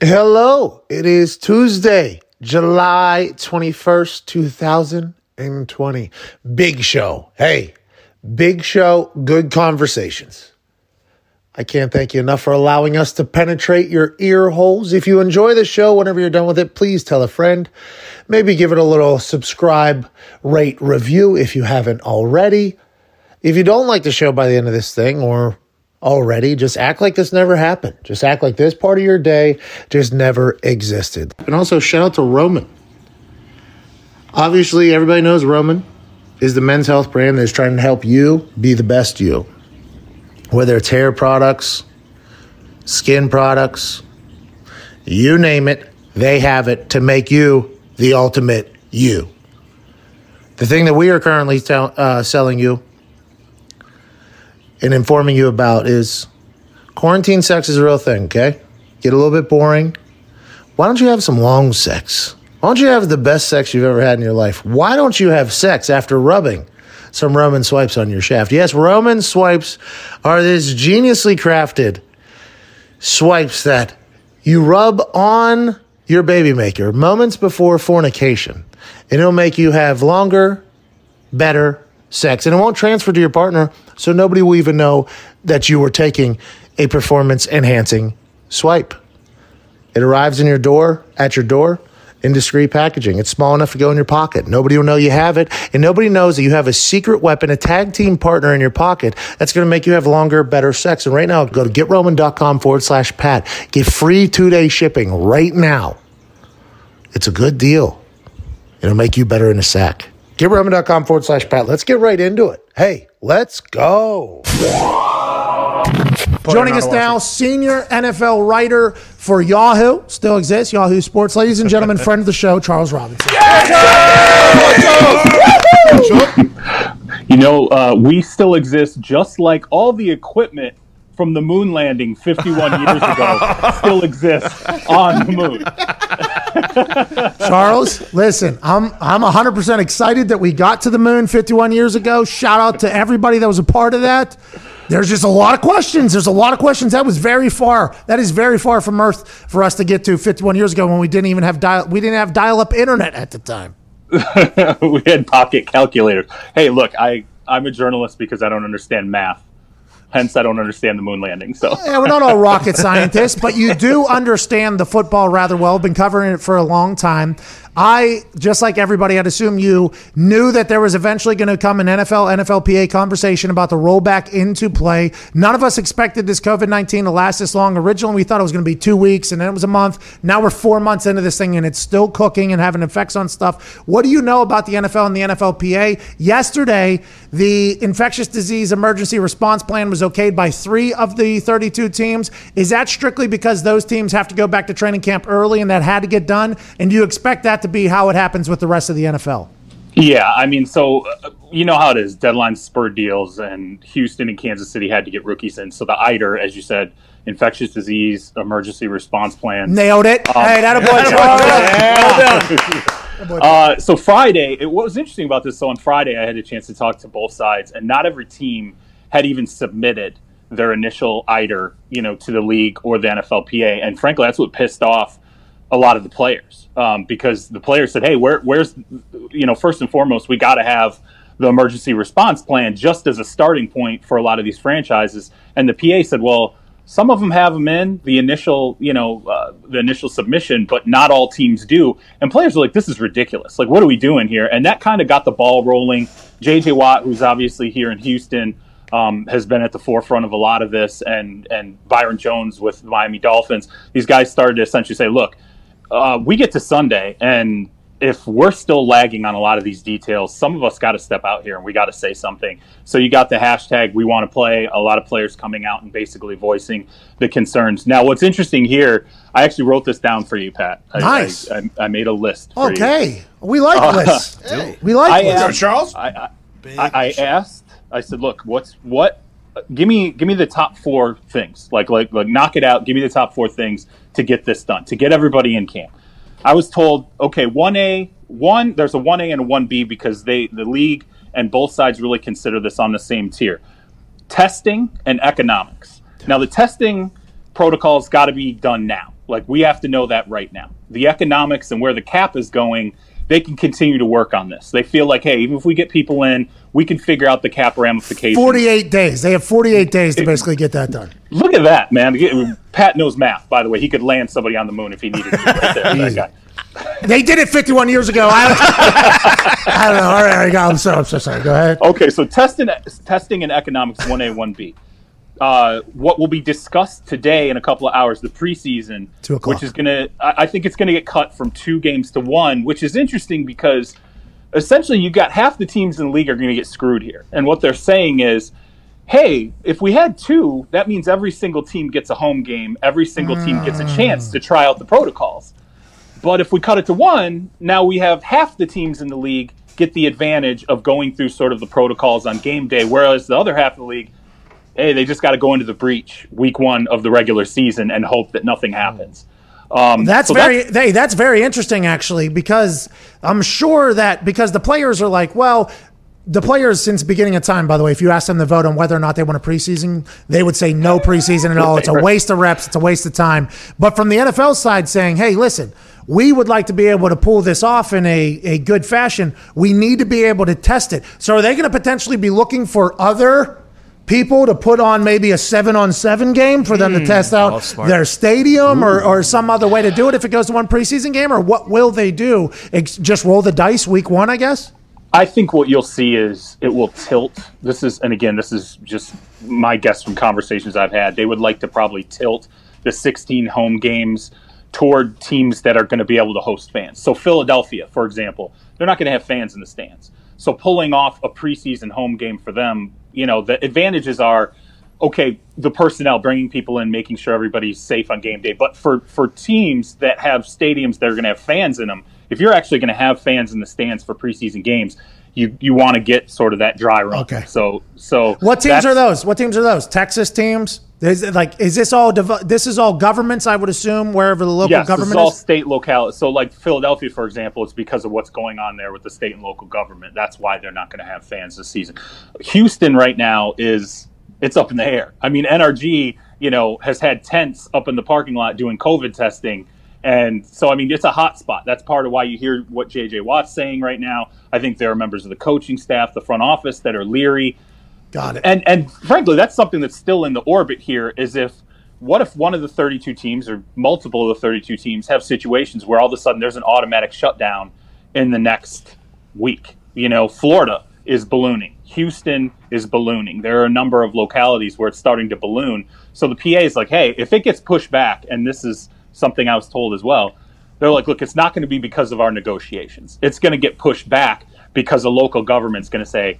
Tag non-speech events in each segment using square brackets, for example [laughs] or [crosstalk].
Hello, it is Tuesday, July 21st, 2020. Big show. Hey, big show, good conversations. I can't thank you enough for allowing us to penetrate your ear holes. If you enjoy the show, whenever you're done with it, please tell a friend. Maybe give it a little subscribe, rate, review if you haven't already. If you don't like the show by the end of this thing, or already. Just act like this never happened. Just act like this part of your day just never existed. And also, shout out to Roman. Obviously, everybody knows Roman is the men's health brand that's trying to help you be the best you. Whether it's hair products, skin products, you name it, they have it to make you the ultimate you. The thing that we are currently tell, uh, selling you and informing you about is quarantine sex is a real thing, okay? Get a little bit boring. Why don't you have some long sex? Why don't you have the best sex you've ever had in your life? Why don't you have sex after rubbing some Roman swipes on your shaft? Yes, Roman swipes are this geniusly crafted swipes that you rub on your baby maker moments before fornication, and it'll make you have longer, better sex. And it won't transfer to your partner, so nobody will even know that you were taking a performance enhancing swipe. It arrives in your door, at your door, in discreet packaging. It's small enough to go in your pocket. Nobody will know you have it, and nobody knows that you have a secret weapon, a tag team partner in your pocket that's going to make you have longer, better sex. And right now, go to getroman.com forward slash Pat. Get free two day shipping right now. It's a good deal. It'll make you better in a sack. GetRoman.com forward slash Pat. Let's get right into it. Hey, let's go. Joining us now, senior NFL writer for Yahoo, still exists, Yahoo Sports. Ladies and gentlemen, [laughs] friend of the show, Charles Robinson. You know, uh, we still exist just like all the equipment from the moon landing 51 years ago [laughs] still exists on the moon. Charles, listen, I'm I'm 100% excited that we got to the moon 51 years ago. Shout out to everybody that was a part of that. There's just a lot of questions. There's a lot of questions. That was very far. That is very far from Earth for us to get to 51 years ago when we didn't even have dial we didn't have dial-up internet at the time. [laughs] we had pocket calculators. Hey, look, I I'm a journalist because I don't understand math. Hence, I don't understand the moon landing. So yeah, we're not all rocket scientists, but you do understand the football rather well. Been covering it for a long time. I, just like everybody, I'd assume you knew that there was eventually going to come an NFL, NFLPA conversation about the rollback into play. None of us expected this COVID 19 to last this long. Originally, we thought it was going to be two weeks and then it was a month. Now we're four months into this thing and it's still cooking and having effects on stuff. What do you know about the NFL and the NFLPA? Yesterday, the infectious disease emergency response plan was okayed by three of the 32 teams. Is that strictly because those teams have to go back to training camp early and that had to get done? And do you expect that to be how it happens with the rest of the NFL? Yeah, I mean, so uh, you know how it is. Deadline spur deals, and Houston and Kansas City had to get rookies in. So the IDER, as you said, infectious disease emergency response plan. Nailed it. Um, hey, that boy, [laughs] yeah. [laughs] uh, so Friday, it, what was interesting about this? So on Friday, I had a chance to talk to both sides, and not every team had even submitted their initial IDER, you know, to the league or the NFLPA. And frankly, that's what pissed off a lot of the players um, because the players said, "Hey, where, where's you know first and foremost we got to have the emergency response plan just as a starting point for a lot of these franchises." And the PA said, "Well." Some of them have them in the initial, you know, uh, the initial submission, but not all teams do. And players are like, "This is ridiculous! Like, what are we doing here?" And that kind of got the ball rolling. J.J. Watt, who's obviously here in Houston, um, has been at the forefront of a lot of this, and and Byron Jones with Miami Dolphins. These guys started to essentially say, "Look, uh, we get to Sunday, and if we're still lagging on a lot of these details, some of us got to step out here and we got to say something. So you got the hashtag we want to play. A lot of players coming out and basically voicing the concerns. Now, what's interesting here, I actually wrote this down for you, Pat. I, nice. I, I, I made a list. okay, we like uh, lists. we like I lists. Asked, Charles. I, I asked. I said, look, what's what? Give me give me the top four things. Like like like knock it out. Give me the top four things to get this done, to get everybody in camp. I was told, okay, one A, one there's a one A and a one B because they the league and both sides really consider this on the same tier. Testing and economics. Now the testing protocol's got to be done now. Like we have to know that right now. The economics and where the cap is going, they can continue to work on this. They feel like, hey, even if we get people in, we can figure out the cap ramifications. 48 days. They have 48 days to basically get that done. Look at that, man. Pat knows math, by the way. He could land somebody on the moon if he needed to. Right there, that guy. They did it 51 years ago. I, [laughs] I don't know. All right, I'm so, I'm so sorry. Go ahead. Okay, so testing, testing in economics 1A, 1B. Uh, what will be discussed today in a couple of hours, the preseason, which is going to, I think it's going to get cut from two games to one, which is interesting because essentially you've got half the teams in the league are going to get screwed here. And what they're saying is, hey, if we had two, that means every single team gets a home game, every single team gets a chance to try out the protocols. But if we cut it to one, now we have half the teams in the league get the advantage of going through sort of the protocols on game day, whereas the other half of the league hey, they just got to go into the breach week one of the regular season and hope that nothing happens. Um, that's so very that's, hey, that's very interesting actually because I'm sure that because the players are like, well, the players since the beginning of time, by the way, if you ask them to vote on whether or not they want a preseason, they would say no preseason at all. It's a waste of reps. It's a waste of time. But from the NFL side saying, hey, listen, we would like to be able to pull this off in a, a good fashion. We need to be able to test it. So are they going to potentially be looking for other people to put on maybe a seven on seven game for them mm, to hmm. test out their stadium or, or some other way to do it if it goes to one preseason game? Or what will they do? Ex- just roll the dice week one, I guess? I think what you'll see is it will tilt. This is, and again, this is just my guess from conversations I've had. They would like to probably tilt the 16 home games toward teams that are going to be able to host fans. So, Philadelphia, for example, they're not going to have fans in the stands. So, pulling off a preseason home game for them you know, the advantages are okay, the personnel bringing people in, making sure everybody's safe on game day. But for for teams that have stadiums that are going to have fans in them, if you're actually going to have fans in the stands for preseason games, you you want to get sort of that dry run. Okay. So so what teams are those? What teams are those? Texas teams? Is it like is this all this is all governments? I would assume wherever the local yes, government this is all is? state locale. So like Philadelphia, for example, it's because of what's going on there with the state and local government. That's why they're not going to have fans this season. Houston right now is it's up in the air. I mean, NRG you know has had tents up in the parking lot doing COVID testing. And so, I mean, it's a hot spot. That's part of why you hear what JJ Watt's saying right now. I think there are members of the coaching staff, the front office that are leery Got it. And and frankly, that's something that's still in the orbit here. Is if what if one of the 32 teams or multiple of the 32 teams have situations where all of a sudden there's an automatic shutdown in the next week? You know, Florida is ballooning. Houston is ballooning. There are a number of localities where it's starting to balloon. So the PA is like, hey, if it gets pushed back, and this is something I was told as well, they're like, look, it's not going to be because of our negotiations. It's going to get pushed back because the local government's going to say,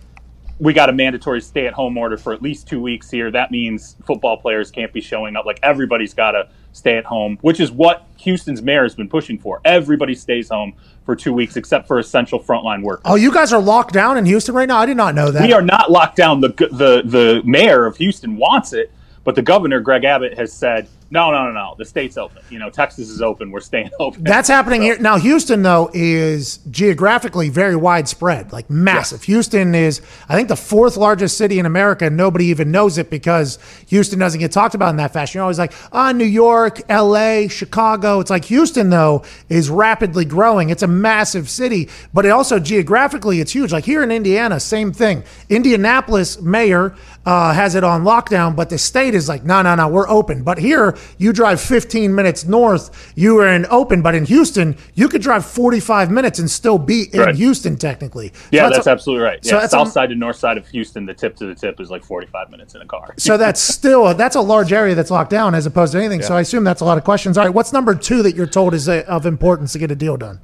we got a mandatory stay at home order for at least two weeks here. That means football players can't be showing up. Like everybody's got to stay at home, which is what Houston's mayor has been pushing for. Everybody stays home for two weeks except for essential frontline workers. Oh, you guys are locked down in Houston right now? I did not know that. We are not locked down. The the the mayor of Houston wants it, but the governor Greg Abbott has said no, no, no, no. The state's open. You know, Texas is open. We're staying [laughs] open. That's happening so. here now. Houston though is geographically very widespread, like massive. Yes. Houston is, I think, the fourth largest city in America. and Nobody even knows it because Houston doesn't get talked about in that fashion. You're always like, ah, oh, New York, L.A., Chicago. It's like Houston though is rapidly growing. It's a massive city, but it also geographically it's huge. Like here in Indiana, same thing. Indianapolis mayor uh, has it on lockdown, but the state is like, no, no, no, we're open. But here, you drive 15 minutes north, you are in open. But in Houston, you could drive 45 minutes and still be in right. Houston, technically. Yeah, so that's, that's a, absolutely right. Yeah, so that's south a, side to north side of Houston, the tip to the tip is like 45 minutes in a car. so that's [laughs] still that's a large area that's locked down as opposed to anything. Yeah. So I assume that's a lot of questions. All right, what's number two that you're told is uh, of importance to get a deal done?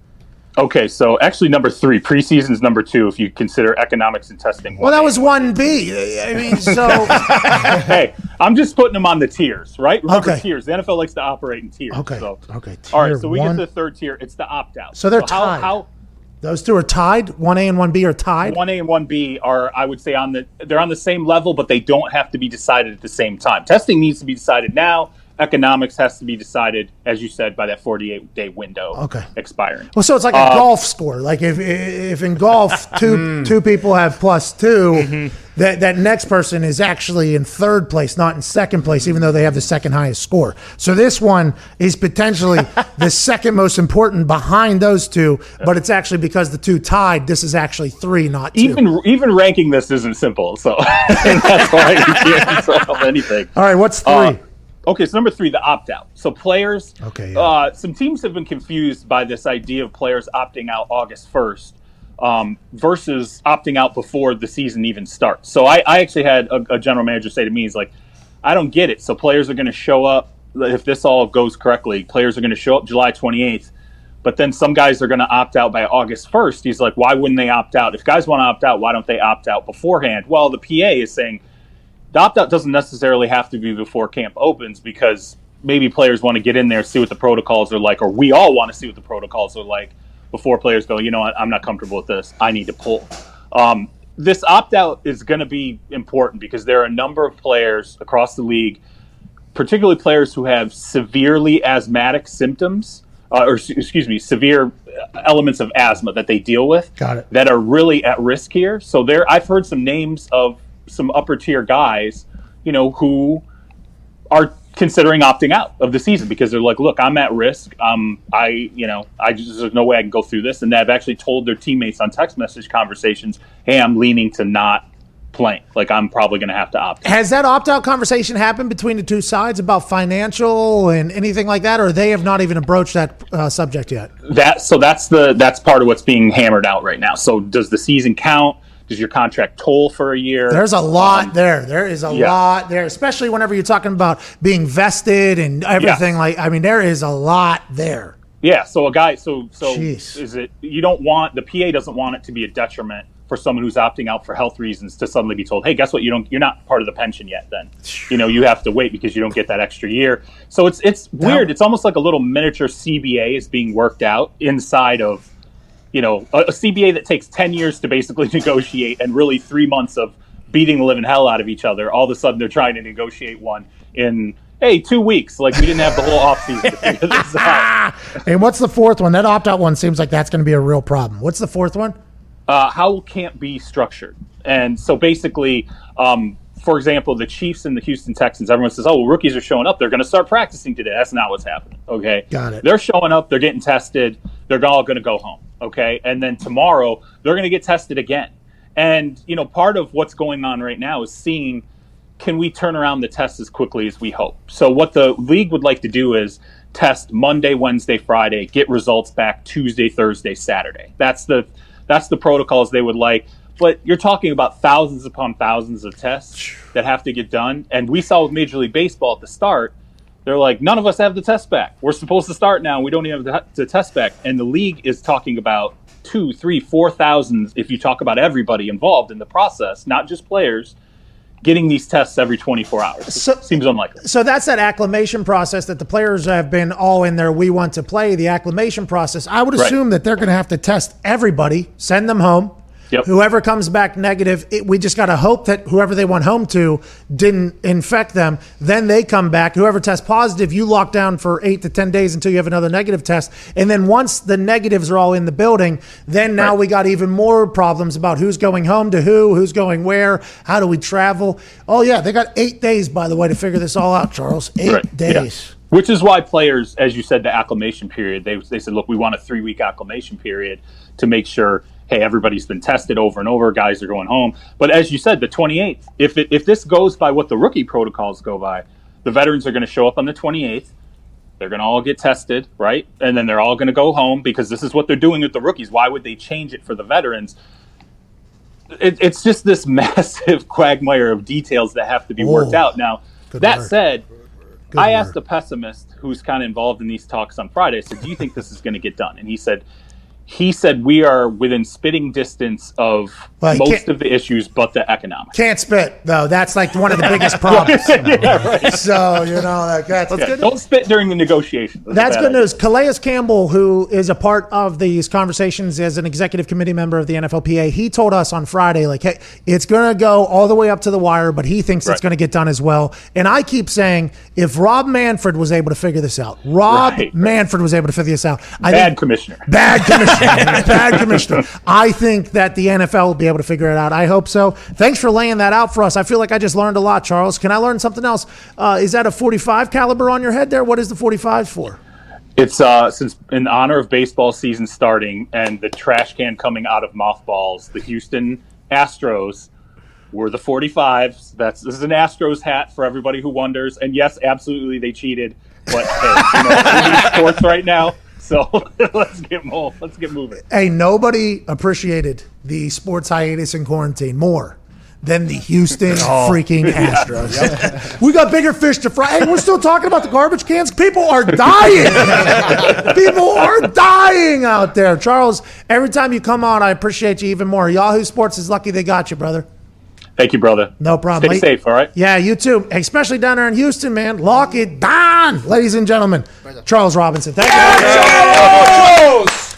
Okay, so actually, number three, preseason is number two if you consider economics and testing. Well, that was one B. I mean, so [laughs] hey, I'm just putting them on the tiers, right? Remember okay. tiers. The NFL likes to operate in tiers. Okay. So. Okay. Tier All right. So we one. get to the third tier. It's the opt out. So they're so tied. How, how, those two are tied. One A and one B are tied. One A and one B are, I would say, on the they're on the same level, but they don't have to be decided at the same time. Testing needs to be decided now economics has to be decided, as you said, by that 48 day window Okay. expiring. Well, so it's like a uh, golf score. Like if if in golf two hmm. two people have plus 2 mm-hmm. that that next person is actually in third place, not in second place, even though they have the second highest score. So this one is potentially [laughs] the second most important behind those two, but it's actually because the two tied. This is actually three, not two. Even even ranking this isn't simple, so [laughs] that's why you can't solve anything. All right, what's three? Uh, okay, so number three, the opt out. So players, Okay, yeah. uh, some teams have been confused by this idea of players opting out August first um, versus opting out before the season even starts. So I, I actually had a, a general manager say to me, "He's like, I don't get it. So players are going to show up if this all goes correctly. Players are going to show up July twenty eighth. But then some guys are going to opt out by August 1st. He's like, why wouldn't they opt out? If guys want to opt out, why don't they opt out beforehand? Well, the PA is saying the opt out doesn't necessarily have to be before camp opens because maybe players want to get in there, see what the protocols are like, or we all want to see what the protocols are like before players go, you know what, I'm not comfortable with this. I need to pull. Um, this opt out is going to be important because there are a number of players across the league, particularly players who have severely asthmatic symptoms, uh, or excuse me, severe elements of asthma that they deal with Got it. that are really at risk here. So there, I've heard some names of some upper tier guys, you know, who are considering opting out of the season because they're like, look, I'm at risk. Um, I, you know, I just there's no way I can go through this, and they've actually told their teammates on text message conversations, hey, I'm leaning to not playing. Like I'm probably going to have to opt. out. Has that opt out conversation happened between the two sides about financial and anything like that, or they have not even approached that uh, subject yet? That so that's the that's part of what's being hammered out right now. So does the season count? Does your contract toll for a year? There's a lot there. There is a Um, yeah. lot there, especially whenever you're talking about being vested and everything. Yes. Like, I mean, there is a lot there. Yeah, so a guy, so so Jeez. is it? You don't want the PA doesn't want it to be a detriment for someone who's opting out for health reasons to suddenly be told, "Hey, guess what? You don't. You're not part of the pension yet. Then, [sighs] you know, you have to wait because you don't get that extra year." So it's it's weird. It's almost like a little miniature CBA is being worked out inside of, you know, a, a CBA that takes ten years to basically [laughs] negotiate and really three months of beating the living hell out of each other. All of a sudden, they're trying to negotiate one in. Hey, two weeks. Like we didn't have the whole offseason to figure this [laughs] out. And what's the fourth one? That opt out one seems like that's going to be a real problem. What's the fourth one? uh, how camp be structured? And so basically, um, for example, the Chiefs and the Houston Texans, everyone says, oh, well, rookies are showing up. They're going to start practicing today. That's not what's happening. Okay. Got it. They're showing up. They're getting tested. They're all going to go home. Okay. And then tomorrow, they're going to get tested again. And, you know, part of what's going on right now is seeing can we turn around the test as quickly as we hope? So what the league would like to do is test Monday, Wednesday, Friday, get results back Tuesday, Thursday, Saturday. That's the that's the protocols they would like. But you're talking about thousands upon thousands of tests that have to get done. And we saw with Major League Baseball at the start, they're like, none of us have the test back. We're supposed to start now. We don't even have the, test back. And the league is talking about two, three, four thousand. If you talk about everybody involved in the process, not just players, getting these tests every 24 hours So- seems unlikely. So that's that acclimation process that the players have been all in there. We want to play the acclimation process. I would Right. assume that they're going to have to test everybody, send them home. Yep. Whoever comes back negative, it, we just got to hope that whoever they went home to didn't infect them. Then they come back. Whoever tests positive, you lock down for eight to 10 days until you have another negative test. And then once the negatives are all in the building, then now Right. we got even more problems about who's going home to who, who's going where, how do we travel. Oh, yeah, they got eight days, by the way, to figure this all out, Charles. Eight Right, yeah. days. Which is why players, as you said, the acclimation period, they, they said, look, we want a three week acclimation period to make sure, hey, everybody's been tested over and over, guys are going home. But as you said, the 28th, if, it, if this goes by what the rookie protocols go by, the veterans are going to show up on the 28th. They're going to all get tested, right? And then they're all going to go home because this is what they're doing with the rookies. Why would they change it for the veterans? It, it's just this [laughs] massive quagmire of details that have to be worked Whoa. out. Now, Good that word. said, Good I word. asked a pessimist who's kind of involved in these talks on Friday. I said, "Do you think this is going to get done?" And he said, "He said we are within spitting distance of Well, most of the issues, but the economics. Can't spit though. That's like one of the biggest [laughs] problems. yeah, right. So you know like, that's Yeah, don't spit during the negotiation. That's a good bad news. Calais Campbell, who is a part of these conversations as an executive committee member of the NFLPA, he told us on Friday, like, hey, it's going to go all the way up to the wire, but he thinks it's going to get done as well. And I keep saying, if Rob Manfred was able to figure this out, Rob Right, right. Manfred was able to figure this out. I Bad think, commissioner. Bad commissioner. [laughs] bad commissioner. I think that the NFL will be able to figure it out. I hope so. Thanks for laying that out for us. I feel like I just learned a lot, Charles. Can I learn something else? Uh, is that a 45 caliber on your head there? What is the 45 for? It's uh, since in honor of baseball season starting and the trash can coming out of mothballs, the Houston Astros were the 45s. That's this is an Astros hat for everybody who wonders. And yes, absolutely they cheated, but hey, you know, [laughs] sports right now. So [laughs] let's get more. Let's get moving. Hey, nobody appreciated the sports hiatus in quarantine more than the Houston [laughs] oh. freaking [laughs] Astros. we got bigger fish to fry. Hey, we're still talking about the garbage cans. People are dying. People are dying out there. Charles, every time you come on, I appreciate you even more. Yahoo Sports is lucky they got you, brother. Thank you, brother. No problem. Stay safe. All right. Yeah, you too. Especially down there in Houston, man. Lock it down, ladies and gentlemen. Charles Robinson. Thank you. Charles!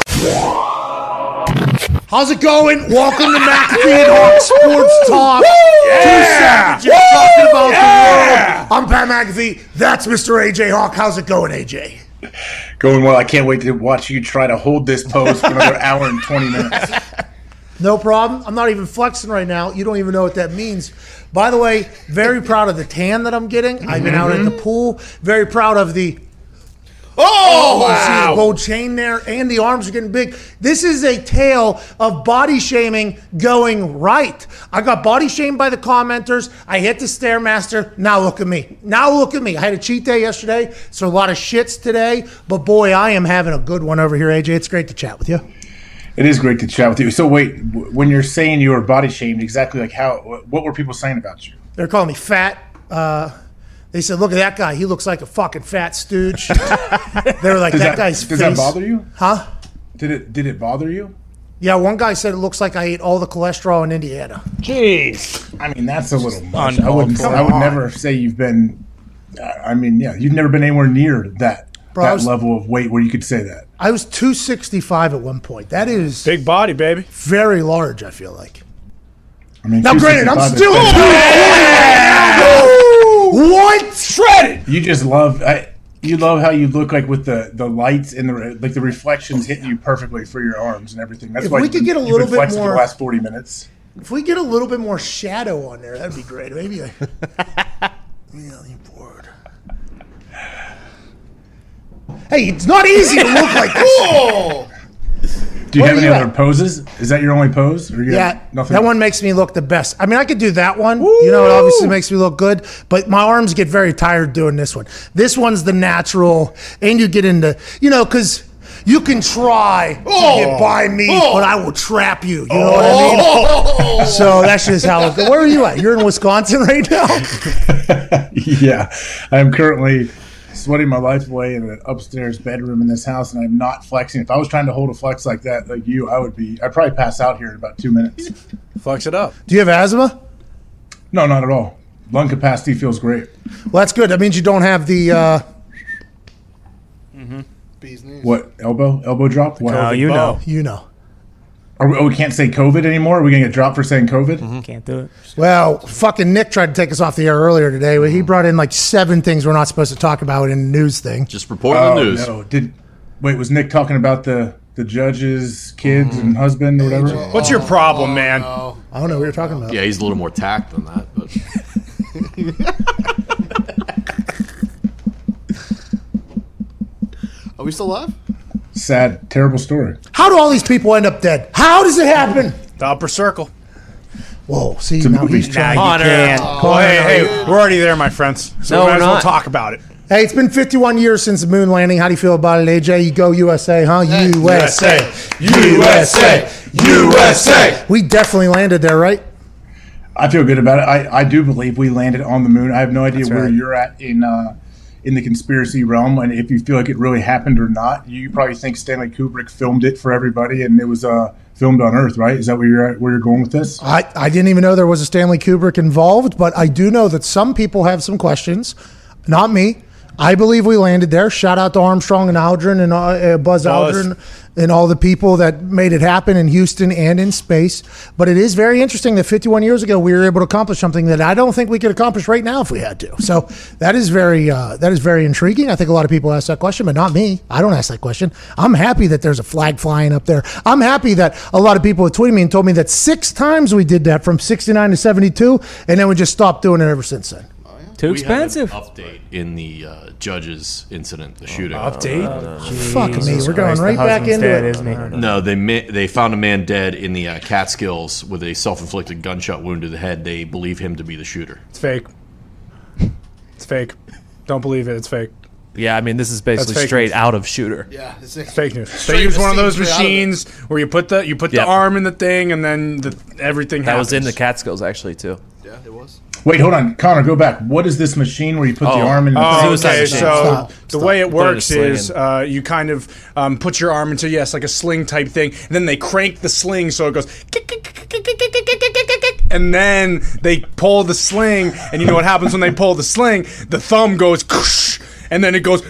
How's it going? Welcome to McAfee and Hawk Sports Talk. Two savages talking about the world. I'm Pat McAfee. That's Mr. AJ Hawk. How's it going, AJ? Going well. I can't wait to watch you try to hold this pose for another hour and 20 minutes. [laughs] No problem. I'm not even flexing right now. You don't even know what that means. By the way, very proud of the tan that I'm getting. I've been out at the mm-hmm. pool. Very proud of the Oh, oh see the gold chain there, and the arms are getting big. This is a tale of body shaming going right. I got body shamed by the commenters. I hit the stairmaster. Now look at me. Now look at me. I had a cheat day yesterday, so a lot of shits today. But boy, I am having a good one over here, AJ. It's great to chat with you. It is great to chat with you. So wait, when you're saying you were body shamed, exactly like how? What were people saying about you? They're calling me fat. Uh, they said, "Look at that guy. He looks like a fucking fat stooge." [laughs] they were like, Does "That, that, guy's does face." that bother you? Huh? Did it did it bother you? Yeah, one guy said it looks like I ate all the cholesterol in Indiana. Jeez. I mean, that's a little much. I wouldn't. for. I would never say you've been. I mean, yeah, you've never been anywhere near that Bro, I that was- level of weight where you could say that. I was 265 at one point. That is Big body, baby. very large. I feel like. I mean, Now, granted, I'm 265 is- still what? Shredded. You just love. I, you love how you look like with the, the lights and the like the reflections hitting you perfectly for your arms and everything. That's If why we could been- get a little bit more- the last forty minutes. If we get a little bit more shadow on there, that'd be great. Maybe. I, [laughs] yeah, lean forward. Hey, it's not easy to look like this. Do you Where have are any you other at? poses? Is that your only pose? Or you Yeah, nothing. that one makes me look the best. I mean, I could do that one. You know, it obviously makes me look good, but my arms get very tired doing this one. This one's the natural, and you get into, you know, because you can try to oh. get by me, oh. but I will trap you. You know what I mean? Oh. [laughs] So that's just how it goes. Where are you at? You're in Wisconsin right now? [laughs] yeah, I am currently sweating my life away in an upstairs bedroom in this house, and I'm not flexing. If I was trying to hold a flex like that, like you, I would be. I'd probably pass out here in about two minutes. [laughs] Flex it up. Do you have asthma? No, not at all. Lung capacity feels great. Well, that's good. That means you don't have the. Uh, mm-hmm. What elbow? Elbow drop? What? Oh, you know. you know. Are we, oh, we can't say COVID anymore. Are we gonna get dropped for saying COVID? Mm-hmm. Can't do it. Well, fucking Nick tried to take us off the air earlier today. He mm-hmm. brought in like seven things we're not supposed to talk about in the news thing. Just report Oh the news. no! Did wait? Was Nick talking about the the judge's kids and mm-hmm. husband or whatever? What's your problem, oh, man? I don't know what you're talking about. Yeah, he's a little more tact than that, but [laughs] [laughs] Are we still live? Sad, terrible story. How do all these people end up dead? How does it happen? The upper circle. Whoa, see, a now movie. he's trying. Nah, you can't. Well, hey, hey, we're already there, my friends. So No, we might we're as well not. talk about it. Hey, it's been 51 years since the moon landing. How do you feel about it, AJ? You go USA, huh? USA. USA. USA. We definitely landed there, right? I feel good about it. I, I do believe we landed on the moon. I have no idea where right. you're at in uh, in the conspiracy realm, and if you feel like it really happened or not, you probably think Stanley Kubrick filmed it for everybody, and it was uh, filmed on Earth, right? Is that where you're at, where you're going with this? I, I didn't even know there was a Stanley Kubrick involved, but I do know that some people have some questions. Not me. I believe we landed there. Shout out to Armstrong and Aldrin and uh, uh, Buzz Buzz. Aldrin and all the people that made it happen in Houston and in space. But it is very interesting that 51 years ago we were able to accomplish something that I don't think we could accomplish right now if we had to. So that is very uh, that is very intriguing. I think a lot of people ask that question, but not me. I don't ask that question. I'm happy that there's a flag flying up there. I'm happy that a lot of people have tweeted me and told me that six times we did that from 69 to 72, and then we just stopped doing it ever since then. Too We had an expensive. update in the uh, judges incident, the shooting. Update. Fuck me. Jesus We're going Christ, right the back husband's into dead, it. isn't he? No, they ma- they found a man dead in the uh, Catskills with a self-inflicted gunshot wound to the head. They believe him to be the shooter. It's fake. It's fake. Don't believe it. It's fake. Yeah, I mean, this is basically fake straight news. out of shooter. Yeah, it's It's fake news. Straight They use one of those straight of machines where you put the you put Yep. the arm in the thing and then the, everything That happens. was in the Catskills, actually, too. Yeah, it was. Wait, hold on, Connor, go back. What is this machine where you put the Oh. arm in? The Oh. Suicide okay. machine. So Stop. the way it Put it in a works is uh, you kind of um, put your arm into yes, like a sling type thing, and then they crank the sling so it goes, and then they pull the sling, and you know what happens when they pull the sling? The thumb goes, and then it goes,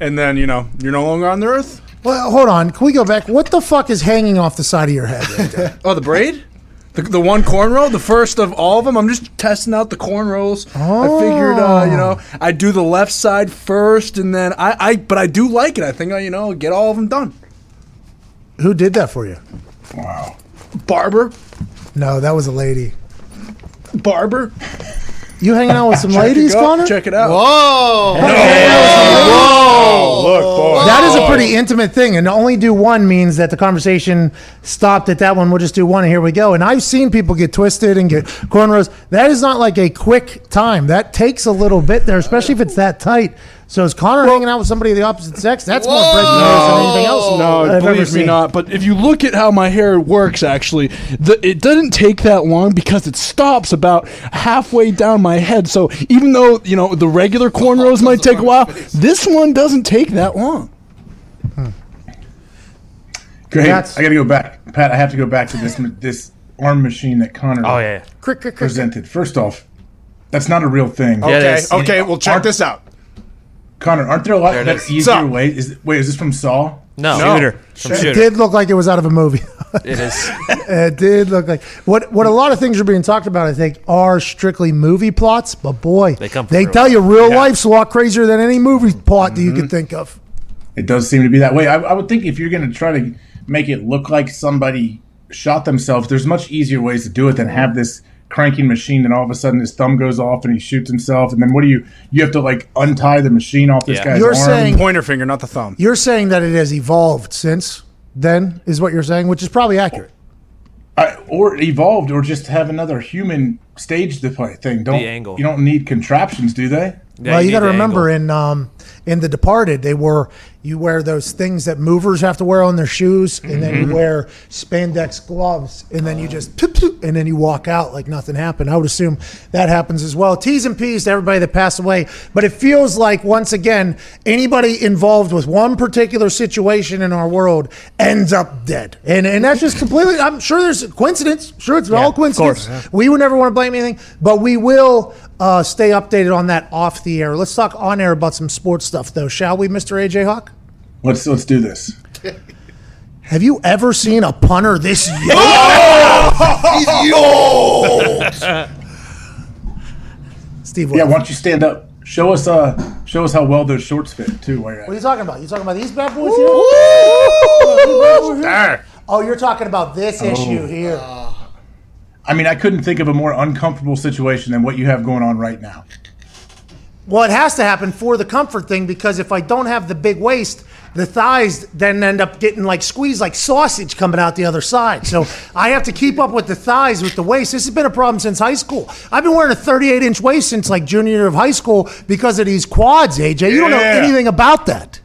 and then you know you're no longer on the earth. Well, hold on. Can we go back? What the fuck is hanging off the side of your head right there? Oh, the braid? The, the one cornrow, the first of all of them. I'm just testing out the cornrows. I figured, uh, you know, I do the left side first, and then I, I, but I do like it. I think I, you know, get all of them done. Who did that for you? Wow. Barber, No, that was a lady. barber. You hanging out with some [laughs] Check ladies, it out, Connor? Check it out. Whoa! Oh, look, boy. That is a pretty intimate thing, and to only do one means that the conversation stopped at that one. We'll just do one, and here we go. And I've seen people get twisted and get cornrows. That is not like a quick time. That takes a little bit there, especially if it's that tight. So is Connor hanging out with somebody of the opposite sex? That's more breaking news than anything else. No, I've ever believe me seen. not. But if you look at how my hair works, actually, the, it doesn't take that long because it stops about halfway down my head. So even though you know the regular cornrows might take a while, this one doesn't take that long. Hmm. Great. That's- I got to go back, Pat. I have to go back to this this arm machine that Connor Oh, yeah. Crick, crick, crick. presented. First off, that's not a real thing. Yeah, it Okay, is. okay, well, check Aren't- this out. Connor, aren't there a lot There it that is. easier Sup? ways? Is wait, is this from Saw? No. No. Shooter. From It shooter. did look like it was out of a movie. [laughs] It is. [laughs] it did look like what what a lot of things are being talked about. I think are strictly movie plots, but boy, They come they real tell life. you real life's a lot crazier than any movie plot that you Mm-hmm. could think of. It does seem to be that way. I, I would think if you're going to try to make it look like somebody shot themselves, there's much easier ways to do it than have this cranking machine. And all of a sudden, his thumb goes off and he shoots himself. And then what do you? You have to like untie the machine off this Yeah. guy's You're arm. saying- Pointer finger, not the thumb. You're saying that it has evolved since then, is what you're saying, which is probably accurate. I, or evolved, or just have another human stage the play thing. Don't angle. you don't need contraptions, do they? Yeah, well, you, got to remember angle. in um, in The Departed, they were you wear those things that movers have to wear on their shoes, and then Mm-hmm. you wear spandex gloves, and then you just poop, poop, and then you walk out like nothing happened. I would assume that happens as well. T's and P's to everybody that passed away, but it feels like once again anybody involved with one particular situation in our world ends up dead, and and that's just completely. I'm sure there's a coincidence. Sure, it's all coincidence. We would never want to blame anything, but we will uh, stay updated on that off the air. Let's talk on air about some sports stuff, though, shall we, Mr. AJ Hawk? Let's let's do this. Have you ever seen a punter this [laughs] young? Steve, what, Yeah, why don't you stand up? Show us uh show us how well those shorts fit too. While you're at what are it. you talking about? You talking about these bad boys here? These bad boys here? Oh, you're talking about this issue here. I mean, I couldn't think of a more uncomfortable situation than what you have going on right now. Well, it has to happen for the comfort thing because if I don't have the big waist, the thighs then end up getting like squeezed like sausage coming out the other side. So [laughs] I have to keep up with the thighs with the waist. This has been a problem since high school. I've been wearing a 38 inch waist since like junior year of high school because of these quads, AJ. You don't know anything about that.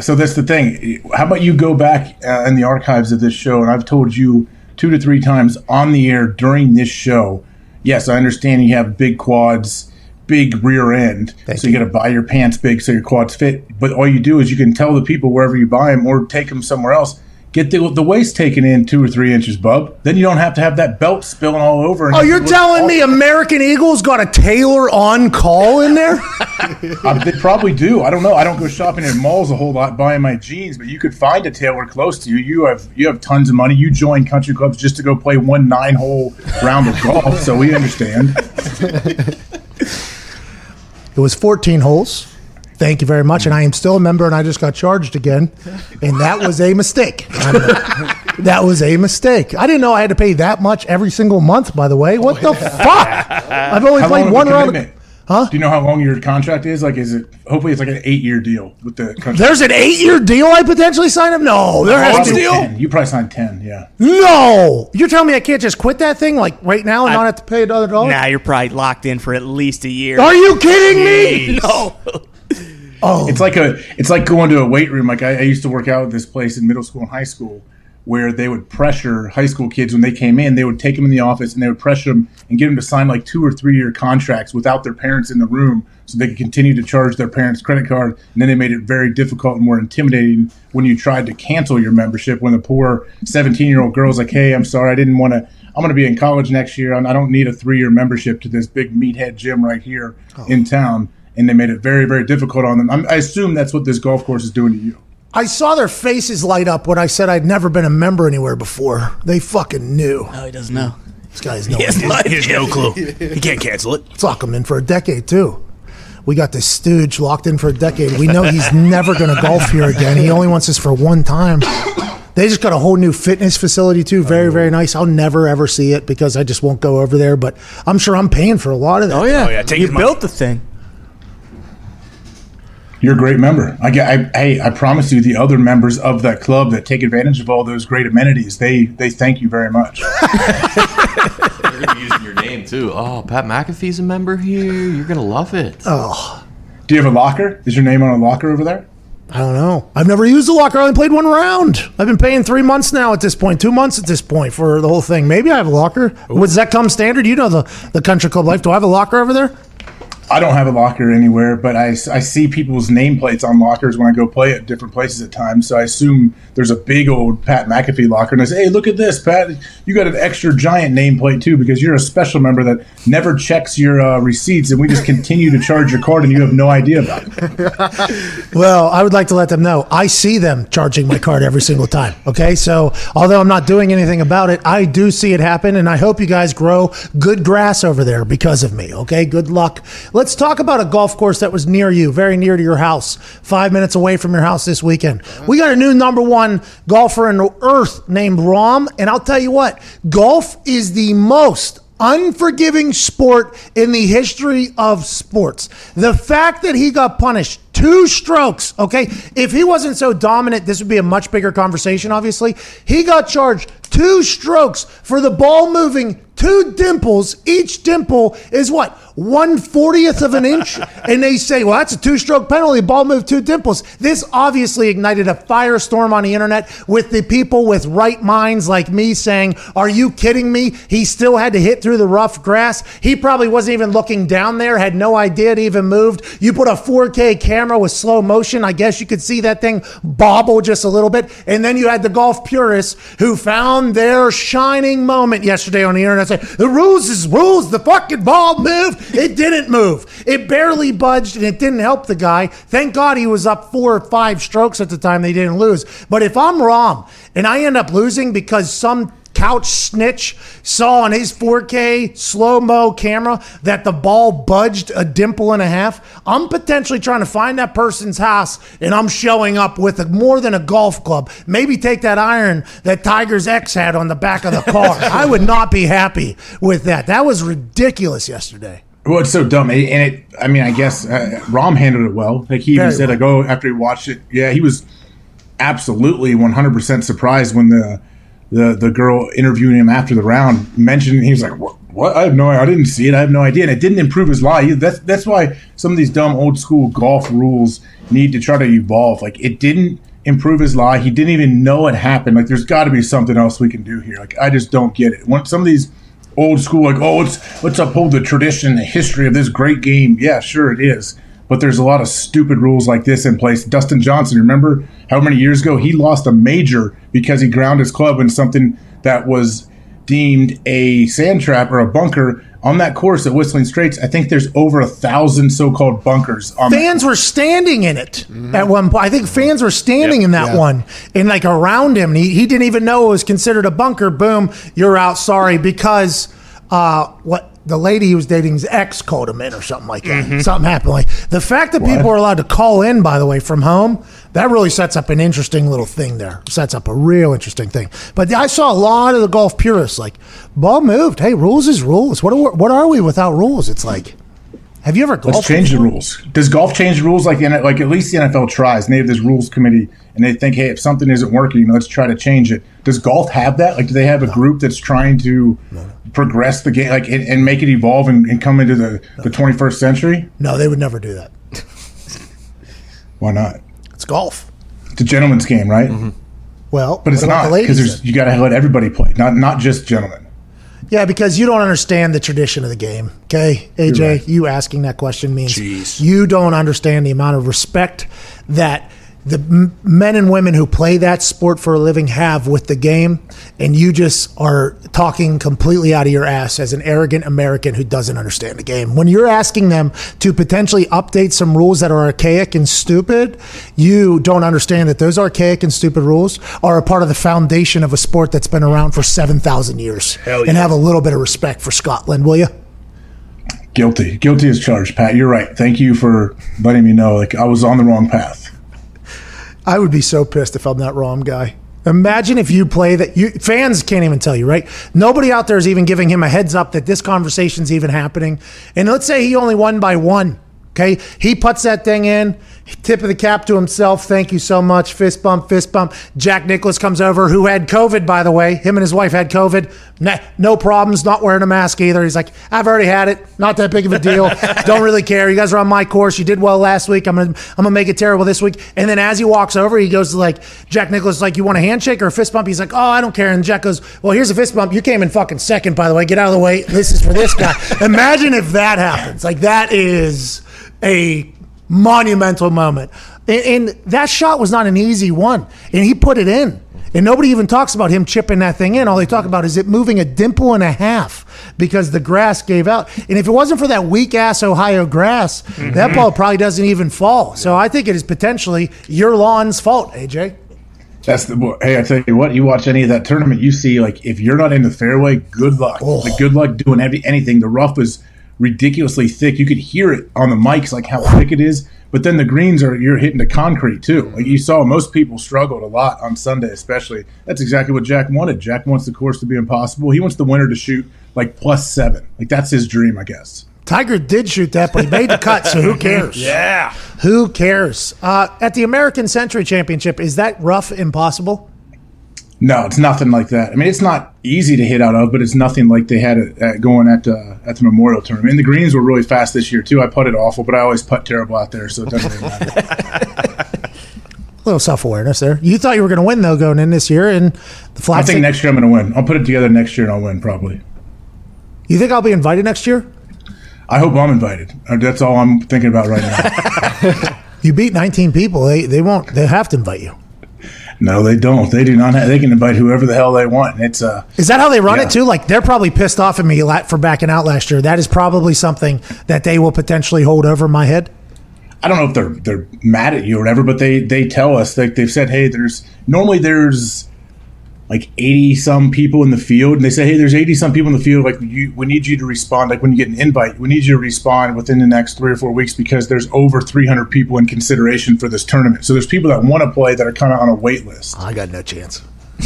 So that's the thing. How about you go back uh, in the archives of this show, and I've told you two to three times on the air during this show. Yes, I understand you have big quads, big rear end, Thank so you, you. got to buy your pants big so your quads fit. But all you do is you can tell the people wherever you buy them or take them somewhere else. Get the, the waist taken in two or three inches, bub. Then you don't have to have that belt spilling all over. and Oh, you're telling me. American Eagles got a tailor on call in there? [laughs] Uh, they probably do. I don't know. I don't go shopping in malls a whole lot buying my jeans, but you could find a tailor close to you. You have you have tons of money. You join country clubs just to go play one nine hole round of golf, so we understand. [laughs] It was 14 holes. Thank you very much. And I am still a member, and I just got charged again. And that was a mistake. [laughs] that was a mistake. I didn't know I had to pay that much every single month, by the way. What the [laughs] fuck? I've only How played one round. commitment? Huh? Do you know how long your contract is? Like, is it hopefully it's like an eight year deal with the country? There's an eight year deal I potentially signed up? No, there oh, has to Probably be. 10. You probably signed ten. Yeah. No. You're telling me I can't just quit that thing like right now and not have to pay another dollar? Now you're probably locked in for at least a year. Are you kidding me? No. Oh, It's like a it's like going to a weight room. Like I, I used to work out at this place in middle school and high school where they would pressure high school kids when they came in. They would take them in the office and they would pressure them and get them to sign like two or three year contracts without their parents in the room, so they could continue to charge their parents' credit card. And then they made it very difficult and more intimidating when you tried to cancel your membership. When the poor seventeen year old girl's like, "Hey, I'm sorry, I didn't want to." I'm going to be in college next year. and I don't need a three year membership to this big meathead gym right here oh. in town. And they made it very, very difficult on them. I'm, I assume that's what this golf course is doing to you. I saw their faces light up when I said I'd never been a member anywhere before. They fucking knew. No, he doesn't know. This guy's [laughs] no He has no He has no clue. He can't cancel it. Let's lock him in for a decade too. We got this stooge locked in for a decade. We know he's never going to golf here again. He only wants this for one time. They just got a whole new fitness facility too. Very, very nice. I'll never ever see it because I just won't go over there. But I'm sure I'm paying for a lot of that. Oh yeah. Oh, yeah, take you his money. built the thing. You're a great member. I, get- I, hey, I promise you, the other members of that club that take advantage of all those great amenities, they they thank you very much. [laughs] They're gonna be using your name too. Oh, Pat McAfee's a member here. You're gonna love it. Oh, Do you have a locker? Is your name on a locker over there? I don't know. I've never used a locker. I only played one round. I've been paying three months now at this point, two months at this point for the whole thing. Maybe I have a locker. Does that come standard? You know the, the country club life. Do I have a locker over there? I don't have a locker anywhere, but I, I see people's nameplates on lockers when I go play at different places at times. So I assume there's a big old Pat McAfee locker, and I say, "Hey, look at this, Pat! You got an extra giant nameplate too, because you're a special member that never checks your uh, receipts, and we just continue to charge your card, and you have no idea about it." [laughs] Well, I would like to let them know I see them charging my card every single time. Okay. So, although I'm not doing anything about it, I do see it happen. And I hope you guys grow good grass over there because of me. Okay. Good luck. Let's talk about a golf course that was near you, very near to your house, five minutes away from your house this weekend. Uh-huh. We got a new number one golfer in the earth named Rahm. And I'll tell you what, golf is the most unforgiving sport in the history of sports. The fact that he got punished two strokes, okay? If he wasn't so dominant, this would be a much bigger conversation, obviously. He got charged two strokes for the ball moving two dimples. Each dimple is what? One fortieth of an inch? [laughs] and they say, well, that's a two stroke penalty. Ball moved two dimples. This obviously ignited a firestorm on the internet with the people with right minds like me saying, Are you kidding me? He still had to hit through the rough grass. He probably wasn't even looking down there, had no idea it even moved. You put a 4K camera with slow motion, I guess you could see that thing bobble just a little bit. And then you had the golf purists who found their shining moment yesterday on the internet saying, The rules is rules. The fucking ball moved. It didn't move. It barely budged and it didn't help the guy. Thank God he was up four or five strokes at the time they didn't lose. But if I'm wrong and I end up losing because some couch snitch saw on his 4K slow mo camera that the ball budged a dimple and a half, I'm potentially trying to find that person's house and I'm showing up with a, more than a golf club. Maybe take that iron that Tiger's ex had on the back of the [laughs] car. I would not be happy with that. That was ridiculous yesterday. Well, it's so dumb, and it. I mean, I guess uh, Rahm handled it well. Like he even Very said, well. like, oh, after he watched it, yeah, he was absolutely one hundred percent surprised when the the the girl interviewing him after the round mentioned. He was like, what? What? I have no. I didn't see it. I have no idea. And it didn't improve his lie. That's that's why some of these dumb old school golf rules need to try to evolve. Like it didn't improve his lie. He didn't even know it happened. Like there's got to be something else we can do here. Like I just don't get it. When some of these old school, like, oh, let's let's uphold the tradition, the history of this great game. Yeah, sure it is. But there's a lot of stupid rules like this in place. Dustin Johnson, remember how many years ago he lost a major because he ground his club in something that was deemed a sand trap or a bunker on that course at Whistling Straits. I think there's over a thousand so-called bunkers. On fans were standing in it at one point. I think fans were standing in that Yeah. one and like around him. He, he didn't even know it was considered a bunker. Boom, you're out. Sorry, because uh, what the lady he was dating's ex called him in or something like that. Mm-hmm. Something happened. Like the fact that people are allowed to call in, by the way, from home, that really sets up an interesting little thing there. Sets up a real interesting thing. But I saw a lot of the golf purists like, ball moved. Hey, rules is rules. What are, what are we without rules? It's like, have you ever golfed? Let's change the rules. Does golf change the rules like the like at least the NFL tries? And they have this rules committee, and they think, hey, if something isn't working, let's try to change it. Does golf have that? Like, do they have a group that's trying to progress the game, like, and, and make it evolve and, and come into the the 21st century? No, they would never do that. Why not? It's golf. It's a gentleman's game, right? Mm-hmm. Well, But it's not the because ladies you got to let everybody play, not not just gentlemen. Yeah, because you don't understand the tradition of the game. Okay, AJ, right. you asking that question means you don't understand the amount of respect that the men and women who play that sport for a living have with the game, and you just are talking completely out of your ass as an arrogant American who doesn't understand the game. When you're asking them to potentially update some rules that are archaic and stupid, you don't understand that those archaic and stupid rules are a part of the foundation of a sport that's been around for 7,000 years. And have a little bit of respect for Scotland, will you? Guilty, guilty as charged, Pat. You're right. Thank you for letting me know. Like I was on the wrong path. I would be so pissed if I'm that wrong guy. Imagine if you play that. You fans can't even tell you, right? Nobody out there is even giving him a heads up that this conversation's even happening. And let's say he only won by one. Okay, he puts that thing in. Tip of the cap to himself. Thank you so much. Fist bump, fist bump. Jack Nicklaus comes over, who had COVID, by the way. Him and his wife had COVID. Nah, no problems. Not wearing a mask either. He's like, I've already had it. Not that big of a deal. [laughs] Don't really care. You guys are on my course. You did well last week. I'm gonna, I'm gonna make it terrible this week. And then as he walks over, he goes to like Jack Nicklaus, like, you want a handshake or a fist bump? He's like, oh, I don't care. And Jack goes, well, here's a fist bump. You came in fucking second, by the way. Get out of the way. This is for this guy. [laughs] Imagine if that happens. Like that is a monumental moment. And, and that shot was not an easy one. And he put it in. And nobody even talks about him chipping that thing in. All they talk about is it moving a dimple and a half because the grass gave out. And if it wasn't for that weak ass Ohio grass, that mm-hmm. ball probably doesn't even fall. So I think it is potentially your lawn's fault, AJ. That's the hey. I tell you what, you watch any of that tournament, you see like if you're not in the fairway, good luck. Oh. Like, good luck doing any, anything. The rough is ridiculously thick. You could hear it on the mics, like how thick it is. But then the greens are you're hitting the concrete too. Like you saw, most people struggled a lot on Sunday, especially. That's exactly what Jack wanted. Jack wants the course to be impossible. He wants the winner to shoot like plus seven. Like that's his dream, I guess. Tiger did shoot that, but he made the cut, so who [laughs] cares? Yeah. Who cares? Uh, at the American Century Championship, is that rough impossible? No, it's nothing like that. I mean, it's not easy to hit out of, but it's nothing like they had it at going at uh, at the Memorial Tournament. And the greens were really fast this year too. I putted awful, but I always putt terrible out there, so it doesn't really matter. [laughs] A little self awareness there. You thought you were going to win though going in this year, and the I think next year I'm going to win. I'll put it together next year and I'll win probably. you think I'll be invited next year? I hope I'm invited. Uh, That's all I'm thinking about right now. [laughs] You beat 19 people. They they won't. They have to invite you. No, they don't. They do not. Have, they can invite whoever the hell they want. And it's uh, Is that how they run Yeah. it too? Like they're probably pissed off at me for backing out last year. That is probably something that they will potentially hold over my head. I don't know if they're they're mad at you or whatever, but they they tell us like they've said, hey, there's normally there's like 80 some people in the field and they say hey there's 80 some people in the field like you we need you to respond like when you get an invite we need you to respond within the next three or four weeks because there's over 300 people in consideration for this tournament so there's people that want to play that are kind of on a wait list I got no chance. [laughs]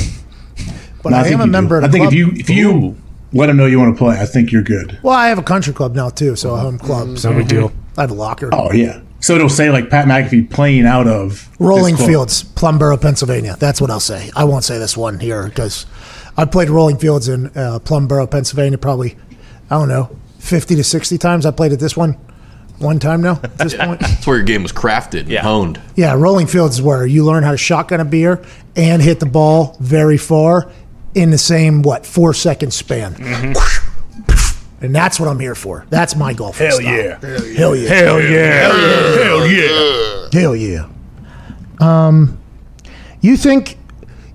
But And I, think am a member. Of i the think if you if you let them know you want to play i think you're good well, I have a country club now too, so a home club. So No big deal. I have a locker. oh yeah so it'll say like pat mcafee playing out of Rolling club. Fields, Plumboro, Pennsylvania. That's what I'll say. I won't say this one here because I played Rolling Fields in uh, Plumboro, Pennsylvania, probably I don't know, fifty to sixty times. I played at this one one time now. At this [laughs] point, That's where your game was crafted and Yeah. honed. yeah, Rolling Fields is where you learn how to shotgun a beer and hit the ball very far in the same what four second span. And that's what I'm here for. That's my golfing Hell style. yeah. Hell yeah. Hell yeah. Hell yeah. Hell yeah. Um, you think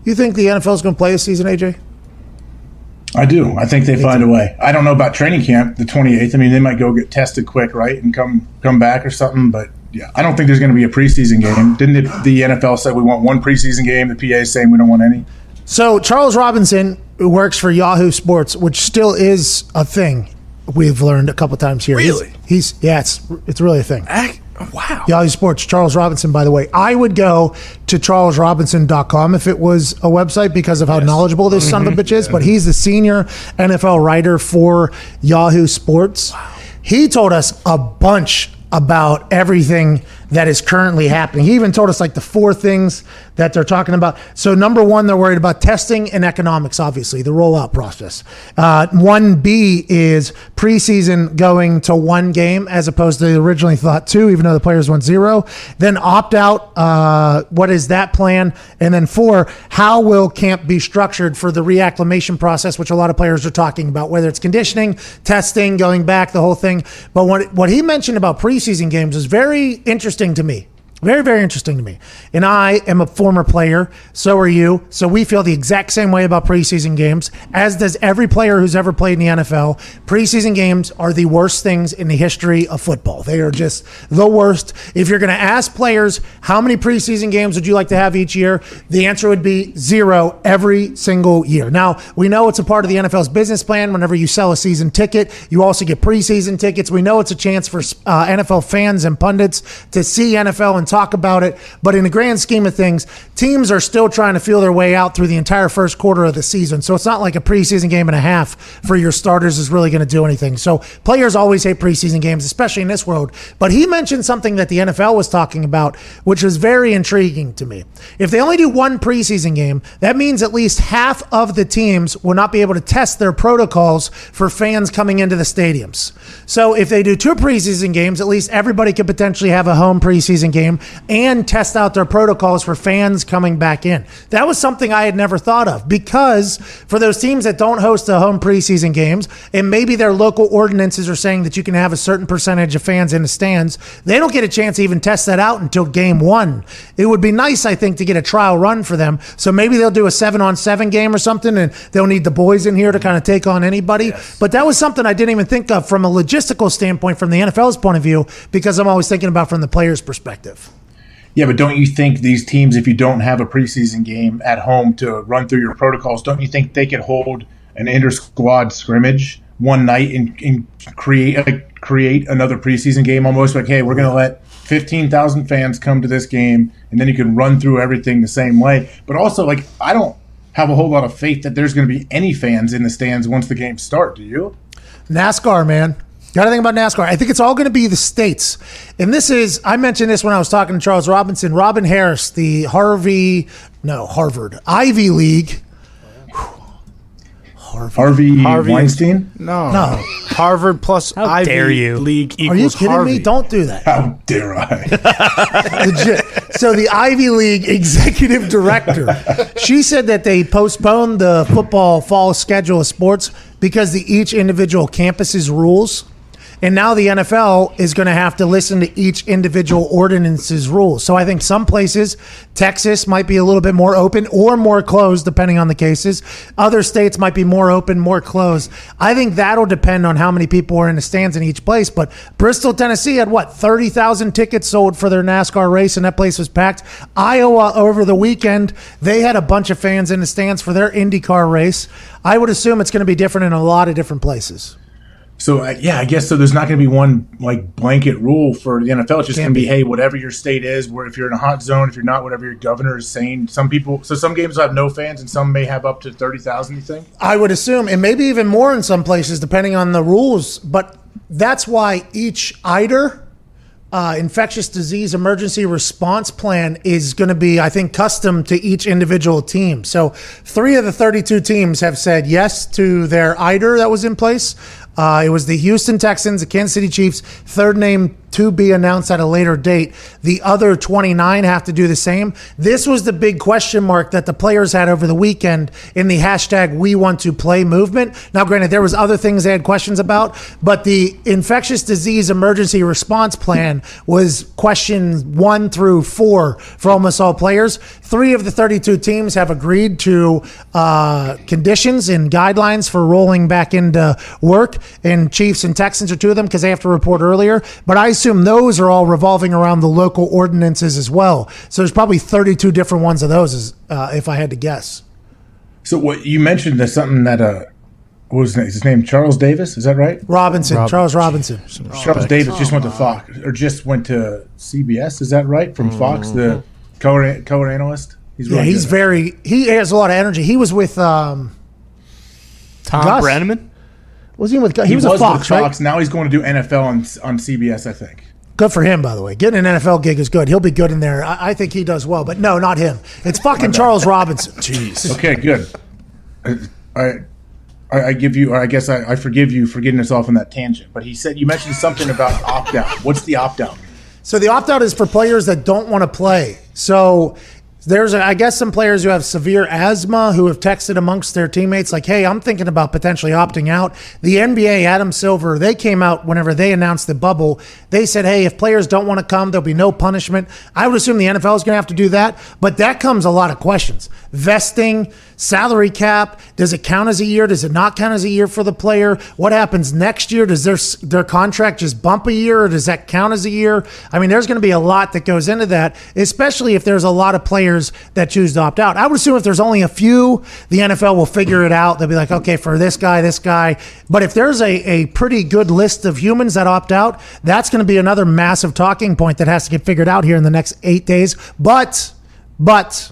you think the NFL is going to play this season, AJ? I do. I think they find a way. I don't know about training camp, the 28th. I mean, they might go get tested quick, right, and come come back or something. But yeah, I don't think there's going to be a preseason game. Didn't it, the NFL say we want one preseason game? The PA is saying we don't want any. So Charles Robinson who works for Yahoo Sports, which still is a thing. We've learned a couple times here. Really? He's, yeah, it's it's really a thing. Wow. Yahoo Sports, Charles Robinson, by the way. I would go to charlesrobinson.com if it was a website because of how knowledgeable this son of a mm-hmm. bitch is, but he's the senior NFL writer for Yahoo Sports. He told us a bunch about everything that is currently happening. He even told us like the four things that they're talking about. So, number one, they're worried about testing and economics, obviously, the rollout process. Uh, 1B is preseason going to one game as opposed to originally thought two, even though the players went zero. Then opt out. Uh, what is that plan? And then four, how will camp be structured for the reacclimation process, which a lot of players are talking about, whether it's conditioning, testing, going back, the whole thing. But what, what he mentioned about preseason games is very interesting to me. Very, very interesting to me. And I am a former player. So are you. So we feel the exact same way about preseason games, as does every player who's ever played in the NFL. Preseason games are the worst things in the history of football. They are just the worst. If you're going to ask players, how many preseason games would you like to have each year? The answer would be zero every single year. Now, we know it's a part of the NFL's business plan. Whenever you sell a season ticket, you also get preseason tickets. We know it's a chance for uh, NFL fans and pundits to see NFL and talk about it. But in the grand scheme of things, teams are still trying to feel their way out through the entire first quarter of the season. So it's not like a preseason game and a half for your starters is really going to do anything. So players always hate preseason games, especially in this world. But he mentioned something that the NFL was talking about, which was very intriguing to me. If they only do one preseason game, that means at least half of the teams will not be able to test their protocols for fans coming into the stadiums. So if they do two preseason games, at least everybody could potentially have a home preseason game and test out their protocols for fans coming back in. That was something I had never thought of because for those teams that don't host the home preseason games, and maybe their local ordinances are saying that you can have a certain percentage of fans in the stands, they don't get a chance to even test that out until game one. It would be nice, I think, to get a trial run for them. So maybe they'll do a seven on seven game or something, and they'll need the boys in here to kind of take on anybody. But that was something I didn't even think of from a logistical standpoint, from the NFL's point of view, because I'm always thinking about from the player's perspective. Yeah, but don't you think these teams, if you don't have a preseason game at home to run through your protocols, don't you think they could hold an inter squad scrimmage one night and, and create create another preseason game? Almost like, hey, we're going to let fifteen thousand fans come to this game, and then you can run through everything the same way. But also, like, I don't have a whole lot of faith that there's going to be any fans in the stands once the games start. Do you? NASCAR, man. Got to think about NASCAR. I think it's all going to be the states. And this is, I mentioned this when I was talking to Charles Robinson. Robin Harris, the Harvey, no, Harvard, Ivy League. Harvey, Harvey- Weinstein? No. No. Harvard plus How Ivy dare you. League Are you equals kidding Harvey. me? Don't do that. How dare I? [laughs] Legit. So the Ivy League executive director, she said that they postponed the football fall schedule of sports because the each individual campus's rules. And now the NFL is going to have to listen to each individual ordinance's rules. So I think some places, Texas might be a little bit more open or more closed, depending on the cases. Other states might be more open, more closed. I think that'll depend on how many people are in the stands in each place. But Bristol, Tennessee had what, 30,000 tickets sold for their NASCAR race, and that place was packed. Iowa over the weekend, they had a bunch of fans in the stands for their IndyCar race. I would assume it's going to be different in a lot of different places. So uh, yeah, I guess so. There's not going to be one like blanket rule for the NFL. It's just going to be, hey, whatever your state is, where if you're in a hot zone, if you're not, whatever your governor is saying. Some people, so some games will have no fans, and some may have up to thirty thousand. You think? I would assume, and maybe even more in some places, depending on the rules. But that's why each IDER, uh, infectious disease emergency response plan, is going to be, I think, custom to each individual team. So three of the 32 teams have said yes to their IDER that was in place. Uh, it was the Houston Texans, the Kansas City Chiefs, third name to be announced at a later date. The other 29 have to do the same. This was the big question mark that the players had over the weekend in the hashtag we want to play movement. Now, granted, there was other things they had questions about, but the infectious disease emergency response plan was questions one through four for almost all players. Three of the 32 teams have agreed to uh, conditions and guidelines for rolling back into work, and Chiefs and Texans are two of them because they have to report earlier. But I assume those are all revolving around the local ordinances as well. So there's probably 32 different ones of those, uh, if I had to guess. So what you mentioned is something that uh, what was his name? Charles Davis, is that right? Robinson, Charles Robinson. Charles Davis just went to Fox or just went to CBS. Is that right? From Fox, the color color analyst. He's Yeah, he's good. very. He has a lot of energy. He was with. Um, Tom Gus. Brennaman. Was he with? He, He was, was with Fox, with right? Fox. Now he's going to do NFL on on CBS. I think. Good for him, by the way. Getting an NFL gig is good. He'll be good in there. I, I think he does well. But no, not him. It's fucking Charles Robinson. [laughs] Jeez. Okay, good. I I, I give you, or I guess I, I forgive you for getting us off on that tangent. But he said you mentioned something about opt out. What's the opt out? So the opt out is for players that don't want to play. So there's, I guess, some players who have severe asthma who have texted amongst their teammates like, "Hey, I'm thinking about potentially opting out." The NBA, Adam Silver, they came out whenever they announced the bubble. They said, "Hey, if players don't want to come, there'll be no punishment." I would assume the NFL is going to have to do that, but that comes a lot of questions: vesting, salary cap. Does it count as a year? Does it not count as a year for the player? What happens next year? Does their their contract just bump a year, or does that count as a year? I mean, there's going to be a lot that goes into that, especially if there's a lot of players that choose to opt out. I would assume if there's only a few, the NFL will figure it out. They'll be like, okay, for this guy, this guy. But if there's a, a pretty good list of humans that opt out, that's going to be another massive talking point that has to get figured out here in the next eight days. But, but,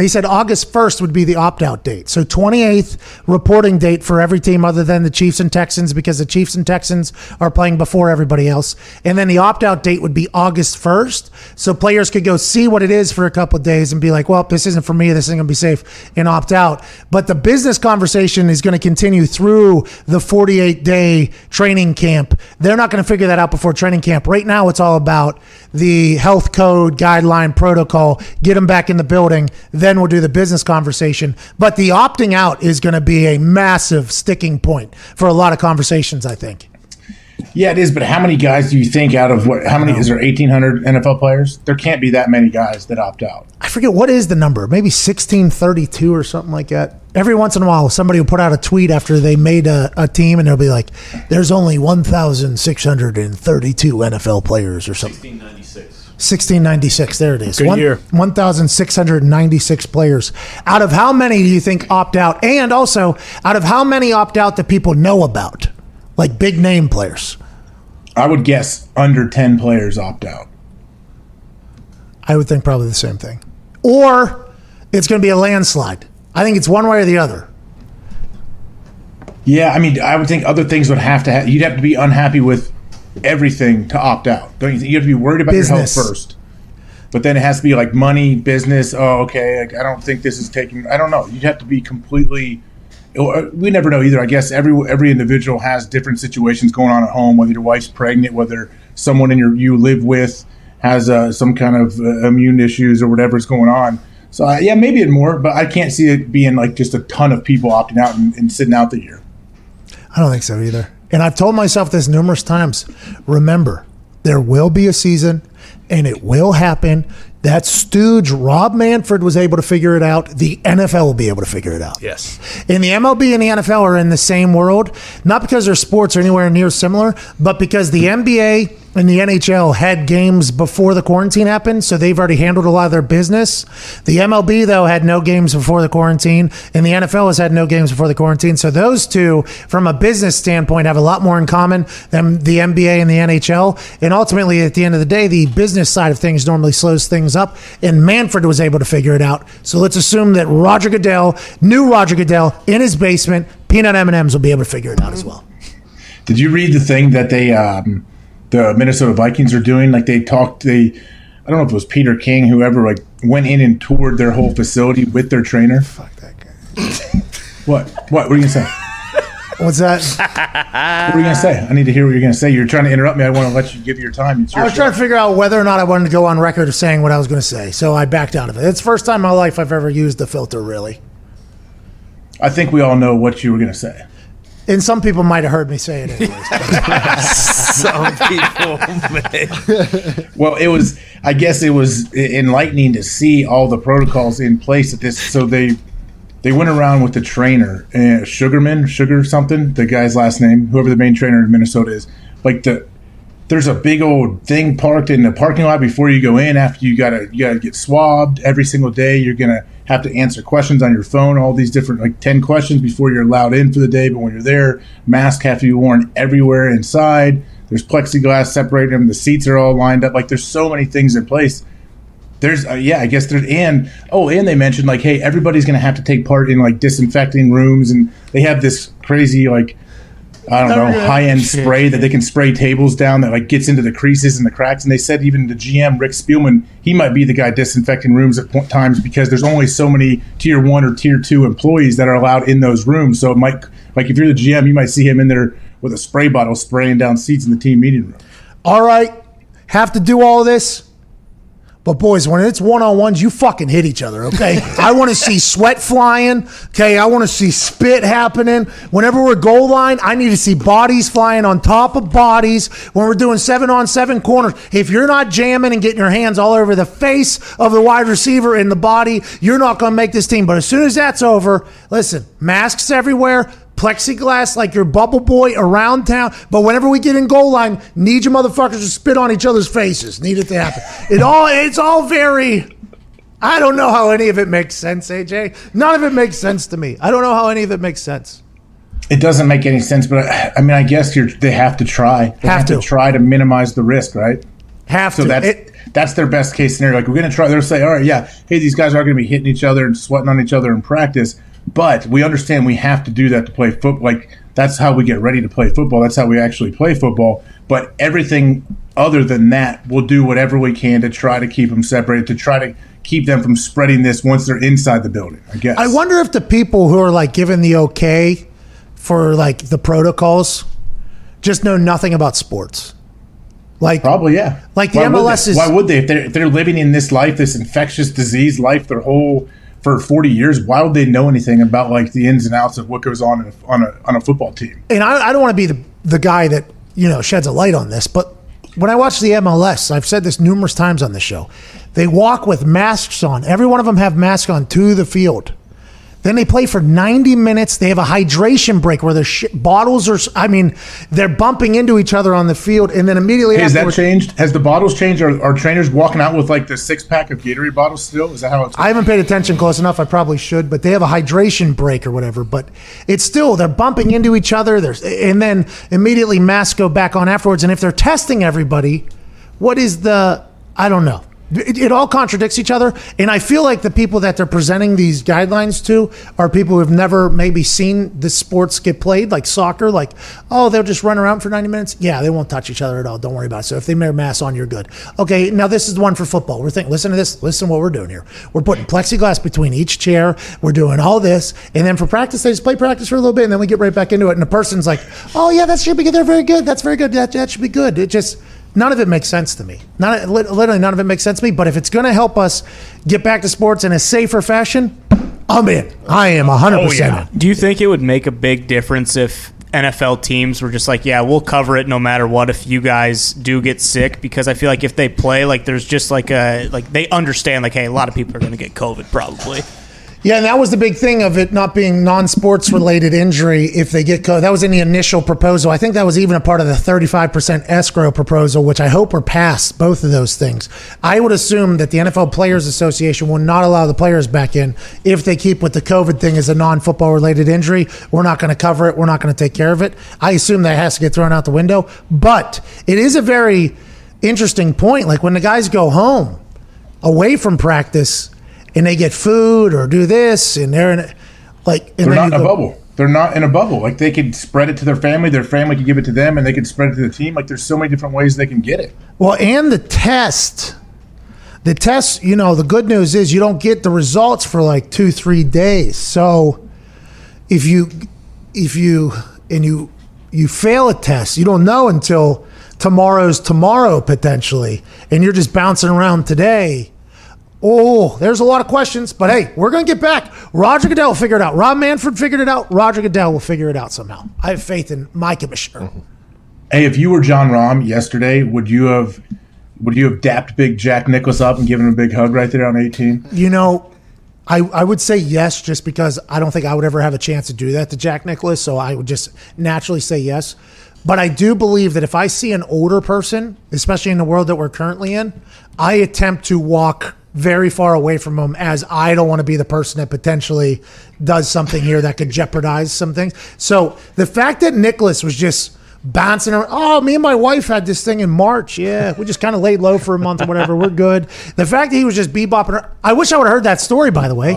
he said August 1st would be the opt out date. So 28th reporting date for every team other than the Chiefs and Texans because the Chiefs and Texans are playing before everybody else. And then the opt out date would be August 1st. So players could go see what it is for a couple of days and be like, well, this isn't for me. This isn't going to be safe and opt out. But the business conversation is going to continue through the 48 day training camp. They're not going to figure that out before training camp. Right now, it's all about the health code guideline protocol, get them back in the building. Then we'll do the business conversation. But the opting out is going to be a massive sticking point for a lot of conversations, I think. Yeah, it is. But how many guys do you think out of what? How many is there? Eighteen hundred NFL players. There can't be that many guys that opt out. I forget what is the number, maybe 1632 or something like that. Every once in a while, somebody will put out a tweet after they made a, a team and they'll be like, there's only 1,632 NFL players or something. 1696. There it is. Good year. 1,696 players. Out of how many do you think opt out? And also, out of how many opt out that people know about? Like big name players. I would guess under ten players opt out. I would think probably the same thing. Or it's going to be a landslide. I think it's one way or the other. Yeah, I mean, I would think other things would have to. Ha- you'd have to be unhappy with everything to opt out. Don't you? You have to be worried about Business. your health first. But then it has to be like money, business. Oh, okay. Like, I don't think this is taking. I don't know. You'd have to be completely. We never know either. I guess every every individual has different situations going on at home. Whether your wife's pregnant, whether someone in your you live with has uh, some kind of uh, immune issues or whatever's going on. So uh, yeah, maybe it more, but I can't see it being like just a ton of people opting out and, and sitting out the year. I don't think so either. And I've told myself this numerous times. Remember, there will be a season and it will happen. That stooge Rob Manfred was able to figure it out. The NFL will be able to figure it out. Yes. And the MLB and the NFL are in the same world, not because their sports are anywhere near similar, but because the NBA and the NHL had games before the quarantine happened, so they've already handled a lot of their business. The MLB, though, had no games before the quarantine, and the NFL has had no games before the quarantine. So those two, from a business standpoint, have a lot more in common than the NBA and the NHL. And ultimately, at the end of the day, the business side of things normally slows things up, and Manfred was able to figure it out. So let's assume that Roger Goodell, new Roger Goodell, in his basement, peanut M&Ms will be able to figure it out as well. Did you read the thing that they, um, the Minnesota Vikings are doing? Like they talked, they, I don't know if it was Peter King, whoever, like went in and toured their whole facility with their trainer. Fuck that guy. What? What? What are you gonna say? What's that? What were you gonna say? I need to hear what you're gonna say. You're trying to interrupt me. I want to let you give your time. Your I was show. trying to figure out whether or not I wanted to go on record of saying what I was going to say, so I backed out of it. It's the first time in my life I've ever used the filter, really. I think we all know what you were gonna say. And some people might have heard me say it anyways. [laughs] Some people. Well, it was. I guess it was enlightening to see all the protocols in place at this. So they they went around with the trainer, uh, Sugarman, Sugar something, the guy's last name, whoever the main trainer in Minnesota is. Like the there's a big old thing parked in the parking lot before you go in. After you gotta you gotta get swabbed every single day. You're gonna have to answer questions on your phone. All these different like ten questions before you're allowed in for the day. But when you're there, masks have to be worn everywhere inside. There's plexiglass separating them. The seats are all lined up. Like there's so many things in place. There's uh, yeah, I guess there's and oh, and they mentioned like hey, everybody's gonna have to take part in like disinfecting rooms, and they have this crazy like I don't know high end spray that they can spray tables down that like gets into the creases and the cracks. And they said even the GM Rick Spielman he might be the guy disinfecting rooms at point times because there's only so many tier one or tier two employees that are allowed in those rooms. So it might like if you're the GM, you might see him in there with a spray bottle spraying down seats in the team meeting room. all right, have to do all this. But boys, when it's one on ones, you fucking hit each other, okay? [laughs] I want to see sweat flying, okay? I want to see spit happening. Whenever we're goal line, I need to see bodies flying on top of bodies. When we're doing seven on seven corners, if you're not jamming and getting your hands all over the face of the wide receiver in the body, you're not going to make this team. But as soon as that's over, listen, masks everywhere, plexiglass like your bubble boy around town. But whenever we get in goal line, need you motherfuckers to spit on each other's faces. Need it to happen. It all it's all very I don't know how any of it makes sense, AJ. None of it makes sense to me. I don't know how any of it makes sense. It doesn't make any sense, but I, I mean, I guess you're, they have to try. They Have to. try to minimize the risk, right? Have So to. that's It- that's their best case scenario. Like we're gonna try. They'll say, all right, yeah, hey, these guys are gonna be hitting each other and sweating on each other in practice, but we understand we have to do that to play football. Like that's how we get ready to play football. That's how we actually play football. But everything other than that, we'll do whatever we can to try to keep them separated, to try to keep them from spreading this once they're inside the building. I guess. I wonder if the people who are like giving the okay for like the protocols just know nothing about sports. Like Probably, yeah. Like the Why would MLS they? is- Why would they? If they're, if they're living in this life, this infectious disease life, their whole for forty years, why would they know anything about like the ins and outs of what goes on on a on a football team? and I, I don't want to be the, the guy that you know sheds a light on this, but when I watch the MLS, I've said this numerous times on the show. They walk with masks on. Every one of them have masks on to the field. Then they play for 90 minutes. They have a hydration break where their sh- bottles are. I mean, they're bumping into each other on the field, and then immediately Hey, has that changed? Has the bottles changed? Are, are trainers walking out with like the six pack of Gatorade bottles still? Is that how it's? I haven't paid attention close enough. I probably should, but they have a hydration break or whatever. But it's still they're bumping into each other. There's and then immediately masks go back on afterwards. And if they're testing everybody, what is the? I don't know. It, it all contradicts each other, and I feel like the people that they're presenting these guidelines to are people who have never maybe seen the sports get played, like soccer. Like, oh, they'll just run around for ninety minutes. Yeah, they won't touch each other at all. Don't worry about it. So if they wear masks on, you're good. Okay, now this is the one for football. We're thinking. Listen to this. Listen to what we're doing here. We're putting plexiglass between each chair. We're doing all this, and then for practice, they just play practice for a little bit, and then we get right back into it. And the person's like, "Oh yeah, that should be good. They're very good. That's very good. That that should be good." It just none of it makes sense to me. Not literally none of it makes sense to me. But if it's going to help us get back to sports in a safer fashion, I'm in. I am 100 percent in. Do you think it would make a big difference if NFL teams were just like, yeah, we'll cover it no matter what if you guys do get sick? Because I feel like if they play, like there's just like a like they understand like, hey, a lot of people are going to get COVID probably. Yeah, and that was the big thing of it not being non-sports related injury if they get COVID. That was in the initial proposal. I think that was even a part of the 35% escrow proposal, which I hope are passed, both of those things. I would assume that the NFL Players Association will not allow the players back in if they keep with the COVID thing as a non-football related injury. We're not going to cover it. We're not going to take care of it. I assume that has to get thrown out the window. But it is a very interesting point. Like when the guys go home away from practice and they get food or do this and they're in like They're not in a bubble. They're not in a bubble. Like they could spread it to their family. Their family could give it to them, and they could spread it to the team. Like there's so many different ways they can get it. Well, and the test, the test, you know, the good news is you don't get the results for like two, three days. So if you, if you and you you fail a test, you don't know until tomorrow's tomorrow potentially, and you're just bouncing around today. Oh, there's a lot of questions, but hey, we're going to get back. Roger Goodell will figure it out. Rob Manfred figured it out. Roger Goodell will figure it out somehow. I have faith in my commissioner. Mm-hmm. Hey, if you were Jon Rahm yesterday, would you have would you have dapped Big Jack Nicklaus up and given him a big hug right there on 18? You know, I, I would say yes, just because I don't think I would ever have a chance to do that to Jack Nicklaus. So I would just naturally say yes. But I do believe that if I see an older person, especially in the world that we're currently in, I attempt to walk very far away from him as I don't want to be the person that potentially does something here that could [laughs] jeopardize some things. So the fact that Nicklaus was just bouncing around, oh, me and my wife had this thing in March. Yeah, we just kind of laid low for a month or whatever. We're good. The fact that he was just bebopping, I wish I would have heard that story, by the way.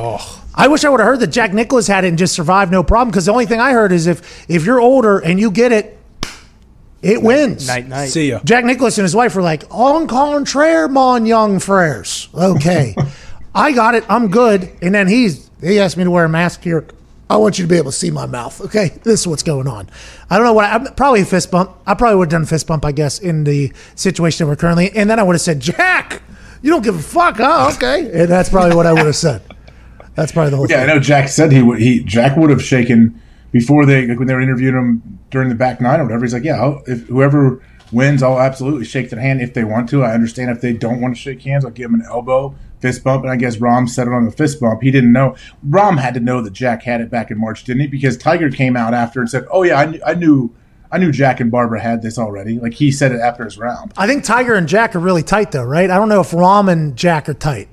I wish I would have heard that Jack Nicklaus had it and just survived no problem. Because the only thing I heard is if if you're older and you get it, it wins. Night night. See ya. Jack Nicklaus and his wife were like, "En contraire, mon young frères." Okay, [laughs] I got it. I'm good. And then he's he asked me to wear a mask here. I want you to be able to see my mouth. Okay, this is what's going on. I don't know what. I, probably a fist bump. I probably would have done a fist bump, I guess, in the situation that we're currently. in. And then I would have said, "Jack, you don't give a fuck, huh?" [laughs] Okay, and that's probably what I would have said. That's probably the whole thing. Yeah, I know Jack said he would. He Jack would have shaken before they like when they were interviewing him during the back nine or whatever. He's like, yeah, I'll, if whoever wins, I'll absolutely shake their hand if they want to. I understand if they don't want to shake hands, I'll give them an elbow fist bump. And I guess Rahm said it on the fist bump. He didn't know. Rahm had to know that Jack had it back in March, didn't he? Because Tiger came out after and said, oh yeah, I, knew- I knew. I knew Jack and Barbara had this already. Like he said it after his round. I think Tiger and Jack are really tight, though, right? I don't know if Rahm and Jack are tight.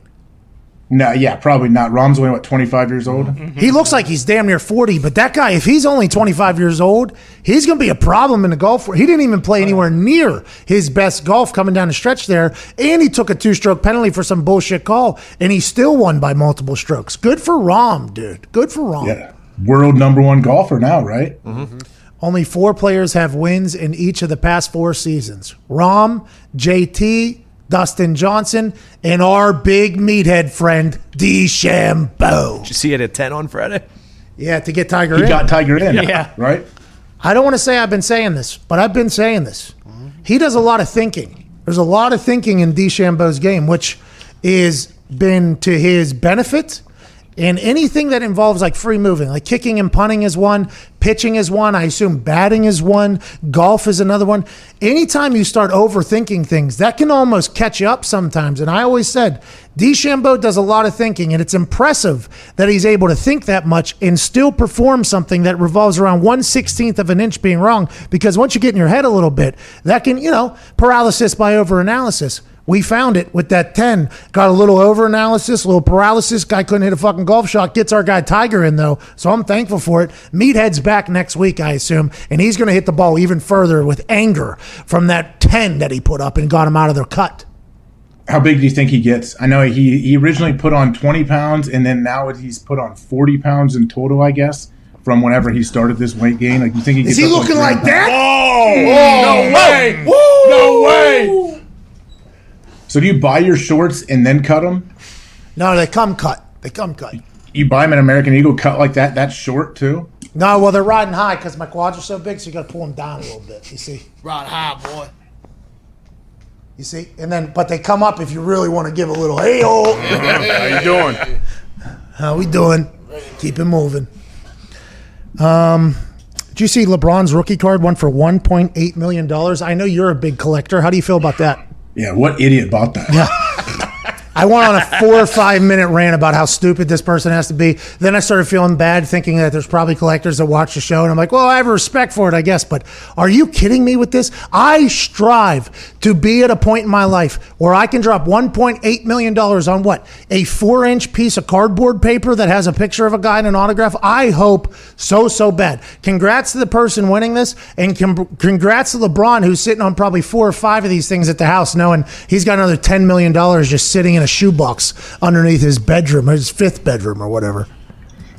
No, yeah, probably not. Rahm's only what twenty five years old. Mm-hmm. He looks like he's damn near 40, but that guy, if he's only 25 years old, he's going to be a problem in the golf. World. He didn't even play anywhere near his best golf coming down the stretch there. And he took a two stroke penalty for some bullshit call, and he still won by multiple strokes. Good for Rahm, dude. Good for Rahm. Yeah, world number one golfer now, right? Mm-hmm. Only four players have wins in each of the past four seasons Rahm, JT, Dustin Johnson, and our big meathead friend, DeChambeau. Did you see it at 10 on Friday? Yeah, to get Tiger He in. got Tiger in, Yeah. right? I don't want to say I've been saying this, but I've been saying this. He does a lot of thinking. There's a lot of thinking in D. DeChambeau's game, which is been to his benefit. And anything that involves like free moving, like kicking and punting is one, pitching is one, I assume batting is one, golf is another one. Anytime you start overthinking things, that can almost catch you up sometimes. And I always said, DeChambeau does a lot of thinking, and it's impressive that he's able to think that much and still perform something that revolves around one sixteenth of an inch being wrong. Because once you get in your head a little bit, that can, you know, paralysis by overanalysis. We found it with that 10. Got a little over analysis, a little paralysis. Guy couldn't hit a fucking golf shot. Gets our guy Tiger in, though. So I'm thankful for it. Meathead's back next week, I assume. And he's going to hit the ball even further with anger from that 10 that he put up and got him out of their cut. How big do you think he gets? I know he, he originally put on 20 pounds and then now he's put on 40 pounds in total, I guess, from whenever he started this weight gain. Like, you think he Is gets he looking three like that? no way! No way! So do you buy your shorts and then cut them? No, they come cut. They come cut. You buy them an American Eagle cut like that? That's short too. No, well, they're riding high because my quads are so big, so you got to pull them down a little bit. You see? Ride high, boy. You see? And then, but they come up if you really want to give a little, hey, oh. [laughs] How you doing? How we doing? Keep it moving. Um, did you see LeBron's rookie card went for one point eight million dollars? I know you're a big collector. How do you feel about that? Yeah, what idiot bought that? [laughs] I went on a four or five minute rant about how stupid this person has to be. Then I started feeling bad, thinking that there's probably collectors that watch the show, and I'm like, well, I have respect for it, I guess. But are you kidding me with this? I strive to be at a point in my life where I can drop 1.8 million dollars on what a four inch piece of cardboard paper that has a picture of a guy and an autograph. I hope so so bad. Congrats to the person winning this, and congrats to LeBron who's sitting on probably four or five of these things at the house, knowing he's got another 10 million dollars just sitting in a shoebox underneath his bedroom, his fifth bedroom or whatever.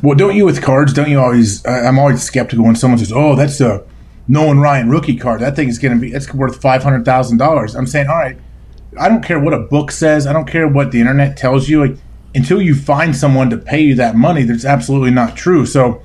Well, don't you with cards? Don't you always? I, I'm always skeptical when someone says, "Oh, that's a Nolan Ryan rookie card. That thing is going to be it's worth five hundred thousand dollars." I'm saying, all right, I don't care what a book says. I don't care what the internet tells you. Like until you find someone to pay you that money, that's absolutely not true. So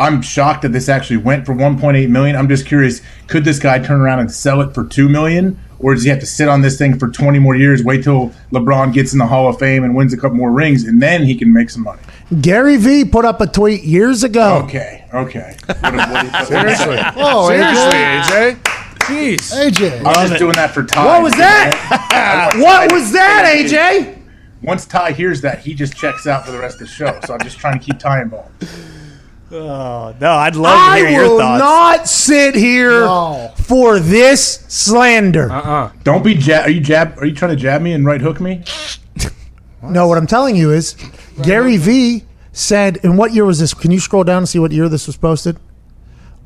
I'm shocked that this actually went for 1.8 million. I'm just curious, could this guy turn around and sell it for 2 million or does he have to sit on this thing for 20 more years, wait till LeBron gets in the Hall of Fame and wins a couple more rings and then he can make some money? Gary V put up a tweet years ago. Okay, okay. What, what, [laughs] Seriously. [laughs] Oh, Seriously, AJ. AJ. Jeez. AJ. I'm just doing that for Ty. What was that? [laughs] what was that, AJ? Once Ty hears that, he just checks out for the rest of the show. So I'm just trying to keep Ty involved. Oh no, I'd love to I hear your will thoughts. not sit here No. for this slander. Uh-uh. Don't be jab. Are you jab? Are you trying to jab me and right hook me? [laughs] No, what I'm telling you is Gary V said, and what year was this? Can you scroll down and see what year this was posted?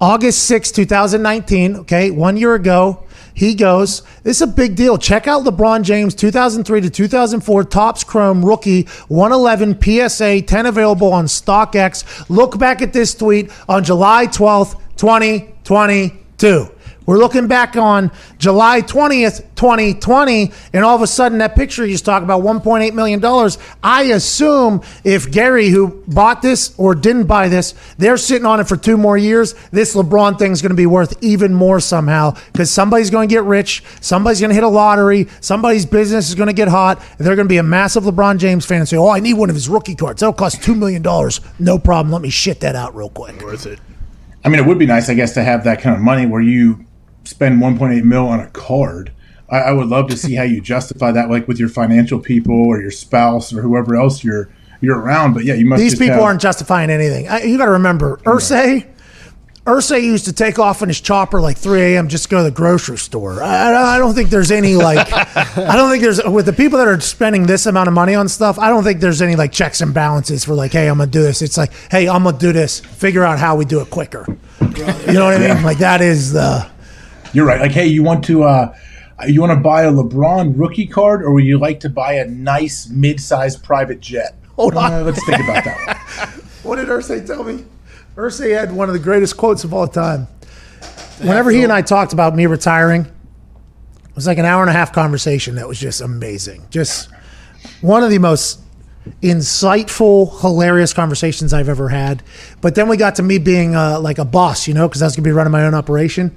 August 6, 2019. Okay, one year ago. He goes, This is a big deal. Check out LeBron James 2003 to 2004 Topps Chrome rookie 111 PSA 10 available on StockX. Look back at this tweet on July 12th, 2022. We're looking back on July 20th, 2020, and all of a sudden that picture you just talk about $1.8 million. I assume if Gary, who bought this or didn't buy this, they're sitting on it for two more years, this LeBron thing's going to be worth even more somehow because somebody's going to get rich, somebody's going to hit a lottery, somebody's business is going to get hot. They're going to be a massive LeBron James fan and say, Oh, I need one of his rookie cards. That'll cost $2 million. No problem. Let me shit that out real quick. Worth it. I mean, it would be nice, I guess, to have that kind of money where you spend 1.8 mil on a card. I, I would love to see how you [laughs] justify that, like with your financial people or your spouse or whoever else you're you're around. But yeah, you must. These people have- aren't justifying anything. I, you got to remember, Irsay, Irsay used to take off in his chopper like 3 a.m. just to go to the grocery store. I, I- I don't think there's any like, [laughs] I don't think there's with the people that are spending this amount of money on stuff. I don't think there's any like checks and balances for like, hey, I'm gonna do this. It's like, hey, I'm gonna do this. Figure out how we do it quicker. You know what I mean? Like that is the. You're right. Like, hey, you want to uh, you want to buy a LeBron rookie card, or would you like to buy a nice mid-sized private jet? Hold on. Uh, let's think about that. [laughs] What did Irsay tell me? Irsay had one of the greatest quotes of all time. Whenever he and I talked about me retiring, it was like an hour and a half conversation that was just amazing. Just one of the most insightful, hilarious conversations I've ever had. But then we got to me being uh, like a boss, you know, because I was going to be running my own operation.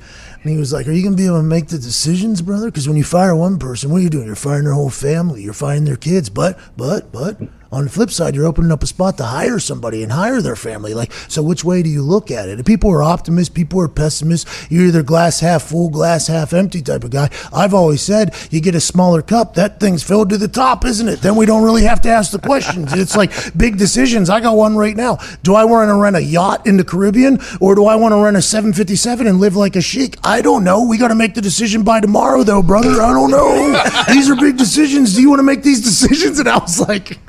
And he was like, Are you going to be able to make the decisions, brother? Because when you fire one person, what are you doing? You're firing their whole family, you're firing their kids. But, but, but, on the flip side, you're opening up a spot to hire somebody and hire their family. Like, so which way do you look at it? If people are optimists, people are pessimists. You're either glass half full, glass half empty type of guy. I've always said you get a smaller cup, that thing's filled to the top, isn't it? Then we don't really have to ask the questions. it's like big decisions. I got one right now. Do I want to rent a yacht in the Caribbean or do I want to rent a 757 and live like a sheik? I don't know. We got to make the decision by tomorrow, though, brother. I don't know. these are big decisions. Do you want to make these decisions? And I was like,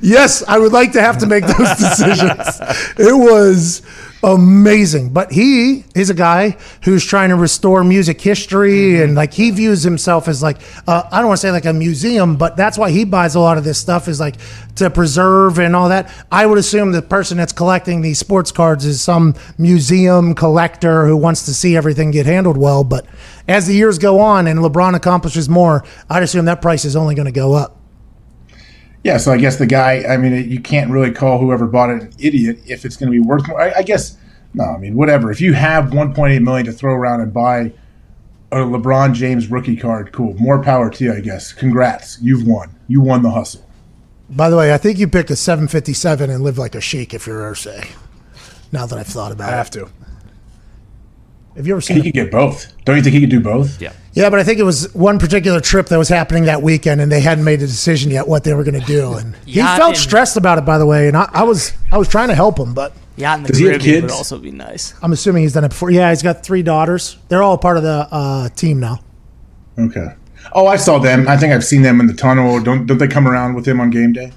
yes, I would like to have to make those [laughs] decisions. it was amazing. But he is a guy who's trying to restore music history and like he views himself as like uh, I don't want to say like a museum, but that's why he buys a lot of this stuff is like to preserve and all that. I would assume the person that's collecting these sports cards is some museum collector who wants to see everything get handled well. But as the years go on and LeBron accomplishes more, I'd assume that price is only going to go up. Yeah, so I guess the guy. I mean, you can't really call whoever bought it an idiot if it's going to be worth more. I, I guess no. I mean, whatever. If you have 1.8 million to throw around and buy a LeBron James rookie card, cool. More power to you, I guess. Congrats, you've won. You won the hustle. By the way, I think you picked a 757 and live like a sheik if you're Irsay. Now that I've thought about I it. I have to. Have you ever seen He it? could get both. Don't you think he could do both? Yeah. Yeah, but I think it was one particular trip that was happening that weekend, and they hadn't made a decision yet what they were going to do. And he Yacht felt and- stressed about it, by the way. And I, I was I was trying to help him, but Yeah, in the Does he have Caribbean would kids? also be nice. I'm assuming he's done it before. Yeah, he's got three daughters. They're all part of the uh, team now. Okay. Oh, I saw them. I think I've seen them in the tunnel. Don't don't they come around with him on game day?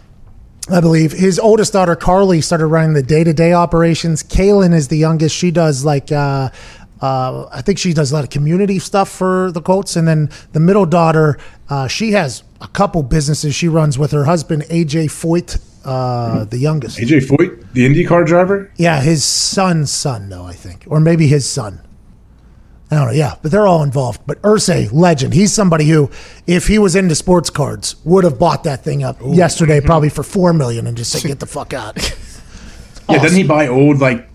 I believe his oldest daughter Carly started running the day to day operations. Kalen is the youngest. She does like uh, uh, I think she does a lot of community stuff for the Colts, and then the middle daughter uh, she has a couple businesses she runs with her husband AJ Foyt, uh, the youngest. AJ Foyt, the IndyCar driver. Yeah, his son's son, though I think, or maybe his son. I don't know. Yeah, but they're all involved. But Irsay, legend. He's somebody who, if he was into sports cards, would have bought that thing up yesterday, [laughs] probably for four million, and just said, "Get the fuck out." Yeah, doesn't he buy old like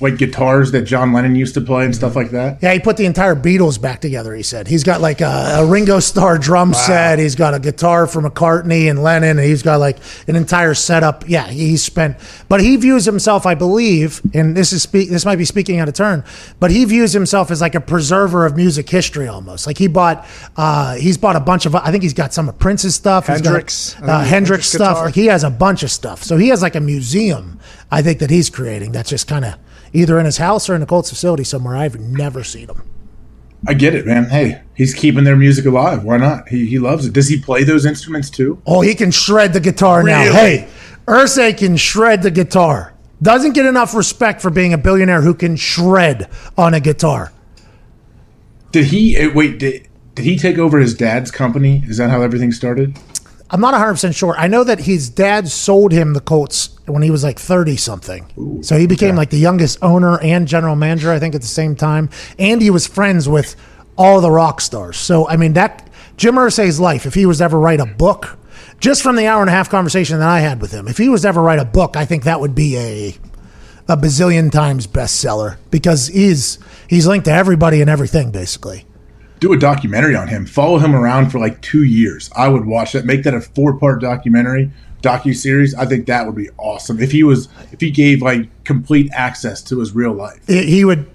like guitars that John Lennon used to play and stuff like that. Yeah, he put the entire Beatles back together. He said he's got like a, a Ringo Starr drum set. He's got a guitar for McCartney and Lennon, and he's got like an entire setup. Yeah, he spent, but he views himself, I believe, and this is speak. This might be speaking out of turn, but he views himself as like a preserver of music history, almost. Like he bought, uh, he's bought a bunch of. I think he's got some of Prince's stuff. He's got, Hendrix. Uh, Hendrix Hendrix stuff. guitar. Like he has a bunch of stuff. So he has like a museum. I think that he's creating. That's just kind of either in his house or in a Colts facility somewhere. I've never seen him. I get it, man. Hey, he's keeping their music alive. Why not? He, he loves it. Does he play those instruments too? Oh, he can shred the guitar now. Hey, Irsay can shred the guitar. Doesn't get enough respect for being a billionaire who can shred on a guitar. Did he eh, wait? Did, did he take over his dad's company? Is that how everything started? I'm not 100% sure. I know that his dad sold him the Colts when he was like 30 something. so he became like the youngest owner and general manager, I think, at the same time. And he was friends with all the rock stars. So, I mean, that Jim Irsay's life, if he was to ever write a book, just from the hour and a half conversation that I had with him, if he was to ever write a book, I think that would be a a bazillion times bestseller because he's he's linked to everybody and everything basically. Do a documentary on him. Follow him around for like two years. I would watch that. Make that a four part documentary docu series. I think that would be awesome if he was if he gave like complete access to his real life. He would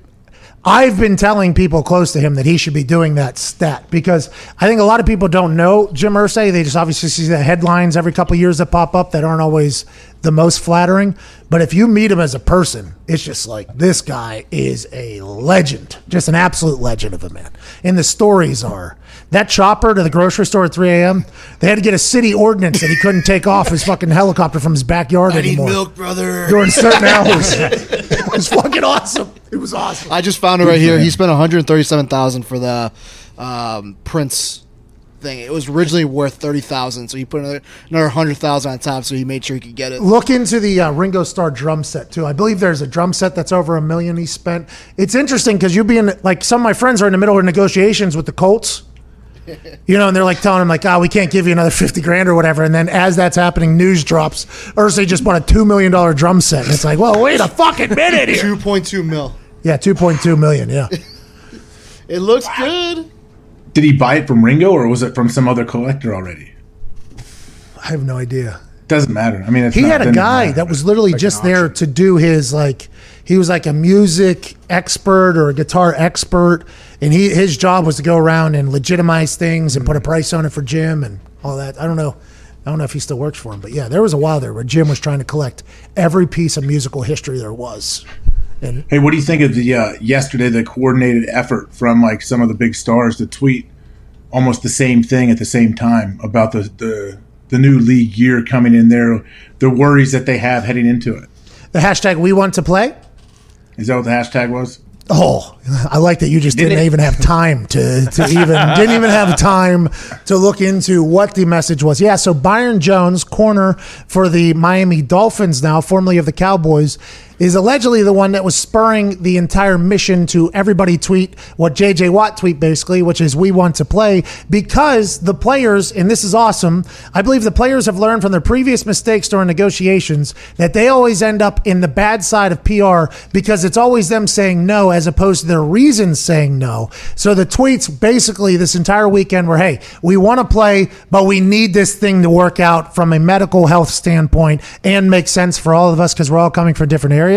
I've been telling people close to him that he should be doing that stat because I think a lot of people don't know Jim Irsay. They just obviously see the headlines every couple years that pop up that aren't always the most flattering. But if you meet him as a person, it's just like this guy is a legend, just an absolute legend of a man. And the stories are that chopper to the grocery store at 3 a.m. They had to get a city ordinance that he couldn't take off his fucking helicopter from his backyard I need anymore milk, brother. during certain [laughs] hours. [laughs] it was fucking awesome. It was awesome. I just found it right here. He spent one hundred thirty-seven thousand for the um, Prince thing. It was originally worth thirty thousand, so he put another another hundred thousand on top, so he made sure he could get it. Look into the uh, Ringo Starr drum set too. I believe there's a drum set that's over a million he spent. It's interesting because you being like some of my friends are in the middle of negotiations with the Colts. You know, and they're like telling him like, "Oh, we can't give you another fifty grand or whatever." And then as that's happening, news drops. Irsay just bought a two million dollar drum set, and it's like, "Well, wait a fucking minute here." [laughs] Two point two mil. Yeah, two point two million. Yeah, [laughs] It looks good. Did he buy it from Ringo or was it from some other collector already? I have no idea. Doesn't matter. I mean, it's he not- had a guy matter, that was literally like just there to do his like he was like a music expert or a guitar expert and he his job was to go around and legitimize things and put a price on it for Jim and all that. I don't know. I don't know if he still works for him, but yeah, there was a while there where Jim was trying to collect every piece of musical history there was. And Hey, what do you think of the uh, yesterday the coordinated effort from like some of the big stars to tweet almost the same thing at the same time about the the, the new league year coming in there, the worries that they have heading into it. the hashtag we want to play. Is that what the hashtag was? Oh, I like that you just didn't, Didn't even have time to, to even [laughs] didn't even have time to look into what the message was. Yeah, so Byron Jones, corner for the Miami Dolphins now, formerly of the Cowboys, is allegedly the one that was spurring the entire mission to everybody tweet what JJ Watt tweet basically, which is we want to play because the players, and this is awesome, I believe the players have learned from their previous mistakes during negotiations that they always end up in the bad side of PR because it's always them saying no as opposed to their reasons saying no. So the tweets basically this entire weekend were, hey, we want to play, but we need this thing to work out from a medical health standpoint and make sense for all of us because we're all coming from different areas.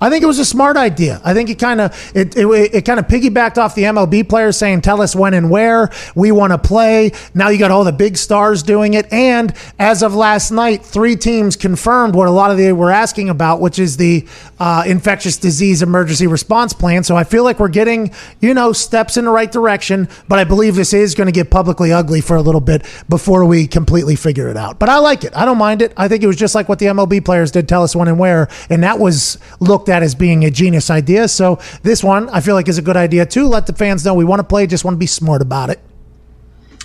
I think it was a smart idea. I think it kind of it, it, it kind of piggybacked off the MLB players saying, tell us when and where we want to play. Now you got all the big stars doing it. And as of last night, three teams confirmed what a lot of they were asking about, which is the uh, infectious disease emergency response plan. So I feel like we're getting, you know, steps in the right direction, but I believe this is going to get publicly ugly for a little bit before we completely figure it out. But I like it. I don't mind it. I think it was just like what the MLB players did tell us when and where. And that was looked at as being a genius idea. So this one, I feel like is a good idea too. Let the fans know we want to play, just want to be smart about it.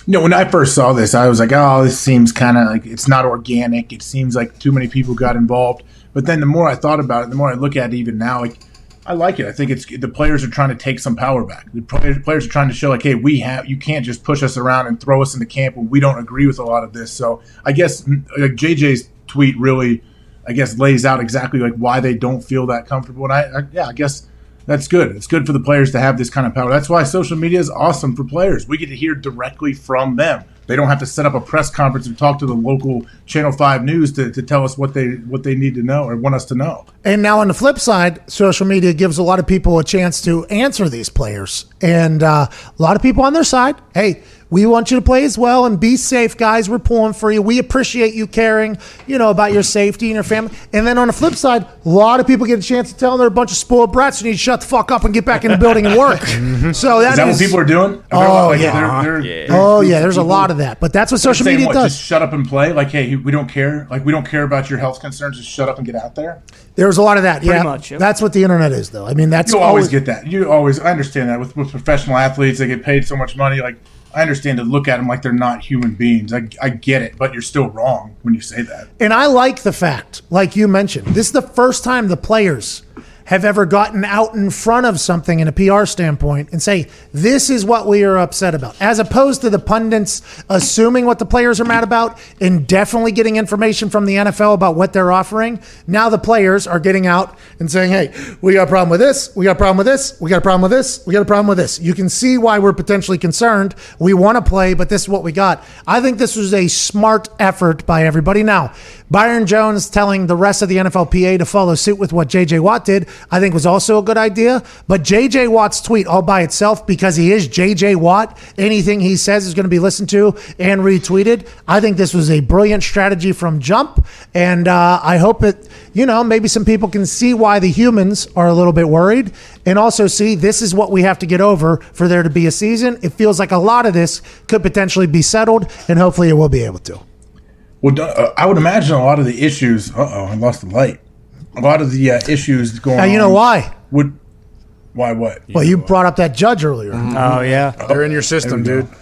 No, when I first saw this, I was like, "Oh, this seems kind of like it's not organic. It seems like too many people got involved." But then the more I thought about it, the more I look at it even now, like I like it. I think it's the players are trying to take some power back. The players, are trying to show like, "Hey, we have. You can't just push us around and throw us into camp when we don't agree with a lot of this." So I guess like JJ's tweet really I guess lays out exactly like why they don't feel that comfortable. And I, I yeah, I guess that's good. It's good for the players to have this kind of power. That's why social media is awesome for players. We get to hear directly from them. They don't have to set up a press conference and talk to the local Channel Five News to, to tell us what they what they need to know or want us to know. And now on the flip side, social media gives a lot of people a chance to answer these players. And uh, a lot of people on their side, hey, we want you to play as well and be safe, guys. We're pulling for you. We appreciate you caring, you know, about your safety and your family. And then on the flip side, a lot of people get a chance to tell them they're a bunch of spoiled brats. You need to shut the fuck up and get back in the building and work. [laughs] Mm-hmm. So that Is that is, what people are doing? Oh, like, yeah. they're- they're- Oh they're- yeah, there's a lot of that. But that's what social saying media what, does. Just shut up and play. Like, hey, we don't care. Like, we don't care about your health concerns. Just shut up and get out there. There's a lot of that. Pretty yeah, much, yep. that's what the internet is, though. I mean, that's You always get that. You always. I understand that with, with professional athletes, they get paid so much money. Like, I understand to look at them like they're not human beings. I, I get it, but you're still wrong when you say that. And I like the fact, like you mentioned, this is the first time the players have ever gotten out in front of something in a PR standpoint and say, this is what we are upset about, as opposed to the pundits assuming what the players are mad about and definitely getting information from the NFL about what they're offering. Now the players are getting out and saying, hey, we got a problem with this, we got a problem with this, we got a problem with this, we got a problem with this. You can see why we're potentially concerned. We want to play, but this is what we got. I think this was a smart effort by everybody. Now, Byron Jones telling the rest of the NFLPA to follow suit with what JJ Watt did, I think was also a good idea. But JJ Watt's tweet all by itself, because he is JJ Watt, anything he says is going to be listened to and retweeted. I think this was a brilliant strategy from jump. And uh, I hope it, you know, maybe some people can see why the humans are a little bit worried and also see this is what we have to get over for there to be a season. It feels like a lot of this could potentially be settled, and hopefully it will be able to. Well, uh, I would imagine a lot of the issues. Uh oh, I lost the light. A lot of the uh, issues going. Now, you know on why? Would why what? Well, you brought up that judge earlier. Oh yeah, They're in your system, dude. go.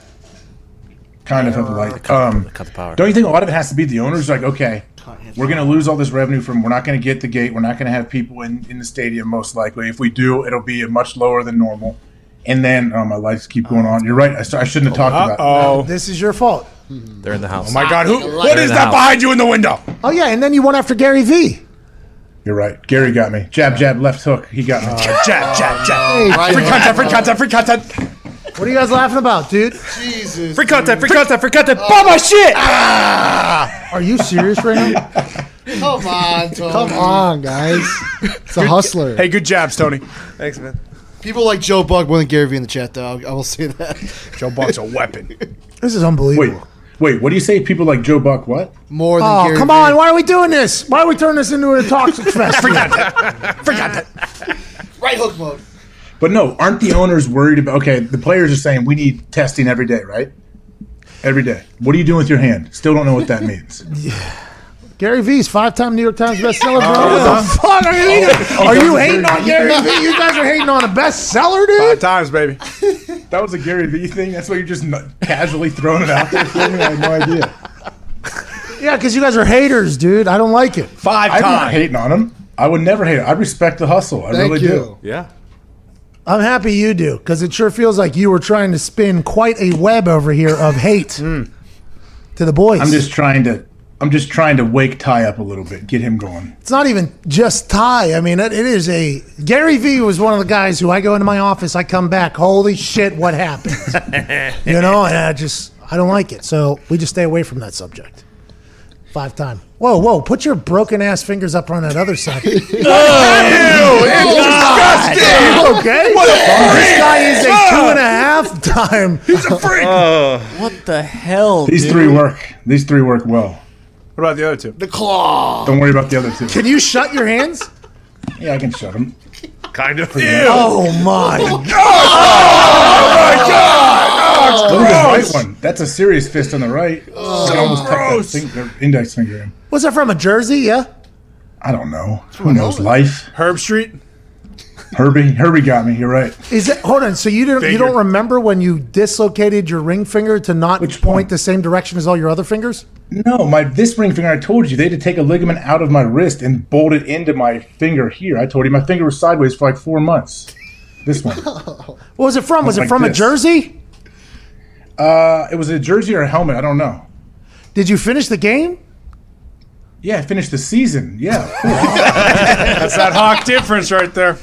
Kind of have the light. Um, cut the power. Don't you think a lot of it has to be the owners? Like, okay, we're going to lose all this revenue from. We're not going to get the gate. We're not going to have people in in the stadium. Most likely, if we do, it'll be much lower than normal. And then, oh, my lights keep going on. You're right. I shouldn't have talked about. it. Oh, This is your fault. They're in the house. oh my God! Who? What in is the that house. behind you in the window? Oh yeah, and then you went after Gary Vee. You're right. Gary got me. Jab, jab, left hook. He got me. Uh, jab, jab, jab, jab. Free content, free content, free content. What are you guys laughing about, dude? Jesus. Free content, free content, free content. Buy my shit. Ah! Are you serious right now? Come on, Tony. Come on, guys. It's a hustler. Hey, good jabs, Tony. Thanks, man. People like Joe Buck more than Gary Vee in the chat, though. I'll- I will say that. [laughs] Joe Buck's a weapon. This is Wait, unbelievable. wait. What do you say? People like Joe Buck? What? More than Oh, Gary come Vee. on. Why are we doing this? Why are we turning this into a toxic [laughs] fest? Free content. Right hook mode. But no, aren't the owners worried about? Okay, the players are saying we need testing every day, right? Every day. What are you doing with your hand? Still don't know what that means. [laughs] Gary Vee's five-time New York Times bestseller, bro. what the fuck oh, are oh, you hating? Are you hating on Gary Vee? You guys are hating on a bestseller, Five dude. times, baby. That was a Gary Vee thing. That's why you're just not casually throwing it out there. [laughs] for me? I had no idea. Yeah, because you guys are haters, dude. I don't like it. Five I'm not times. hating on him. I would never hate it. I respect the hustle. I Thank really you. do. Yeah. I'm happy you do because it sure feels like you were trying to spin quite a web over here of hate mm. to the boys. I'm just trying to. I'm just trying to wake Ty up a little bit, get him going. it's not even just Ty. I mean, it, it is a Gary Vee was one of the guys who I go into my office, I come back, holy shit, what happened? [laughs] you know, and I just I don't like it. So we just stay away from that subject. Five time. Whoa, whoa! Put your broken ass fingers up on that other side. [laughs] [laughs] Oh, no, it's disgusting. okay. what a freak. This guy is a two ah. and a half time. He's a freak. Oh. what the hell? These dude? three work. These three work well. What about the other two? The claw. Don't worry about the other two. Can you shut your hands? Yeah, I can shut them. Kind of. Oh my oh, Look oh, at the right one. That's a serious fist on the right. Oh, I almost tucked that finger, uh, index finger in. Was that from a jersey? Yeah. I don't know. Who knows? Life. Herbstreit. Herbie. Herbie got me. You're right. Is it? Hold on. So you don't you don't remember when you dislocated your ring finger to not Which point one? the same direction as all your other fingers? No, my this ring finger. I told you they had to take a ligament out of my wrist and bolt it into my finger here. I told you my finger was sideways for like four months. This one. [laughs] What was it from? Was it like from a jersey? Uh, it was a jersey or a helmet. I don't know. Did you finish the game? Yeah, finish the season. Yeah, [laughs] That's that hawk difference right there.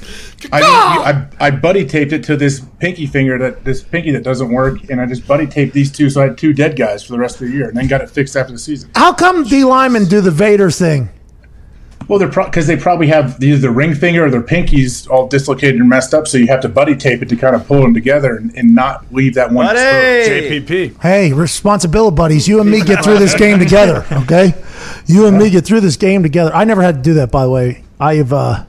I, I I buddy taped it to this pinky finger that this pinky that doesn't work, and I just buddy taped these two, so I had two dead guys for the rest of the year, and then got it fixed after the season. How come D linemen do the Vader thing? Well, they're because they probably have either the ring finger or their pinkies all dislocated and messed up, so you have to buddy tape it to kind of pull them together and, and not leave that one. Buddy! JPP. Hey, responsibility buddies. You and me get through this game together, okay? You and me get through this game together. I never had to do that, by the way. I've uh,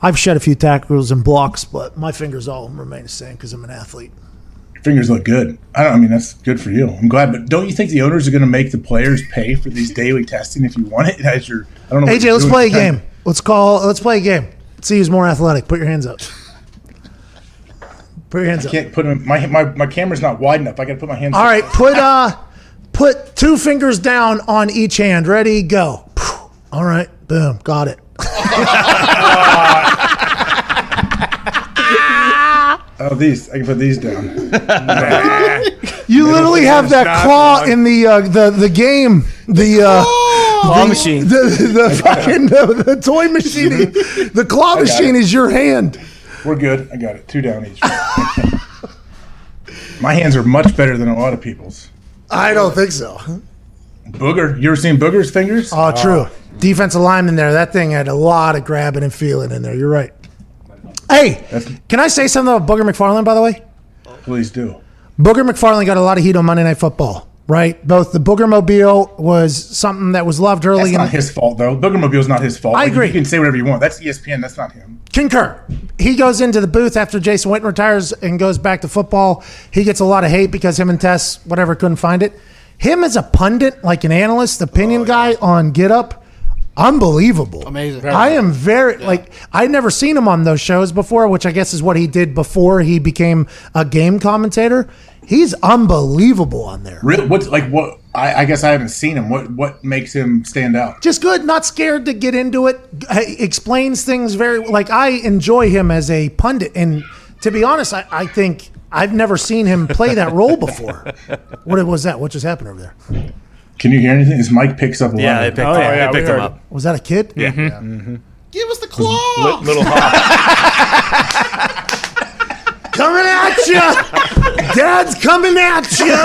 I've shed a few tackles and blocks, but my fingers all remain the same because I'm an athlete. Your fingers look good. I don't. I mean, that's good for you. I'm glad, but don't you think the owners are going to make the players pay for these daily testing if you want it [laughs] as your? I don't know. AJ, let's play a at the time. game. Let's call. Let's play a game. Let's see who's more athletic. Put your hands up. Put your hands I up. can't put them. My my my camera's not wide enough. I got to put my hands. All right, put uh, put two fingers down on each hand. Ready, go. All right, boom, got it. [laughs] Oh, these. I can put these down. [laughs] You literally have that claw one. in the uh, the the game. The uh, Claw machine. the, the fucking the, the toy machine. [laughs] The claw machine it. is your hand. We're good. I got it. Two down each. my hands are much better than a lot of people's. I don't think so. Booger. You ever seen Booger's fingers? Oh, true. Defensive lineman there. That thing had a lot of grabbing and feeling in there. You're right. Hey, can I say something about Booger McFarland, by the way? Please do. Booger McFarland got a lot of heat on Monday Night Football, right? Both the Booger Mobile was something that was loved early That's in not his fault, though. Booger Mobile's not his fault. I Like, agree. You can say whatever you want. That's ESPN. That's not him. Concur. He goes into the booth after Jason Witten retires and goes back to football. He gets a lot of hate because him and Tess, whatever, couldn't find it. Him as a pundit, like an analyst, opinion oh, guy on Get Up, unbelievable. Amazing. I am very like I'd never seen him on those shows before, which I guess is what he did before he became a game commentator. He's unbelievable on there. Really? What's like what? I, I guess I haven't seen him. What what makes him stand out? just good, not scared to get into it. He explains things very like I enjoy him as a pundit, and to be honest, I, I think I've never seen him play that role before. [laughs] What was that? What just happened over there? Can you hear anything? His mic picks up a lot. Yeah, they picked, Oh, yeah, they picked him up. Was that a kid? Yeah. Mm-hmm. Mm-hmm. Give us the claw. Little hawk. [laughs] Coming at you, Dad's coming at you.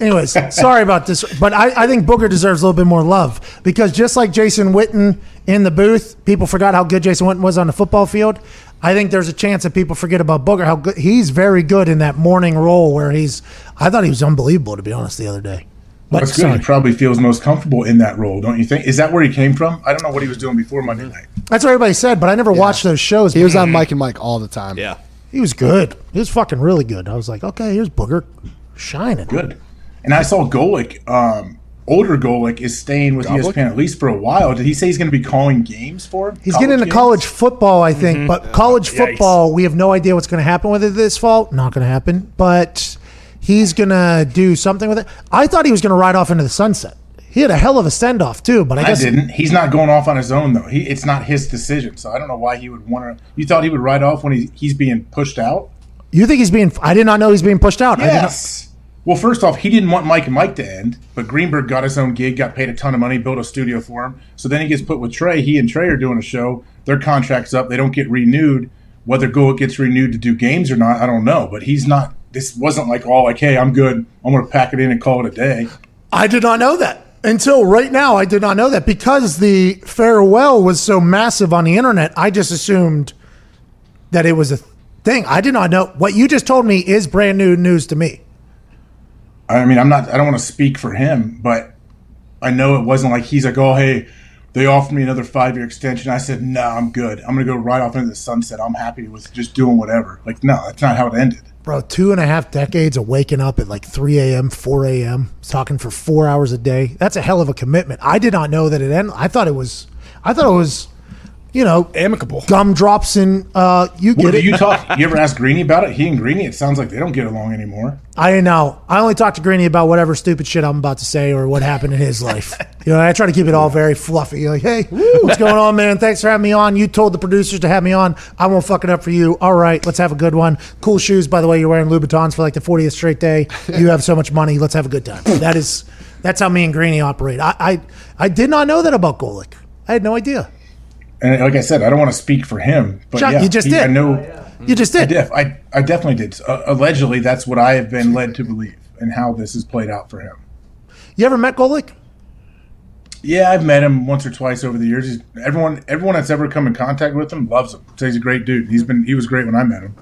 [laughs] Anyways, sorry about this, but I, I think Booger deserves a little bit more love because just like Jason Witten in the booth, people forgot how good Jason Witten was on the football field. I think there's a chance that people forget about Booger. How good he's very good in that morning role where he's. I thought he was unbelievable to be honest the other day. But That's good. He probably feels most comfortable in that role, don't you think? Is that where he came from? I don't know what he was doing before Monday night. that's what everybody said, but I never watched those shows. He was on Mike and Mike all the time. Yeah. He was good. He was fucking really good. I was like, okay, here's Booger shining. Good. And I saw Golic, um, older Golic, is staying with E ESPN at least for a while. Did he say he's going to be calling games for him? He's getting into games? college football, I think, Mm-hmm. but college football, we have no idea what's going to happen with it this fall. Not going to happen, but he's going to do something with it. I thought he was going to ride off into the sunset. He had a hell of a send off too, but I, I guess didn't. He's not going off on his own though. He, it's not his decision, so I don't know why he would want to. You thought he would ride off when he, he's being pushed out? you think he's being. I did not know he's being pushed out. I did not- Yes. Well, first off, he didn't want Mike and Mike to end, but Greenberg got his own gig, got paid a ton of money, built a studio for him. So then he gets put with Trey. He and Trey are doing a show. Their contract's up. They don't get renewed. Whether Golic gets renewed to do games or not, I don't know. But he's not. This wasn't like all like, hey, I'm good. I'm going to pack it in and call it a day. I did not know that until right now. I did not know that because the farewell was so massive on the internet. I just assumed that it was a thing. I did not know. What you just told me is brand new news to me. I mean, I'm not. I don't want to speak for him, but I know it wasn't like he's like, oh, hey, they offered me another five year extension. I said, no, I'm good. I'm going to go right off into the sunset. I'm happy with just doing whatever. Like, no, that's not how it ended. Bro, two and a half decades of waking up at like 3 a.m., 4 a.m., talking for four hours a day. That's a hell of a commitment. I did not know that it ended. I thought it was, I thought it was, you know, Amicable. gumdrops and uh, you get do it. you talk? [laughs] You ever ask Greeny about it? He and Greeny, it sounds like they don't get along anymore. I know. I only talk to Greeny about whatever stupid shit I'm about to say or what happened in his life. You know, I try to keep it all very fluffy. Like, hey, [laughs] what's going on, man? Thanks for having me on. You told the producers to have me on. I won't fuck it up for you. All right, let's have a good one. Cool shoes, by the way. You're wearing Louboutins for like the 40th straight day. [laughs] You have so much money. Let's have a good time. That is That's how me and Greeny operate. I, I, I did not know that about Golic. I had no idea. And like I said, I don't want to speak for him, but Chuck, yeah, you just he- did. I know. You just did. I did. def, I, I definitely did. Uh, allegedly, that's what I have been led to believe, and how this has played out for him. You ever met Golic? Yeah, I've met him once or twice over the years. He's, everyone, everyone that's ever come in contact with him loves him. Says he's a great dude. He's been, he was great when I met him.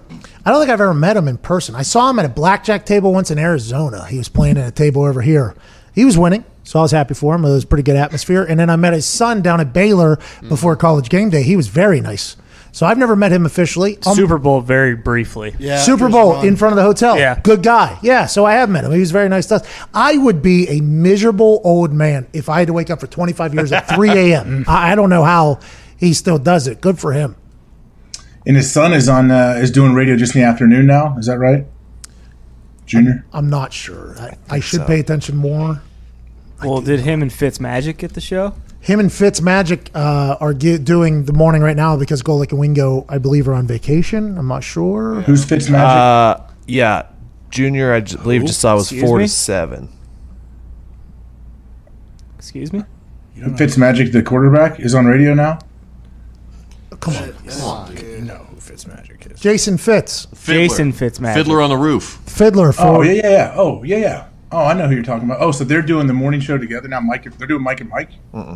I don't think I've ever met him in person. I saw him at a blackjack table once in Arizona. He was playing at a table over here. He was winning, so I was happy for him. It was a pretty good atmosphere. And then I met his son down at Baylor before college game day. He was very nice. So I've never met him officially. Um, Super Bowl very briefly. Yeah, Super Bowl Ron. in front of the hotel. Yeah. Good guy. Yeah, so I have met him. He was very nice to us. I would be a miserable old man if I had to wake up for 25 years at 3 [laughs] a.m. I, I don't know how he still does it. Good for him. And his son is on, uh, is doing radio just in the afternoon now. Is that right? Junior. I'm not sure. I, I should pay attention more. Well, did him and Fitz Magic get the show? Him and Fitz Magic uh, are ge- doing the morning right now because Golic and Wingo, I believe, are on vacation. I'm not sure. Who's Fitzmagic? Uh, yeah, Junior, I j- believe just saw was Excuse four me? to seven. Excuse me. Fitzmagic, the quarterback, is on radio now. Come on. You know who Fitzmagic is. Jason Fitz, Jason Fitzmagic. Fiddler on the Roof. Fiddler for. Oh yeah, yeah, yeah. Oh yeah, yeah. Oh, I know who you're talking about. Oh, so they're doing the morning show together now. Mike, they're doing Mike and Mike.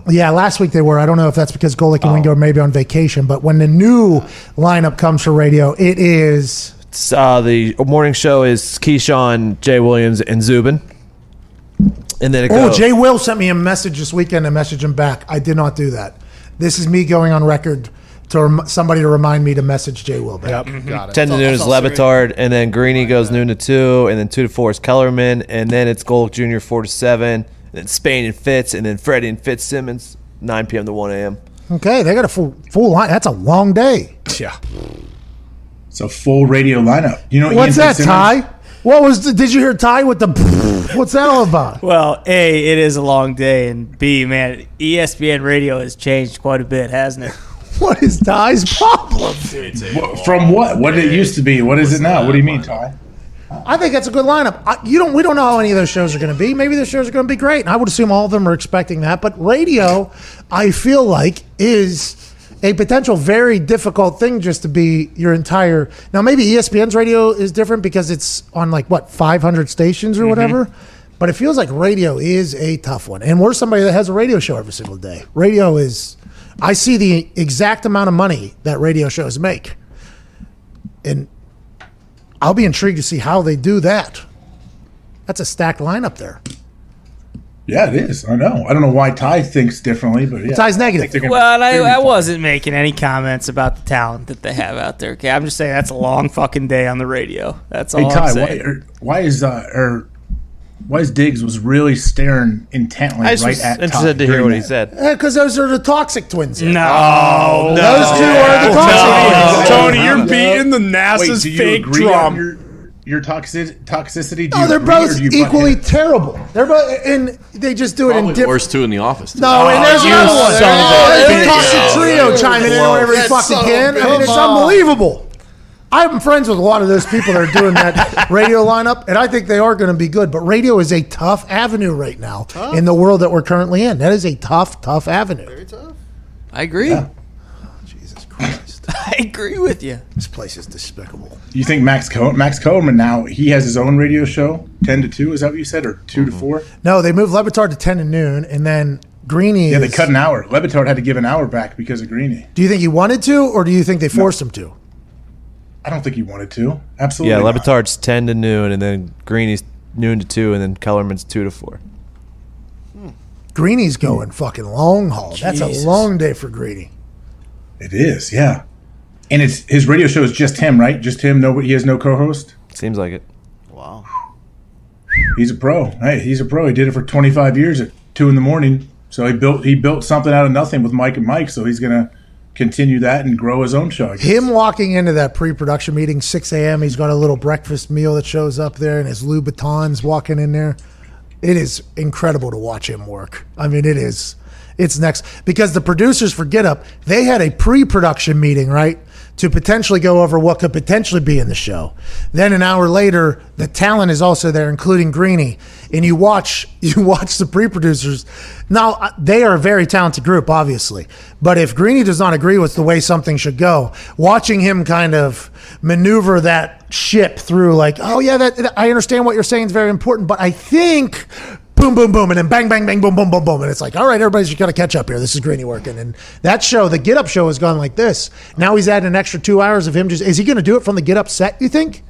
Yeah, last week they were. I don't know if that's because Golic and Wingo are maybe on vacation, but when the new lineup comes for radio, it is. It's, Uh, the morning show is Keyshawn, Jay Williams, and Zubin. And then it Oh, goes. Jay Will sent me a message this weekend and message him back. I did not do that. This is me going on record to rem- somebody to remind me to message Jay Will back. Mm-hmm. Got it. 10 to It's noon is it's. Le Batard, and then Greeny goes noon to 2, and then 2 to 4 is Kellerman, and then it's Gold Jr. 4 to 7, and then Spain and Fitz, and then Freddie and Fitzsimmons, 9 p.m. to 1 a.m. Okay, they got a full full line. That's a long day. Yeah. it's a full radio lineup. You know What's Ian that, Fitzsimmons? Ty? What was? The, did you hear Ty with the? [laughs] What's that all about? Well, A, it is a long day, and B, man, ESPN radio has changed quite a bit, hasn't it? [laughs] What is Ty's problem? What- From what? What did it used to be? What is it now? What do you mean, Ty? I think that's a good lineup. I, you don't. We don't know how any of those shows are going to be. Maybe those shows are going to be great, and I would assume all of them are expecting that. But radio, I feel like, is a potential very difficult thing just to be your entire. Now, maybe ESPN's radio is different because it's on like what 500 stations or mm-hmm. whatever. But it feels like radio is a tough one, and we're somebody that has a radio show every single day. Radio is. I see the exact amount of money that radio shows make, and I'll be intrigued to see how they do that. That's a stacked lineup there. Yeah, it is. I know. I don't know why Ty thinks differently, but yeah. Ty's negative. think Well, I, I wasn't making any comments about the talent that they have out there. Okay, I'm just saying that's a long fucking day on the radio. That's all Hey I'm Ty, why, saying. or, why is uh, or why is Diggs was really staring intently I just right was at interested Ty to hear during what he said. Because those are the toxic twins. no, oh, Those two are the toxic twins. Tony, you're No. beating the Wait, NASA's do you fake agree on drum. your your toxic, toxicity? Do No, you they're both do you equally terrible. They're both, and they just do it Probably in different. worst two in the office. too. No, and oh, there's another one. son of a Oh, there's a toxic Oh, trio chiming in wherever he That fucking son of a can. I mean, it's unbelievable. I'm friends with a lot of those people that are doing that [laughs] radio lineup, and I think they are going to be good. But radio is a tough avenue right now in the world that we're currently in. That is a tough, tough avenue. Very tough. I agree. Jesus Christ, [laughs] I agree with you. this place is despicable. You think Max Co- Max Coleman now he has his own radio show, ten to two? Is that what you said, or 2 Mm-hmm. to four? No, they moved Le Batard to ten to noon, and then Greeny. Yeah, they cut an hour. Le Batard had to give an hour back because of Greeny. Do you think he wanted to, or do you think they forced him to? I don't think he wanted to. Absolutely. Yeah, not. Le Batard's 10 to noon, and then Greeny's noon to 2, and then Kellerman's 2 to 4. Hmm. Greeny's going fucking long haul. That's a long day for Greeny. It is. Yeah, and it's his radio show is just him, right? Just him. No, he has no co-host. Seems like it. Wow. He's a pro. Hey, he's a pro. He did it for 25 years at two in the morning. So he built he built something out of nothing with Mike and Mike. So he's gonna continue that and grow his own show. Him walking into that pre-production meeting, 6 a.m. He's got a little breakfast meal that shows up there, and his Louboutins walking in there. It is incredible to watch him work. I mean, it is. It's next because the producers for Get Up they had a pre-production meeting right to potentially go over what could potentially be in the show. Then an hour later, the talent is also there, including Greeny. And you watch [laughs] you watch the pre-producers. Now uh, they are a very talented group, obviously. But if Greeny does not agree with the way something should go, watching him kind of maneuver that ship through, like, oh yeah, that I understand what you're saying is very important, but I think boom, boom, boom, and then bang, bang, bang, boom, boom, boom, boom. And it's like, all right, everybody's got to catch up here. This is Greeny working. And that show, the Get Up show, has gone like this. Now he's adding an extra two hours of him just. Is he going to do it from the Get Up set, you think?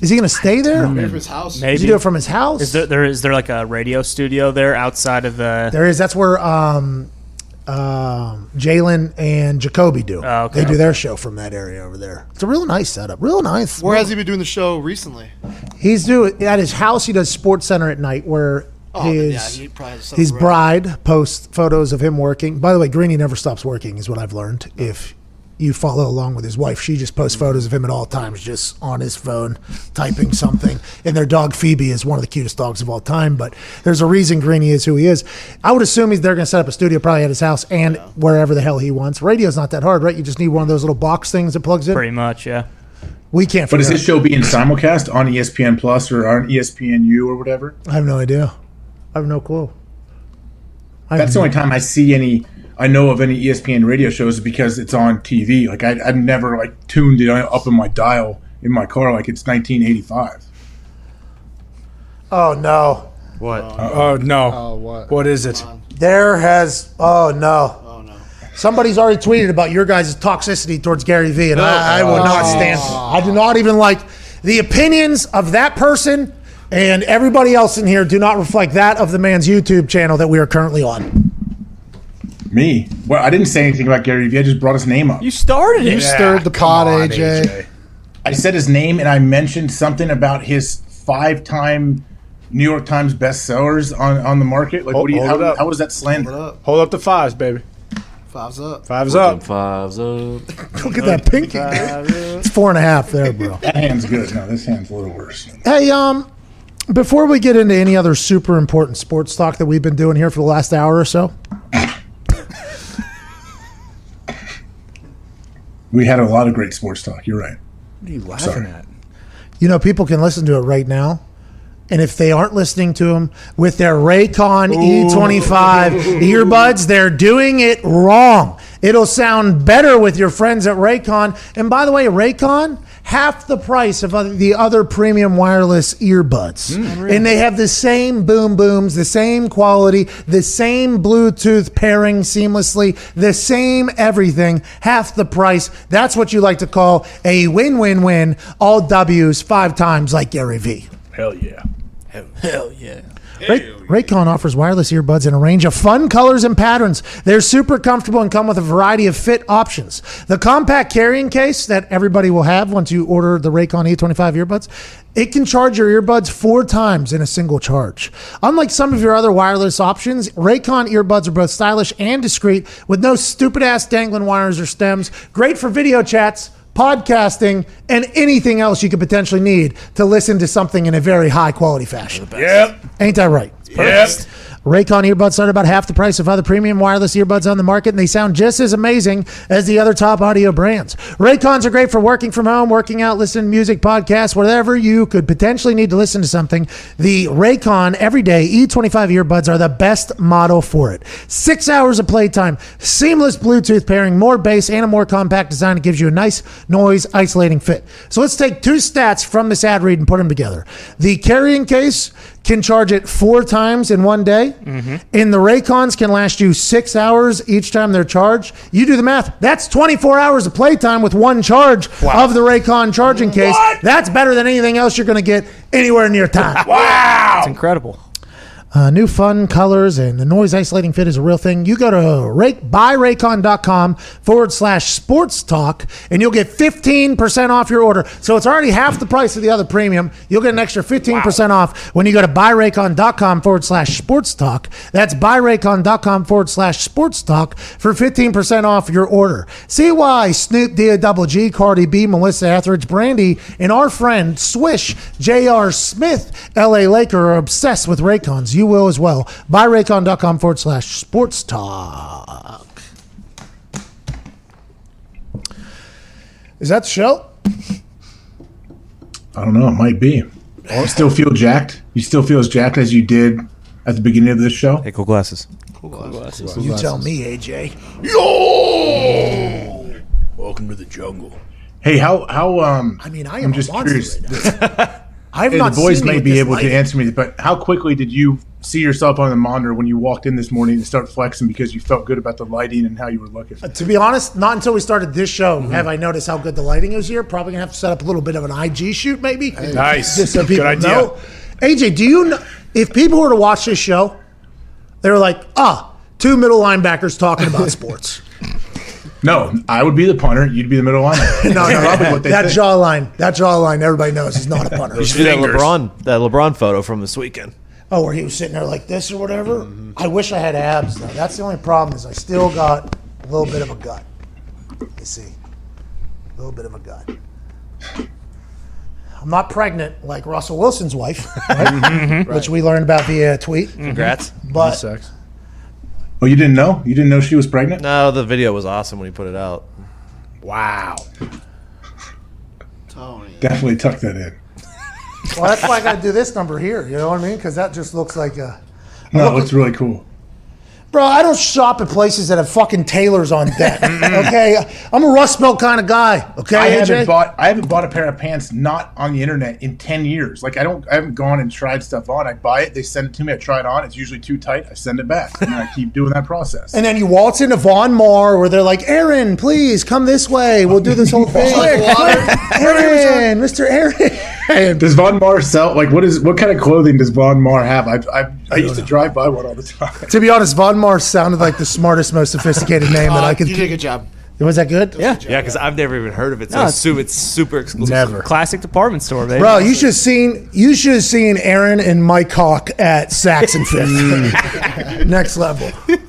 Is he going to stay there? Maybe from his house. Does Maybe he do it from his house? Is there, there is there like a radio studio there outside of the? There is. That's where um, um, Jalen and Jacoby do. Oh, okay. They do their show from that area over there. It's a real nice setup. Real nice. Where has he been doing the show recently? He's doing at his house. He does Sports Center at night, where Oh, his yeah, he probably has his bride posts photos of him working. By the way, Greeny never stops working, is what I've learned. If you follow along with his wife, she just posts photos of him at all times, just on his phone, typing something. And their dog Phoebe is one of the cutest dogs of all time. But there's a reason Greeny is who he is. I would assume he's they're going to set up a studio probably at his house and wherever the hell he wants. Radio's not that hard, right? You just need one of those little box things that plugs in. Pretty much, yeah. We can't. But is figure this show being simulcast on ESPN Plus or on E ESPNU or whatever? I have no idea. I have no clue. I That's have the only no- time I see any. I know of any ESPN radio shows because it's on TV. Like I, I've never like tuned it up in my dial in my car like it's 1985. Oh no. What? Uh, oh no! Oh, what? What is it? There has. Oh no. Oh no. Somebody's already tweeted about your guys' toxicity towards Gary Vee, and I, I will not oh. stand. for. I do not even like the opinions of that person, and everybody else in here do not reflect that of the man's YouTube channel that we are currently on. Me? Well, I didn't say anything about Gary Vee. I just brought his name up. You started it. You it. stirred the pot, AJ. I said his name and I mentioned something about his five-time New York Times bestsellers on, on the market. Like, Hold- what do you? hold How, up. how was that slander? Hold up. Hold up the fives, baby. Five's up. Fives up. Fives up. [laughs] Look at that pinky. It's four and a half there, bro. That hand's good. No, this hand's a little worse. Hey, um, before we get into any other super important sports talk that we've been doing here for the last hour or so, We had a lot of great sports talk. You're right. What are you laughing Sorry. at? you know, people can listen to it right now. And if they aren't listening to them with their Raycon E25 [laughs] earbuds, they're doing it wrong. It'll sound better with your friends at Raycon. And by the way, Raycon, half the price of other, the other premium wireless earbuds. Hmm. and they have the same boom booms, the same quality, the same Bluetooth pairing seamlessly, the same everything, half the price. That's what you like to call a win win win. All W's five times like Gary Vee. Hell yeah. Hell yeah. Ray- Raycon offers wireless earbuds in a range of fun colors and patterns. They're super comfortable and come with a variety of fit options. The compact carrying case that everybody will have once you order the Raycon E25 earbuds, it can charge your earbuds four times in a single charge. Unlike some of your other wireless options, Raycon earbuds are both stylish and discreet with no stupid ass dangling wires or stems. Great for video chats podcasting, and anything else you could potentially need to listen to something in a very high quality fashion. Yep. Ain't that right? Yep. Raycon earbuds start about half the price of other premium wireless earbuds on the market, and they sound just as amazing as the other top audio brands. Raycons are great for working from home, working out, listening to music, podcasts, whatever you could potentially need to listen to something. The Raycon Everyday E25 earbuds are the best model for it. Six hours of playtime, seamless Bluetooth pairing, more bass, and a more compact design that gives you a nice noise isolating fit. So let's take two stats from this ad read and put them together. The carrying case can charge it four times in one day. Mm-hmm. And the Raycons can last you six hours each time they're charged. You do the math. That's 24 hours of playtime with one charge of the Raycon charging case. That's better than anything else you're going to get anywhere near time. Wow. It's incredible. Uh, new fun colors and the noise isolating fit is a real thing. You go to rake, buyraycon.com forward slash sports talk and you'll get 15% off your order. So it's already half the price of the other premium. You'll get an extra 15% off when you go to buyraycon.com forward slash sports talk. That's buyraycon.com forward slash sports talk for 15% off your order. See why Snoop D Double G, Cardi B, Melissa Etheridge, Brandy, and our friend Swish, J.R. Smith, LA Laker are obsessed with Raycons. You will as well. Buyraycon.com forward slash sports talk. Is that the show? I don't know. It might be. You still feel jacked? You still feel as jacked as you did at the beginning of this show? Hey, cool glasses. Cool glasses. You tell me, AJ. Yo! Welcome to the jungle. Hey, how how um? I mean, I I'm just curious. right [laughs] I have Hey, not the boys may be able to answer me, but how quickly did you see yourself on the monitor when you walked in this morning and start flexing because you felt good about the lighting and how you were looking? To be honest, not until we started this show Mm-hmm. have I noticed how good the lighting is here. Probably gonna have to set up a little bit of an IG shoot, maybe. Nice. Just so Good people idea. know. AJ, do you know if people were to watch this show, they were like, ah, two middle linebackers talking about [laughs] sports. No, I would be the punter. You'd be the middle linebacker. [laughs] no, That's no, probably what they that think. jawline, that jawline, everybody knows he's not a punter. You should do that LeBron, that LeBron photo from this weekend. Oh, where he was sitting there like this or whatever. Mm-hmm. I wish I had abs though. That's the only problem is I still got a little bit of a gut. You see, a little bit of a gut. I'm not pregnant like Russell Wilson's wife, [laughs] right? which we learned about via a tweet. Congrats. But Oh, you didn't know? You didn't know she was pregnant? No, the video was awesome when he put it out. Wow. Tony. Definitely tuck that in. well, that's why I got to do this number here. You know what I mean? Because that just looks like a. No, it looks really cool. Bro, I don't shop at places that have fucking tailors on deck. [laughs] okay, I'm a Rust Belt kind of guy. Okay, I AJ? haven't bought I haven't bought a pair of pants not on the internet in ten years. Like I don't I haven't gone and tried stuff on. I buy it, they send it to me, I try it on, it's usually too tight, I send it back. And I keep doing that process. And then you waltz into Von Maur where they're like, Aaron, please come this way. We'll do this whole [laughs] thing. Aaron, Mr. Aaron. [laughs] Does Von Maur sell like what is what kind of clothing does Von Maur have? I I, I used to drive by one all the time. To be honest, Von Maur sounded like the smartest, most sophisticated name that I could. Uh, You did a good job. Was that good? Yeah. Yeah, because I've never even heard of it, so No, I assume it's super exclusive. Never. Classic department store, baby. Bro, you should have seen you should have seen Aaron and Mike Hawk at Saxon Fifth. [laughs] Next level. [laughs]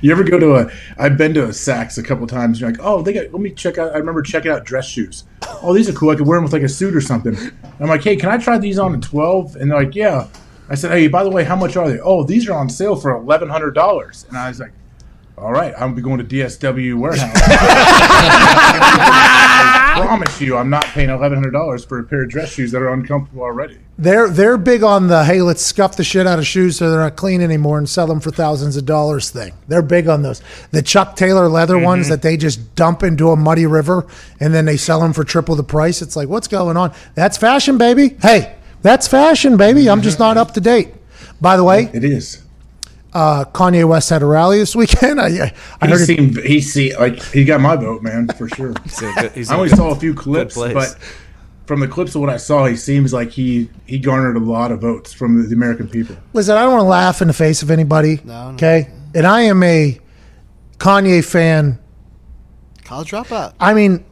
You ever go to a? I've been to a Saks a couple times. You're like, oh, they got. Let me check out. I remember checking out dress shoes. Oh, these are cool. I could wear them with like a suit or something. And I'm like, hey, can I try these on at twelve? And they're like, yeah. I said, hey, by the way, how much are they? Oh, these are on sale for eleven hundred dollars. And I was like, all right, I'm going to DSW warehouse. [laughs] I promise you, I'm not paying eleven hundred dollars for a pair of dress shoes that are uncomfortable already. They're they're big on the hey, let's scuff the shit out of shoes so they're not clean anymore and sell them for thousands of dollars thing. They're big on those. The Chuck Taylor leather mm-hmm. ones that they just dump into a muddy river and then they sell them for triple the price. It's like, what's going on? That's fashion, baby. Hey, that's fashion, baby. I'm just mm-hmm. not up to date. By the way, It is. Uh, Kanye West had a rally this weekend. [laughs] I, I, I He heard it, seemed he see like he got my vote, man, for sure. [laughs] He's a good- he's I only good- saw a few clips, but from the clips of what I saw, he seems like he he garnered a lot of votes from the American people. Listen, I don't want to laugh in the face of anybody. No, no. Okay, and I am a Kanye fan. College dropout. I mean,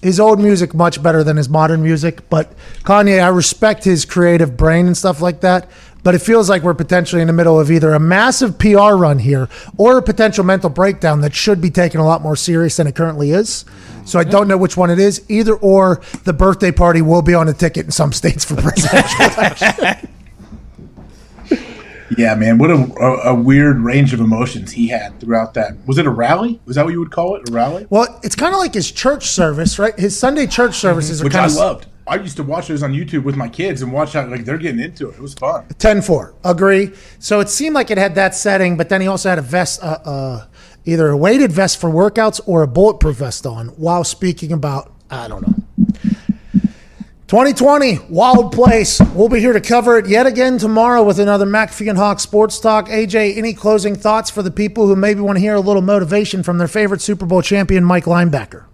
his old music much better than his modern music, but Kanye, I respect his creative brain and stuff like that. But it feels like we're potentially in the middle of either a massive PR run here or a potential mental breakdown that should be taken a lot more serious than it currently is. So I don't know which one it is. Either or, the birthday party will be on a ticket in some states for [laughs] presidential election. Yeah, man, what a, a, a weird range of emotions he had throughout that. Was it a rally? Was that what you would call it? A rally? Well, it's kind of like his church service, right? His Sunday church services are Which kind I of loved. I used to watch those on YouTube with my kids and watch how like they're getting into it. It was fun. 10 4. Agree. So it seemed like it had that setting, but then he also had a vest, uh, uh, either a weighted vest for workouts or a bulletproof vest on while speaking about, I don't know. 2020, wild place. We'll be here to cover it yet again tomorrow with another McAfee and Hawk Sports Talk. AJ, any closing thoughts for the people who maybe want to hear a little motivation from their favorite Super Bowl champion, Mike Linebacker?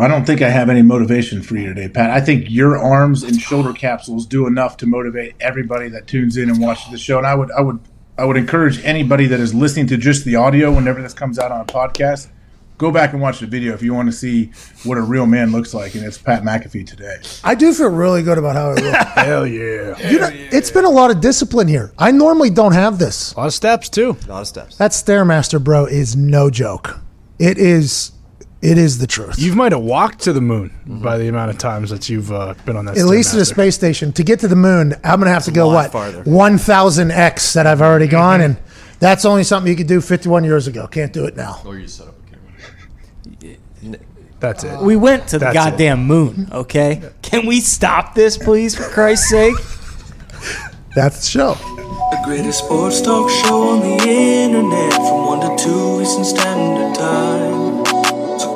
I don't think I have any motivation for you today, Pat. I think your arms and shoulder capsules do enough to motivate everybody that tunes in and watches the show. And I would, I would, I would encourage anybody that is listening to just the audio whenever this comes out on a podcast, go back and watch the video if you want to see what a real man looks like. And it's Pat McAfee today. I do feel really good about how it looks. [laughs] Hell yeah. You know, it's been a lot of discipline here. I normally don't have this. A lot of steps, too. A lot of steps. That Stairmaster, bro, is no joke. It is. It is the truth. You might have walked to the moon by the amount of times that you've uh, been on that. At least to a space station. To get to the moon, I'm gonna have to go lot what farther. one thousand x that I've already gone, and that's only something you could do 51 years ago. Can't do it now. Or you set up a camera. That's it. We went to the That's it. goddamn moon, okay? Can we stop this, please, for Christ's sake? That's the show. The greatest sports talk show on the internet from 1 to 2 Eastern Standard Time.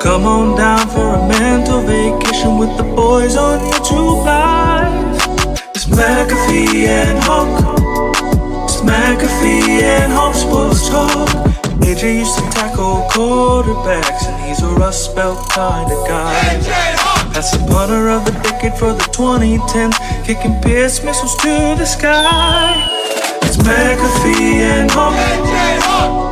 Come on down for a mental vacation with the boys on YouTube Live. It's McAfee and Hawk. It's McAfee and Hawk Sports Talk. AJ used to tackle quarterbacks, and he's a Rust Belt kind of guy. That's the punter of the decade for the 2010s, kicking Pierce missiles to the sky. It's McAfee and Hawk.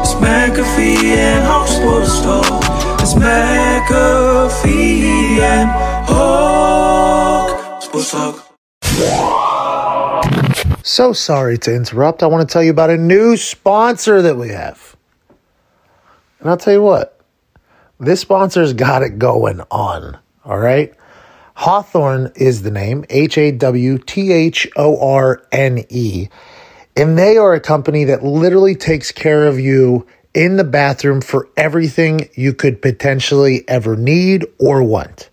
It's McAfee and Hawk Sports Talk. McAfee and Sports Talk. So sorry to interrupt. I want to tell you about a new sponsor that we have. And I'll tell you what, this sponsor's got it going on. All right. Hawthorne is the name, H A W T H O R N E. And they are a company that literally takes care of you in the bathroom for everything you could potentially ever need or want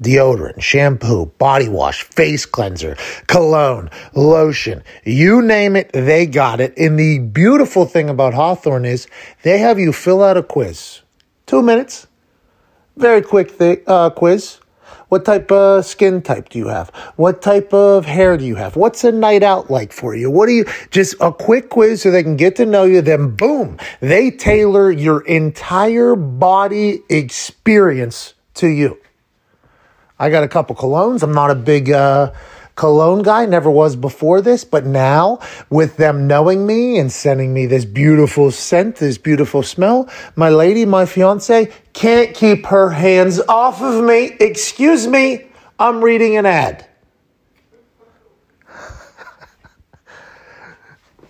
deodorant, shampoo, body wash, face cleanser, cologne, lotion, you name it, they got it. And the beautiful thing about Hawthorne is they have you fill out a quiz. Two minutes. Very quick thi- uh, quiz. What type of skin type do you have? What type of hair do you have? What's a night out like for you? What do you, just a quick quiz so they can get to know you. Then boom, they tailor your entire body experience to you. I got a couple colognes. I'm not a big uh, cologne guy, never was before this, but now with them knowing me and sending me this beautiful scent, this beautiful smell, my lady, my fiance, can't keep her hands off of me. Excuse me, I'm reading an ad. [laughs]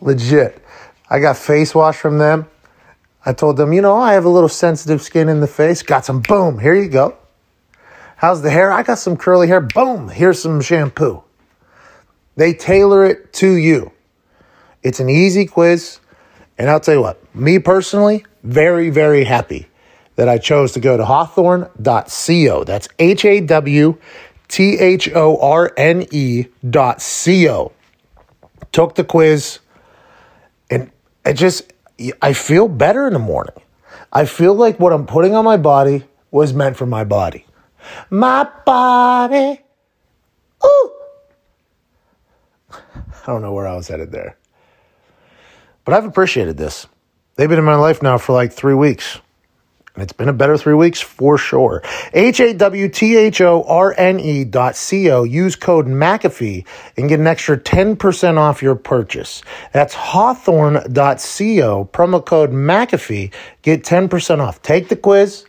Legit. I got face wash from them. I told them, you know, I have a little sensitive skin in the face. Got some, boom, here you go. How's the hair? I got some curly hair. Boom, here's some shampoo. They tailor it to you. It's an easy quiz. And I'll tell you what, me personally, very, very happy that I chose to go to hawthorne.co. That's H A W T H O R N E dot co. Took the quiz and it just, I feel better in the morning. I feel like what I'm putting on my body was meant for my body. My body. Ooh. I don't know where I was headed there. But I've appreciated this. They've been in my life now for like three weeks. And it's been a better three weeks for sure. H A W T H O R N E dot C O. Use code McAfee and get an extra 10% off your purchase. That's hawthorne.co. Promo code McAfee. Get 10% off. Take the quiz.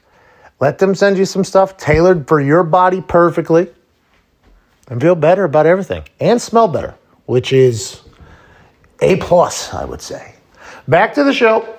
Let them send you some stuff tailored for your body perfectly and feel better about everything and smell better, which is a plus, I would say. Back to the show.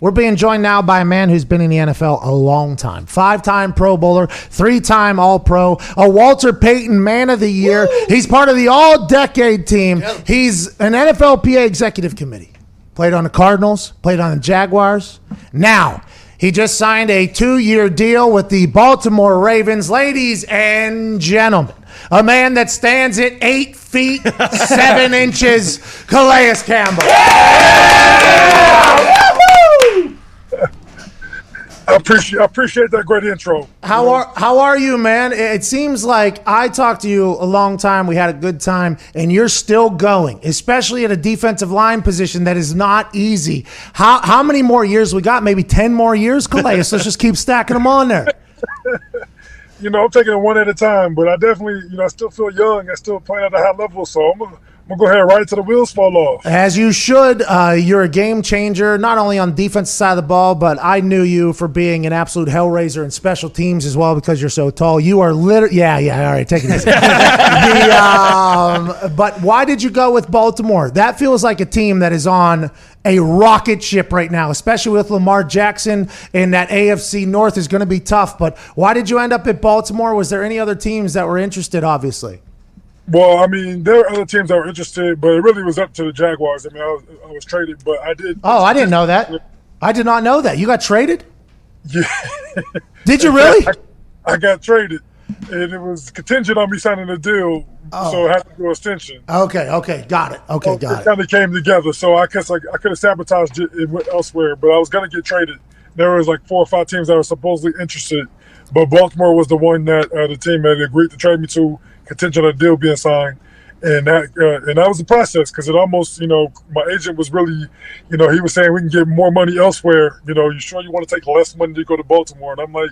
We're being joined now by a man who's been in the NFL a long time. Five time Pro Bowler, three time All Pro, a Walter Payton Man of the Year. He's part of the All Decade team. He's an NFLPA Executive Committee. Played on the Cardinals, played on the Jaguars. Now, he just signed a two year deal with the Baltimore Ravens. Ladies and gentlemen, a man that stands at eight feet, [laughs] seven inches, Calais Campbell. Yeah! I appreciate I appreciate that great intro. How are how are you, man? It seems like I talked to you a long time. We had a good time, and you're still going, especially at a defensive line position that is not easy. How how many more years we got? Maybe ten more years, Calais. [laughs] Let's just keep stacking them on there. You know, I'm taking it one at a time, but I definitely, you know, I still feel young. I still playing at a high level, so I'm gonna, I'm gonna go ahead right until the wheels fall off. As you should. Uh, you're a game changer, not only on the defensive side of the ball, but I knew you for being an absolute hellraiser in special teams as well because you're so tall. You are literally, yeah, yeah, all right, take it easy. [laughs] the, um, but why did you go with Baltimore? That feels like a team that is on a rocket ship right now, especially with Lamar Jackson and that AFC North is going to be tough. But why did you end up at Baltimore? Was there any other teams that were interested, obviously? Well, I mean, there are other teams that were interested, but it really was up to the Jaguars. I mean, I was, I was traded, but I did. Oh, I didn't know that. I did not know that. You got traded? Yeah. [laughs] Did you really? I, I got traded, and it was contingent on me signing a deal, Oh. so I had to do extension. Okay, okay, got it. Okay, got it it. kind of came together. So I guess like I could have sabotaged it and went elsewhere, but I was gonna get traded. There was like four or five teams that were supposedly interested, but Baltimore was the one that uh, the team that agreed to trade me to, contingent on a deal being signed, and that uh, and that was the process because it almost you know my agent was really, you know, he was saying we can get more money elsewhere. You know, you sure you want to take less money to go to Baltimore? And I'm like.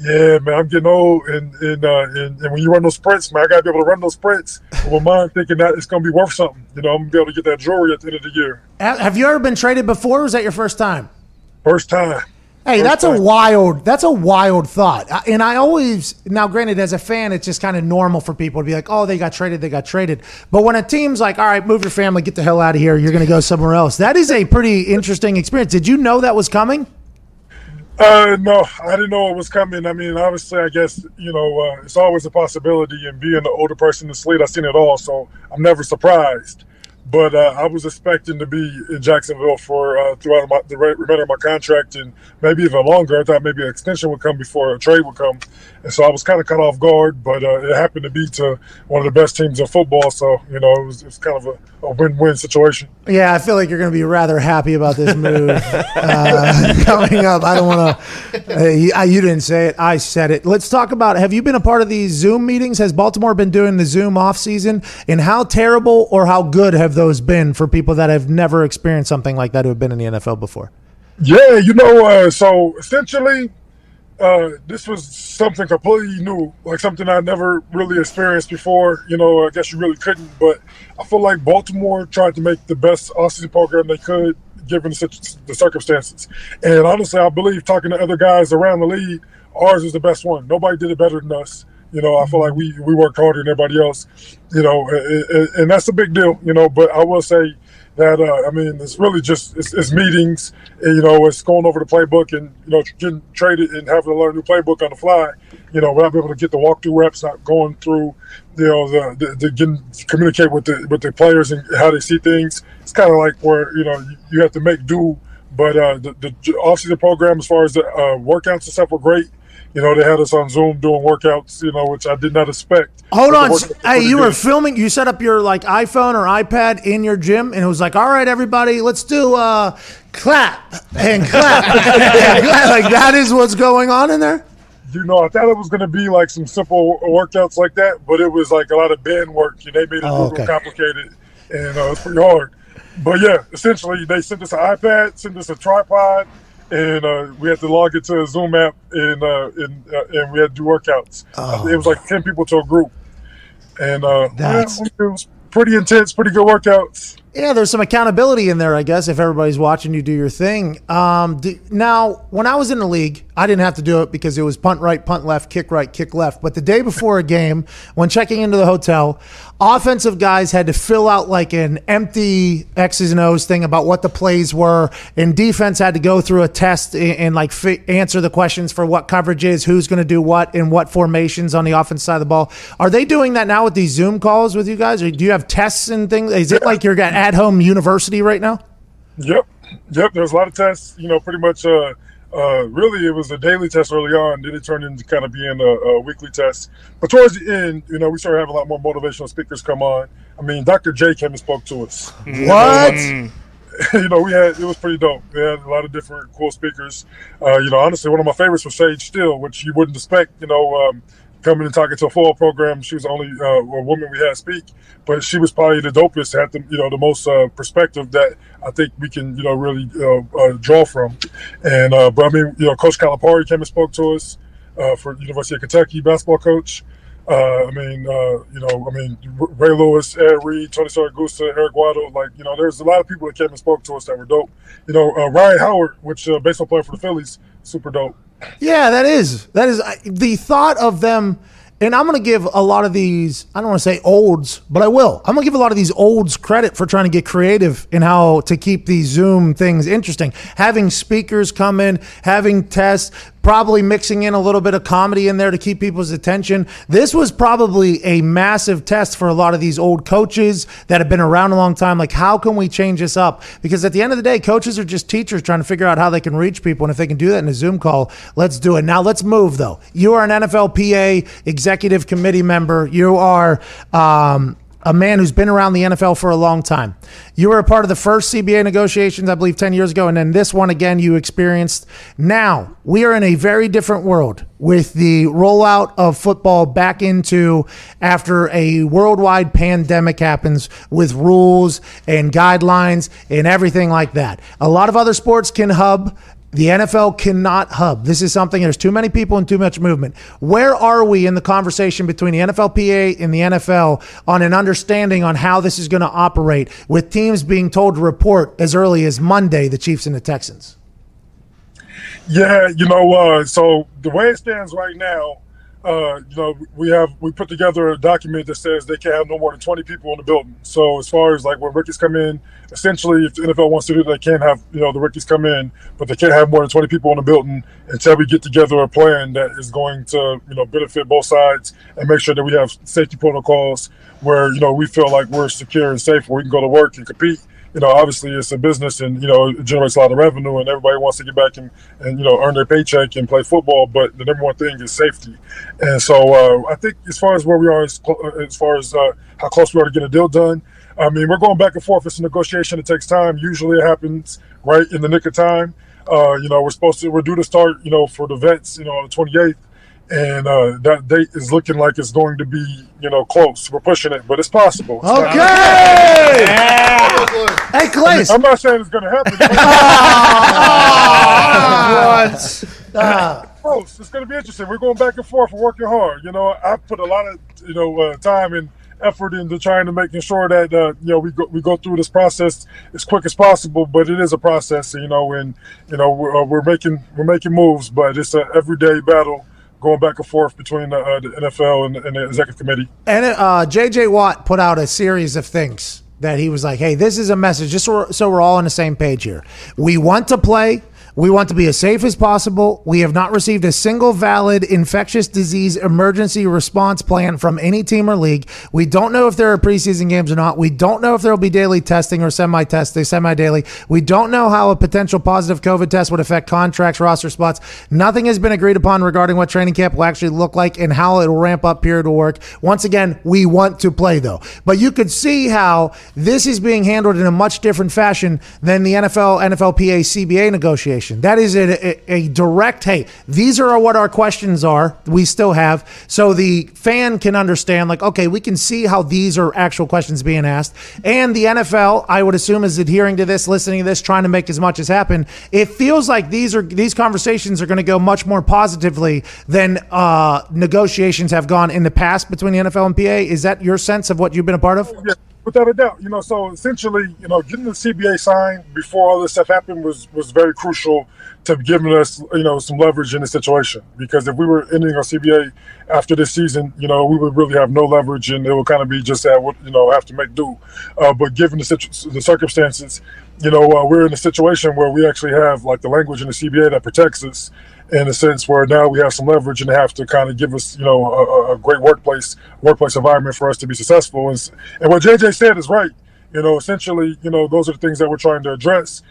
Yeah, man, I'm getting old, and and, uh, and and when you run those sprints, man, I gotta be able to run those sprints. With my mind thinking that it's gonna be worth something, you know, I'm gonna be able to get that jewelry at the end of the year. Have you ever been traded before? Or was that your first time? First time. Hey, that's a wild. That's a wild thought. And I always now, granted, as a fan, it's just kind of normal for people to be like, "Oh, they got traded, they got traded." But when a team's like, "All right, move your family, get the hell out of here. You're going to go somewhere else," that is a pretty interesting experience. Did you know that was coming? Uh, no, I didn't know it was coming. I mean, obviously, I guess you know uh, it's always a possibility. And being the older person in the slate, I've seen it all, so I'm never surprised. But uh, I was expecting to be in Jacksonville for uh, throughout my, the remainder of my contract, and maybe even longer. I thought maybe an extension would come before a trade would come, and so I was kind of cut off guard. But uh, it happened to be to one of the best teams in football, so you know it was, it was kind of a, a win-win situation. Yeah, I feel like you're going to be rather happy about this move [laughs] uh, [laughs] coming up. I don't want to. Uh, you, you didn't say it. I said it. Let's talk about. Have you been a part of these Zoom meetings? Has Baltimore been doing the Zoom off season? And how terrible or how good have those been for people that have never experienced something like that who have been in the NFL before? Yeah, you know, uh, so essentially, uh, this was something completely new, like something I never really experienced before. You know, I guess you really couldn't, but I feel like Baltimore tried to make the best offseason program they could, given the, the circumstances. And honestly, I believe talking to other guys around the league, ours was the best one. Nobody did it better than us. You know, I feel like we, we worked harder than everybody else. You know, and- and that's a big deal. You know, but I will say that uh, I mean, it's really just it's, it's meetings. And, you know, it's going over the playbook and you know getting traded and having to learn a new playbook on the fly. You know, without being able to get the walkthrough reps, not going through, you know, the, the, the getting communicate with the with the players and how they see things. It's kind of like where you know you, you have to make do. But uh, the, the offseason program, as far as the uh, workouts and stuff, were great. You know, they had us on Zoom doing workouts. You know, which I did not expect. Hold on. were Hey, you were good. filming. You set up your like iPhone or iPad in your gym, and it was like, "All right, everybody, let's do uh, clap and clap." [laughs] and clap. Like that is what's going on in there. you know, I thought it was going to be like some simple workouts like that, but it was like a lot of band work. And they made it Oh, a little okay. complicated, and uh, it's pretty hard. But yeah, essentially, they sent us an iPad, sent us a tripod, and uh, we had to log into a Zoom app, and uh, and, uh, and we had to do workouts. Oh. It was like ten people to a group, and uh, yeah, it was pretty intense, pretty good workouts. Yeah, there's some accountability in there, I guess, if everybody's watching you do your thing. Um, d now, when I was in the league, I didn't have to do it because it was punt right, punt left, kick right, kick left. But the day before a game, when checking into the hotel, offensive guys had to fill out like an empty X's and O's thing about what the plays were, and defense had to go through a test and, and like answer the questions for what coverage is, who's going to do what, and what formations on the offense side of the ball. Are they doing that now with these Zoom calls with you guys, or do you have tests and things? Is it like you're at home university right now? Yep, yep. There's a lot of tests. You know, pretty much. Uh, uh, really, it was a daily test early on. Then it turned into kind of being a, a weekly test. But towards the end, you know, we started having a lot more motivational speakers come on. I mean, Dr. J came and spoke to us. [laughs] What? [laughs] you know, we had it was pretty dope. We had a lot of different cool speakers. Uh, you know, honestly, one of my favorites was Sage Steele, which you wouldn't expect. You know, um, coming and talking to a football program, she was the only uh, woman we had speak, but she was probably the dopest, had the you know the most uh, perspective that I think we can you know really uh, uh, draw from. And uh, but I mean, you know, Coach Calipari came and spoke to us uh, for University of Kentucky basketball coach. I mean, you know, I mean, Ray Lewis, Ed Reed, Tony Siragusa, Eric Weddle, like, you know, there's a lot of people that came and spoke to us that were dope. You know, Ryan Howard, which baseball player for the Phillies, super dope. Yeah, that is that is I- the thought of them. And I'm going to give a lot of these, I don't want to say olds, but I will. I'm going to give a lot of these olds credit for trying to get creative in how to keep these Zoom things interesting. Having speakers come in, having tests, probably mixing in a little bit of comedy in there to keep people's attention. This was probably a massive test for a lot of these old coaches that have been around a long time. Like, how can we change this up? Because at the end of the day, coaches are just teachers trying to figure out how they can reach people. And if they can do that in a Zoom call, let's do it. Now, let's move, though. You are an NFLPA executive committee member. You are. Um, a man who's been around the NFL for a long time. You were a part of the first CBA negotiations, I believe, 10 years ago, and then this one again you experienced. Now, we are in a very different world with the rollout of football back into after a worldwide pandemic happens with rules and guidelines and everything like that. A lot of other sports can hub. The NFL cannot hub. This is something, there's too many people and too much movement. Where are we in the conversation between the NFLPA and the NFL on an understanding on how this is going to operate with teams being told to report as early as Monday, the Chiefs and the Texans? Yeah, you know, uh, so the way it stands right now, uh, you know, we have we put together a document that says they can't have no more than 20 people in the building. So as far as like when rookies come in, essentially, if the NFL wants to do, they can't have you know the rookies come in, but they can't have more than 20 people in the building until we get together a plan that is going to you know benefit both sides and make sure that we have safety protocols where you know we feel like we're secure and safe, where we can go to work and compete you know, obviously it's a business and, you know, it generates a lot of revenue and everybody wants to get back and, and you know, earn their paycheck and play football. But the number one thing is safety. And so uh, I think as far as where we are, as, as far as uh, how close we are to get a deal done, I mean, we're going back and forth. It's a negotiation. It takes time. Usually it happens right in the nick of time. Uh, you know, we're supposed to, we're due to start, you know, for the vets, you know, on the 28th and uh, that date is looking like it's going to be, you know, close. We're pushing it, but it's possible. It's Okay. Yeah. Hey, Clay. I'm not saying it's going to happen. [laughs] What? Ah. Close. It's going to be interesting. We're going back and forth. We're working hard. You know, I put a lot of you know uh, time and effort into trying to making sure that uh, you know we go we go through this process as quick as possible. But it is a process, you know, and you know we're, uh, we're making we're making moves, but it's an everyday battle going back and forth between the, uh, the NFL and, and the executive committee. And uh, JJ Watt put out a series of things that he was like, hey, this is a message, just so we're, so we're all on the same page here. We want to play. We want to be as safe as possible. We have not received a single valid infectious disease emergency response plan from any team or league. We don't know if there are preseason games or not. We don't know if there will be daily testing or semi testing, semi daily. We don't know how a potential positive COVID test would affect contracts, roster spots. Nothing has been agreed upon regarding what training camp will actually look like and how it will ramp up period will work. Once again, we want to play though. But you could see how this is being handled in a much different fashion than the NFL, NFLPA, CBA negotiation. That is a, a, a direct, hey, these are what our questions are. We still have. So the fan can understand, like, okay, we can see how these are actual questions being asked. And the NFL, I would assume, is adhering to this, listening to this, trying to make as much as happen. It feels like these are these conversations are going to go much more positively than uh, negotiations have gone in the past between the NFL and PA. Is that your sense of what you've been a part of? Without a doubt. You know, so essentially, you know, getting the CBA signed before all this stuff happened was was very crucial to giving us, you know, some leverage in the situation. Because if we were ending our CBA after this season, you know, we would really have no leverage, and it would kind of be just that, what, you know, have to make do. Uh, but given the situ- the circumstances, you know, uh, we're in a situation where we actually have like the language in the CBA that protects us in a sense where now we have some leverage and have to kind of give us, you know, a, a great workplace workplace environment for us to be successful. And, and what JJ said is right. You know, essentially, you know, those are the things that we're trying to address.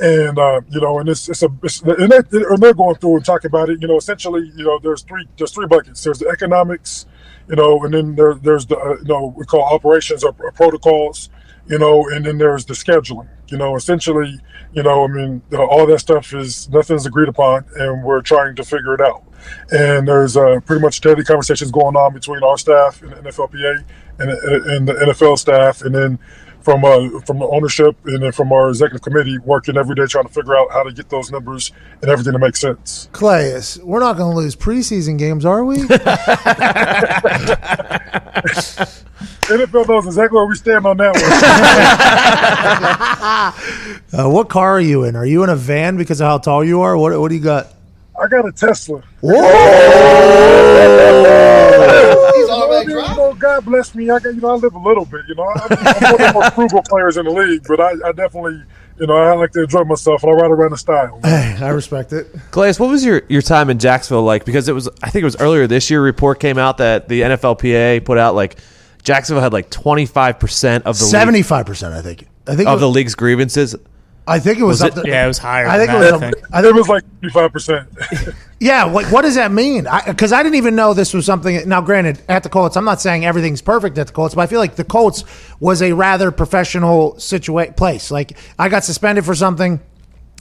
And uh, you know, and it's it's a it's, and, they, they're going through and talking about it. You know, essentially, you know, there's three there's three buckets. There's the economics, you know, and then there there's the uh, you know we call operations or, or protocols, you know, and then there's the scheduling. You know, essentially, you know, I mean, all that stuff is nothing's agreed upon, and we're trying to figure it out. And there's uh, pretty much daily conversations going on between our staff and the NFLPA and, and the NFL staff, and then from uh, from the ownership and then from our executive committee, working every day trying to figure out how to get those numbers and everything to make sense. Clay, we're not going to lose preseason games, are we? [laughs] NFL knows exactly where we stand on that one. [laughs] uh, what car are you in? Are you in a van because of how tall you are? What What do you got? I got a Tesla. Whoa! He's already you know, God bless me. I got you know I live a little bit. You know, I'm, I'm one of the more frugal [laughs] players in the league, but I, I definitely you know, I like to enjoy myself and I ride around in style. Hey, I respect it. Glaze, what was your, your time in Jacksonville like? Because it was, I think it was earlier this year. A report came out that the NFLPA put out like Jacksonville had like twenty five percent of the Seventy five percent, I think. I think of was, the league's grievances. I think it was, Was up it- to- Yeah, it was higher I than think it that, was. I think. I think It was like 55%. [laughs] Yeah, what, what does that mean? Because I, didn't even know this was something. Now, granted, at the Colts, I'm not saying everything's perfect at the Colts, but I feel like the Colts was a rather professional situa- place. Like I got suspended for something.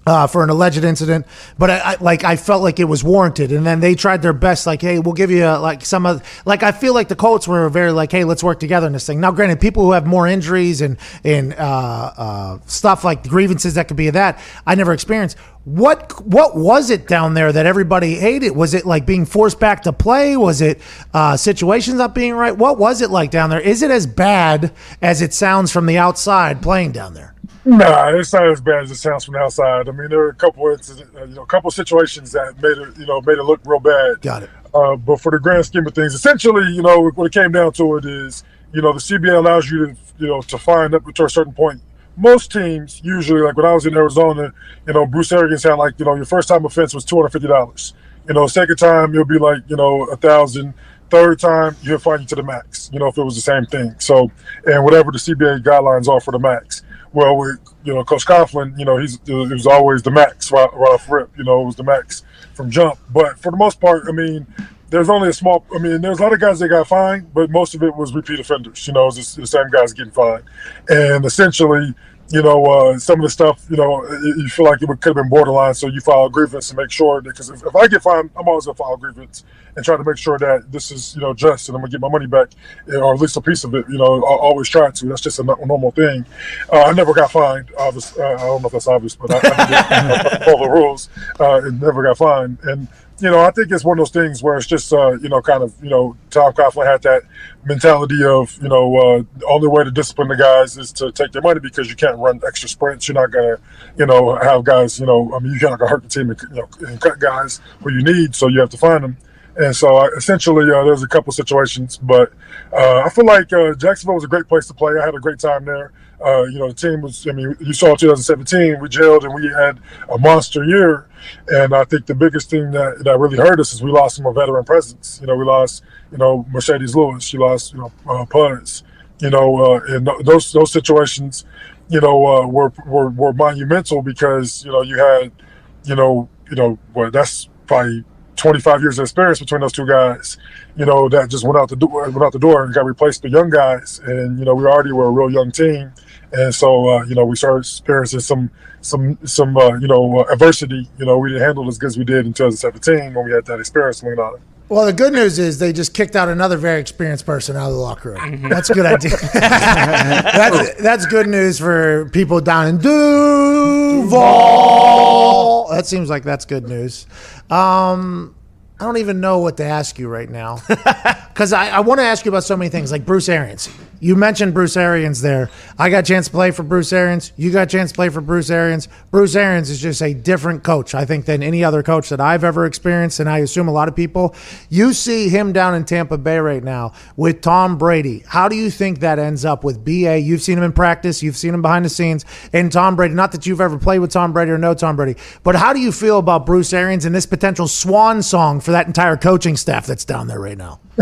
Uh, for an alleged incident, but I, I like I felt like it was warranted, and then they tried their best. Like, hey, we'll give you uh like some of like I feel like the Colts were very like, hey, let's work together in this thing. Now, granted, people who have more injuries and and uh, uh, stuff like grievances that could be that, I never experienced. What what was it down there that everybody hated? Was it like being forced back to play? Was it uh, situations not being right? What was it like down there? Is it as bad as it sounds from the outside playing down there? Nah, it's not as bad as it sounds from the outside. I mean, there were a couple of uh, you know, a couple of situations that made it, you know, made it look real bad. Got it. Uh, but for the grand scheme of things, essentially, you know, what it came down to it is, you know, the CBA allows you to, you know, to find up to a certain point. Most teams usually, like when I was in Arizona, you know, Bruce Arians had like, you know, your first time offense was two hundred fifty dollars. You know, second time it'll be like, you know, a thousand. Third time he'll find you to the max. You know, if it was the same thing. So, and whatever the CBA guidelines are for the max. Well, with you know, Coach Coughlin, you know, he's it was always the max right, right off rip. You know, it was the max from jump. But for the most part, I mean, there's only a small. I mean, there's a lot of guys that got fined, but most of it was repeat offenders. You know, it the same guys getting fined, and essentially, you know, uh, some of the stuff, you know, you feel like it could have been borderline. So you file a grievance to make sure because if, if I get fined, I'm always gonna file a grievance and try to make sure that this is, you know, just and I'm gonna get my money back, eh, or at least a piece of it. You know, I always try to. That's just a normal thing. Uh, I never got fined. Obvious. Uh, I don't know if that's obvious, but I, I did, [laughs] follow the rules. Uh, never got fined. And you know, I think it's one of those things where it's just, uh, you know, kind of, you know, Tom Coughlin had that mentality of, you know, uh, the only way to discipline the guys is to take their money because you can't run extra sprints. You're not going to, you know, have guys, you know, I mean, you're not going to hurt the team and, you know, and cut guys who you need, so you have to find them. And so uh, essentially, uh, there's a couple situations, but uh, I feel like uh, Jacksonville was a great place to play. I had a great time there. Uh, you know, the team was, I mean, you saw 2017, we jailed and we had a monster year. And I think the biggest thing that, that really hurt us is we lost some of veteran presence. You know, we lost, you know, Marcedes Lewis, she lost, you know, uh, Puds, you know, uh, and those those situations, you know, uh, were, were were monumental because you know you had, you know, you know, well, that's probably 25 years of experience between those two guys, you know, that just went out the door, went out the door and got replaced by young guys. And, you know, we already were a real young team. And so, uh, you know, we started experiencing some, some, some, uh, you know, uh, adversity. You know, we didn't handle as good as we did in 2017 when we had that experience lean on. Well, the good news is they just kicked out another very experienced person out of the locker room. That's a good idea. [laughs] that's, that's good news for people down in Duval. That seems like that's good news. Um, I don't even know what to ask you right now [laughs] because I, I want to ask you about so many things, like Bruce Arians. You mentioned Bruce Arians there. I got a chance to play for Bruce Arians. You got a chance to play for Bruce Arians. Bruce Arians is just a different coach, I think, than any other coach that I've ever experienced, and I assume a lot of people. You see him down in Tampa Bay right now with Tom Brady. How do you think that ends up with BA? You've seen him in practice, you've seen him behind the scenes, and Tom Brady. Not that you've ever played with Tom Brady or know Tom Brady, but how do you feel about Bruce Arians and this potential swan song for that entire coaching staff that's down there right now? [laughs]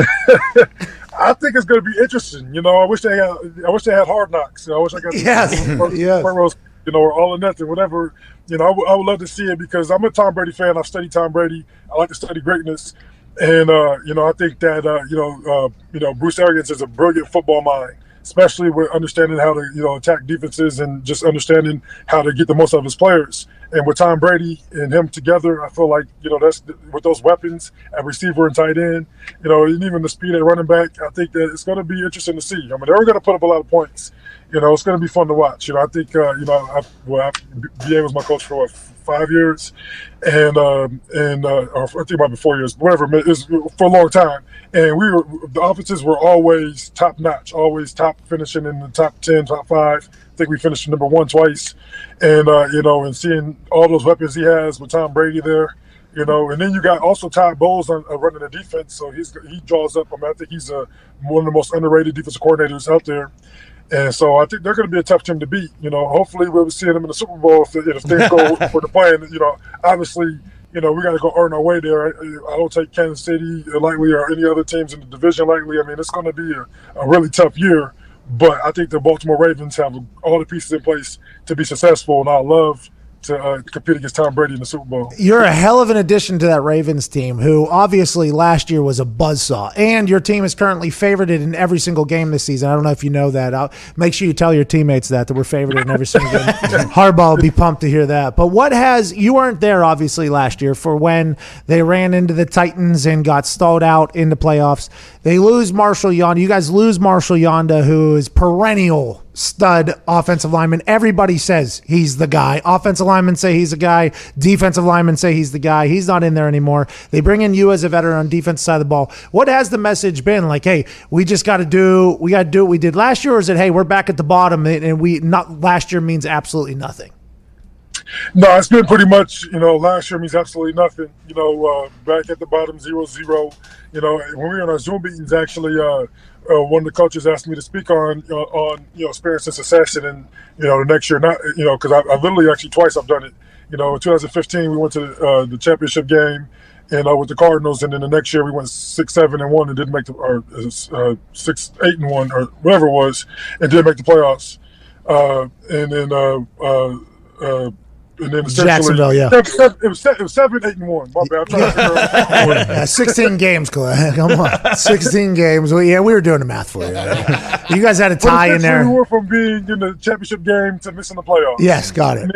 I think it's going to be interesting. You know, I wish they had. I wish they had hard knocks. I wish I got [laughs] Yes, [laughs] front, yes. you know, or all or nothing, whatever. You know, I would- would love to see it because I'm a Tom Brady fan. I've studied Tom Brady. I like to study greatness, and uh, you know, I think that uh, you know, uh, you know, Bruce Arians is a brilliant football mind, especially with understanding how to you know attack defenses and just understanding how to get the most out of his players. And with Tom Brady and him together, I feel like you know that's with those weapons at receiver and tight end, you know, and even the speed at running back. I think that it's going to be interesting to see. I mean, they're going to put up a lot of points. You know, it's going to be fun to watch. You know, I think uh, you know, I, well, I, BA was my coach for what five years, and um, and uh, I think be four years, whatever. It's for a long time, and we were the offenses were always top notch, always top finishing in the top ten, top five. I think we finished number one twice, and uh, you know, and seeing all those weapons he has with Tom Brady there. You know, and then you got also Todd Bowles on, uh, running the defense, so he's he draws up. I mean, I think he's a, one of the most underrated defensive coordinators out there. And so I think they're going to be a tough team to beat. You know, hopefully we'll see them in the Super Bowl if, if things go [laughs] for the plan. You know, obviously, you know, we got to go earn our way there. I, I don't take Kansas City lightly or any other teams in the division lightly. I mean, it's going to be a, a really tough year. But I think the Baltimore Ravens have all the pieces in place to be successful, and I love to uh, compete against Tom Brady in the Super Bowl. You're a hell of an addition to that Ravens team, who obviously last year was a buzzsaw. And your team is currently favored in every single game this season. I don't know if you know that. I'll make sure you tell your teammates that that we're favored in every single game. [laughs] Harbaugh will be pumped to hear that. But what has you weren't there obviously last year for when they ran into the Titans and got stalled out in the playoffs. They lose Marshal Yanda. You guys lose Marshal Yanda, who is perennial stud offensive lineman. Everybody says he's the guy. Offensive linemen say he's a guy. Defensive linemen say he's the guy. He's not in there anymore. They bring in you as a veteran on defense side of the ball. What has the message been? Like, hey, we just got to do we got to do what we did last year, or is it hey, we're back at the bottom and we not last year means absolutely nothing? No, it's been pretty much, you know, last year means absolutely nothing. You know, uh, back at the bottom, zero zero. You know, when we were on our Zoom meetings, actually, uh, uh, one of the coaches asked me to speak on uh, on you know experience and succession, and you know the next year, not you know, because I, I, literally actually twice I've done it. You know, in 2015 we went to the, uh, the championship game, and uh, with the Cardinals, and then the next year we went six, seven, and one, and didn't make the or uh, six, eight, and one, or whatever it was, and didn't make the playoffs. and then and then Jacksonville, yeah. It was, seven, it, was seven, it was seven, eight, and one. My bad. I'm trying to [laughs] yeah, 16 games, Clay. [laughs] Come on. 16 games. Well, yeah, we were doing the math for you. [laughs] You guys had a tie in there. We were from being in the championship game to missing the playoffs. Yes, got it.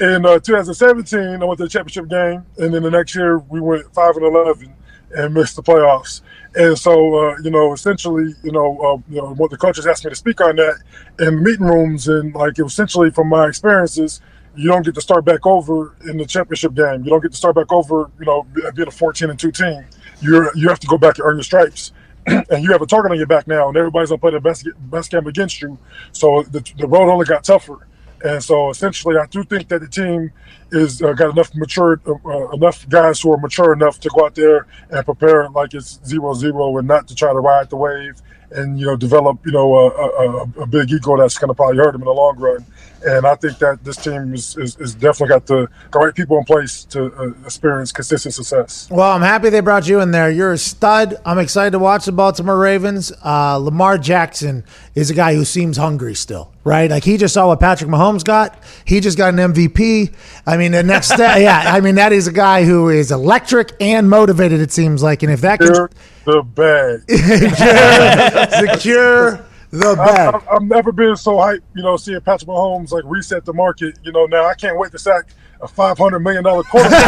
In uh, 2017, I went to the championship game, and then the next year we went 5 and 11 and missed the playoffs. And so, uh, you know, essentially, you know, uh, you know, what the coaches asked me to speak on that in meeting rooms, and like, it was essentially from my experiences – you don't get to start back over in the championship game. You don't get to start back over, you know, being a 14 and 2 team. You're you have to go back and earn your stripes. [clears throat] and you have a target on your back now, and everybody's gonna play the best best game against you. So the, the road only got tougher. And so essentially, I do think that the team is uh, got enough mature, uh, uh, enough guys who are mature enough to go out there and prepare like it's zero zero, and not to try to ride the wave and you know develop you know a, a, a big ego that's going to probably hurt them in the long run. And I think that this team is, is, is definitely got the, the right people in place to uh, experience consistent success. Well, I'm happy they brought you in there. You're a stud. I'm excited to watch the Baltimore Ravens. Uh, Lamar Jackson is a guy who seems hungry still, right? Like he just saw what Patrick Mahomes got. He just got an MVP. I mean, the next step, [laughs] yeah. I mean, that is a guy who is electric and motivated. It seems like, and if that can the bag, [laughs] secure, [laughs] secure the bag. I, have never been so hyped, you know, seeing Patrick Mahomes like reset the market. You know, now I can't wait to sack a five hundred million dollar quarterback. [laughs]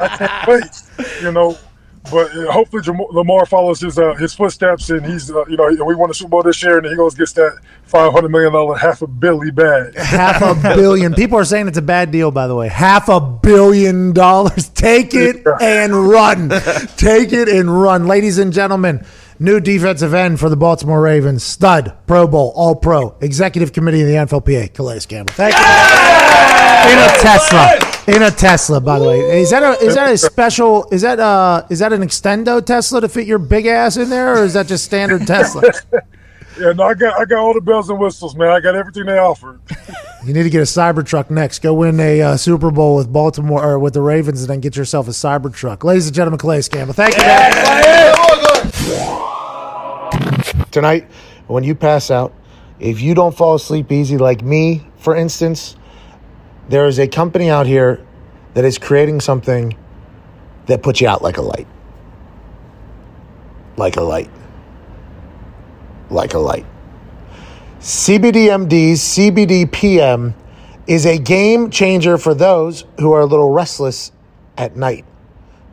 I can't wait. You know, but uh, hopefully Lamar follows his uh, his footsteps, and he's uh, you know we won the Super Bowl this year, and he goes gets that five hundred million dollar half a billy bag. Half a billion. [laughs] People are saying it's a bad deal, by the way. Half a billion dollars. Take it and run. [laughs] Take it and run, ladies and gentlemen. New defensive end for the Baltimore Ravens, stud, Pro Bowl, All Pro, Executive Committee of the NFLPA, Calais Campbell. Thank you. In a Tesla, in a Tesla, by the way. Is that a is that a special? Is that uh is that an extendo Tesla to fit your big ass in there, or is that just standard Tesla? [laughs] Yeah, no, I got I got all the bells and whistles, man. I got everything they offer. [laughs] you need to get a Cybertruck next. Go win a uh, Super Bowl with Baltimore or with the Ravens, and then get yourself a Cybertruck. Ladies and gentlemen, Calais Campbell. Thank you. Yeah, Tonight, when you pass out, if you don't fall asleep easy like me, for instance, there is a company out here that is creating something that puts you out like a light. Like a light. Like a light. CBDMD's CBD PM is a game changer for those who are a little restless at night.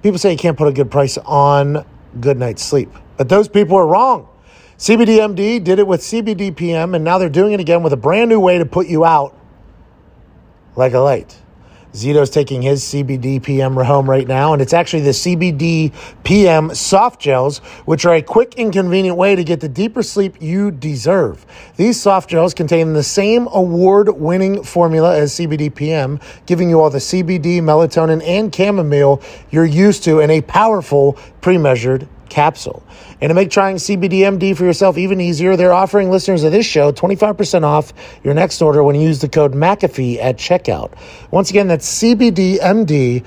People say you can't put a good price on good night's sleep, but those people are wrong. CBDMD did it with CBDPM, and now they're doing it again with a brand new way to put you out like a light. Zito's taking his CBD PM home right now, and it's actually the CBD PM soft gels, which are a quick and convenient way to get the deeper sleep you deserve. These soft gels contain the same award winning formula as CBD PM, giving you all the CBD, melatonin, and chamomile you're used to in a powerful pre measured capsule. And to make trying CBDMD for yourself even easier, they're offering listeners of this show 25% off your next order when you use the code McAfee at checkout. Once again, that's CBDMD.com,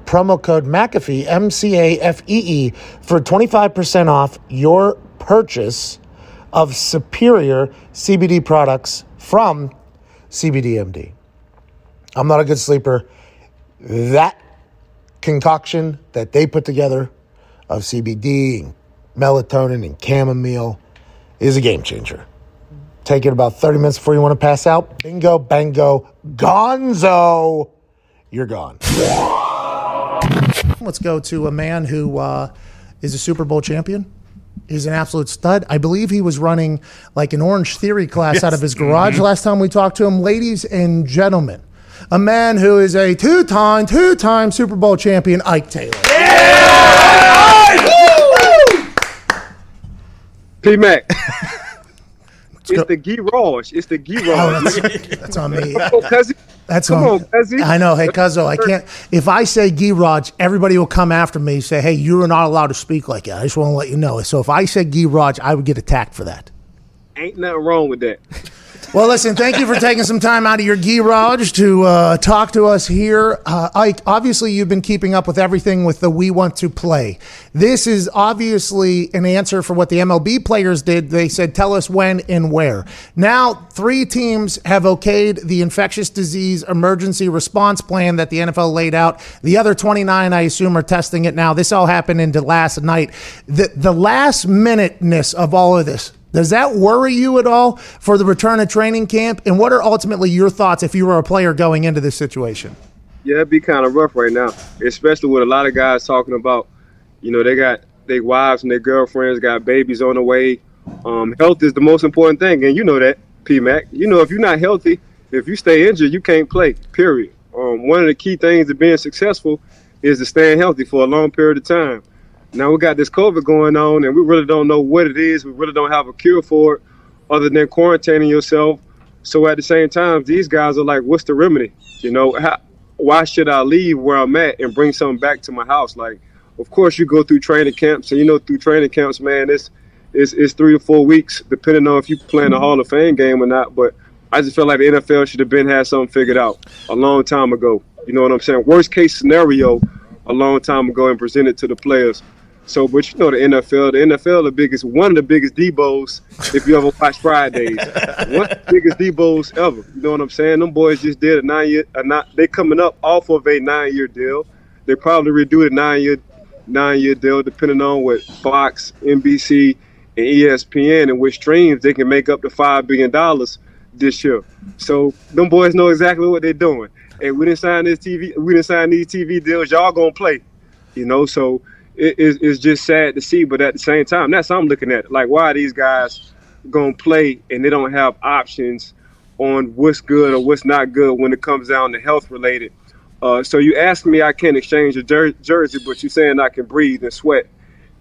promo code McAfee, M C A F E E, for 25% off your purchase of superior CBD products from CBDMD. I'm not a good sleeper. That concoction that they put together of CBD and melatonin and chamomile is a game changer. Take it about 30 minutes before you want to pass out. Bingo, bango, gonzo. You're gone. Let's go to a man who uh, is a Super Bowl champion. He's an absolute stud. I believe he was running like an Orange Theory class Yes. out of his garage Mhm. last time we talked to him. Ladies and gentlemen, a man who is a two-time, two-time Super Bowl champion, Ike Taylor. P Mac. it's the Guy Raj. It's the Guy Oh, that's, that's on me. Oh, Cuzzy. That's Come on, Cuzzy. I know. Hey, Cuzzo, I can't. If I say Giraj, everybody will come after me. Say, hey, you're not allowed to speak like that. I just want to let you know. So if I said Giraj, I would get attacked for that. Ain't nothing wrong with that. Well, listen, thank you for taking some time out of your garage to uh, talk to us here. Uh, Ike, obviously, you've been keeping up with everything with the We Want to Play. This is obviously an answer for what the MLB players did. They said, tell us when and where. Now, three teams have okayed the infectious disease emergency response plan that the NFL laid out. The other 29, I assume, are testing it now. This all happened into last night. The, the last minuteness of all of this. Does that worry you at all for the return of training camp? And what are ultimately your thoughts if you were a player going into this situation? Yeah, it'd be kind of rough right now, especially with a lot of guys talking about, you know, they got their wives and their girlfriends got babies on the way. Um, health is the most important thing, and you know that, P Mac. You know, if you're not healthy, if you stay injured, you can't play. Period. Um, one of the key things to being successful is to staying healthy for a long period of time. Now we got this COVID going on, and we really don't know what it is. We really don't have a cure for it, other than quarantining yourself. So at the same time, these guys are like, "What's the remedy? You know, how, why should I leave where I'm at and bring something back to my house? Like, of course, you go through training camps, and you know, through training camps, man, it's it's, it's three to four weeks, depending on if you playing the Hall of Fame game or not. But I just feel like the NFL should have been had something figured out a long time ago. You know what I'm saying? Worst case scenario, a long time ago, and present it to the players. So, but you know the NFL, the NFL, the biggest, one of the biggest Deebos. If you ever watch Fridays, [laughs] one of the biggest Deebos ever. You know what I'm saying? Them boys just did a nine year, a nine, they coming up off of a nine year deal. They probably redo the nine year, nine year deal, depending on what Fox, NBC, and ESPN and which streams they can make up to five billion dollars this year. So them boys know exactly what they're doing. And we didn't sign this TV, we didn't sign these TV deals. Y'all gonna play, you know. So it, it's, it's just sad to see, but at the same time, that's how I'm looking at it. Like, why are these guys gonna play and they don't have options on what's good or what's not good when it comes down to health related? Uh, so you ask me, I can't exchange a jer- jersey, but you're saying I can breathe and sweat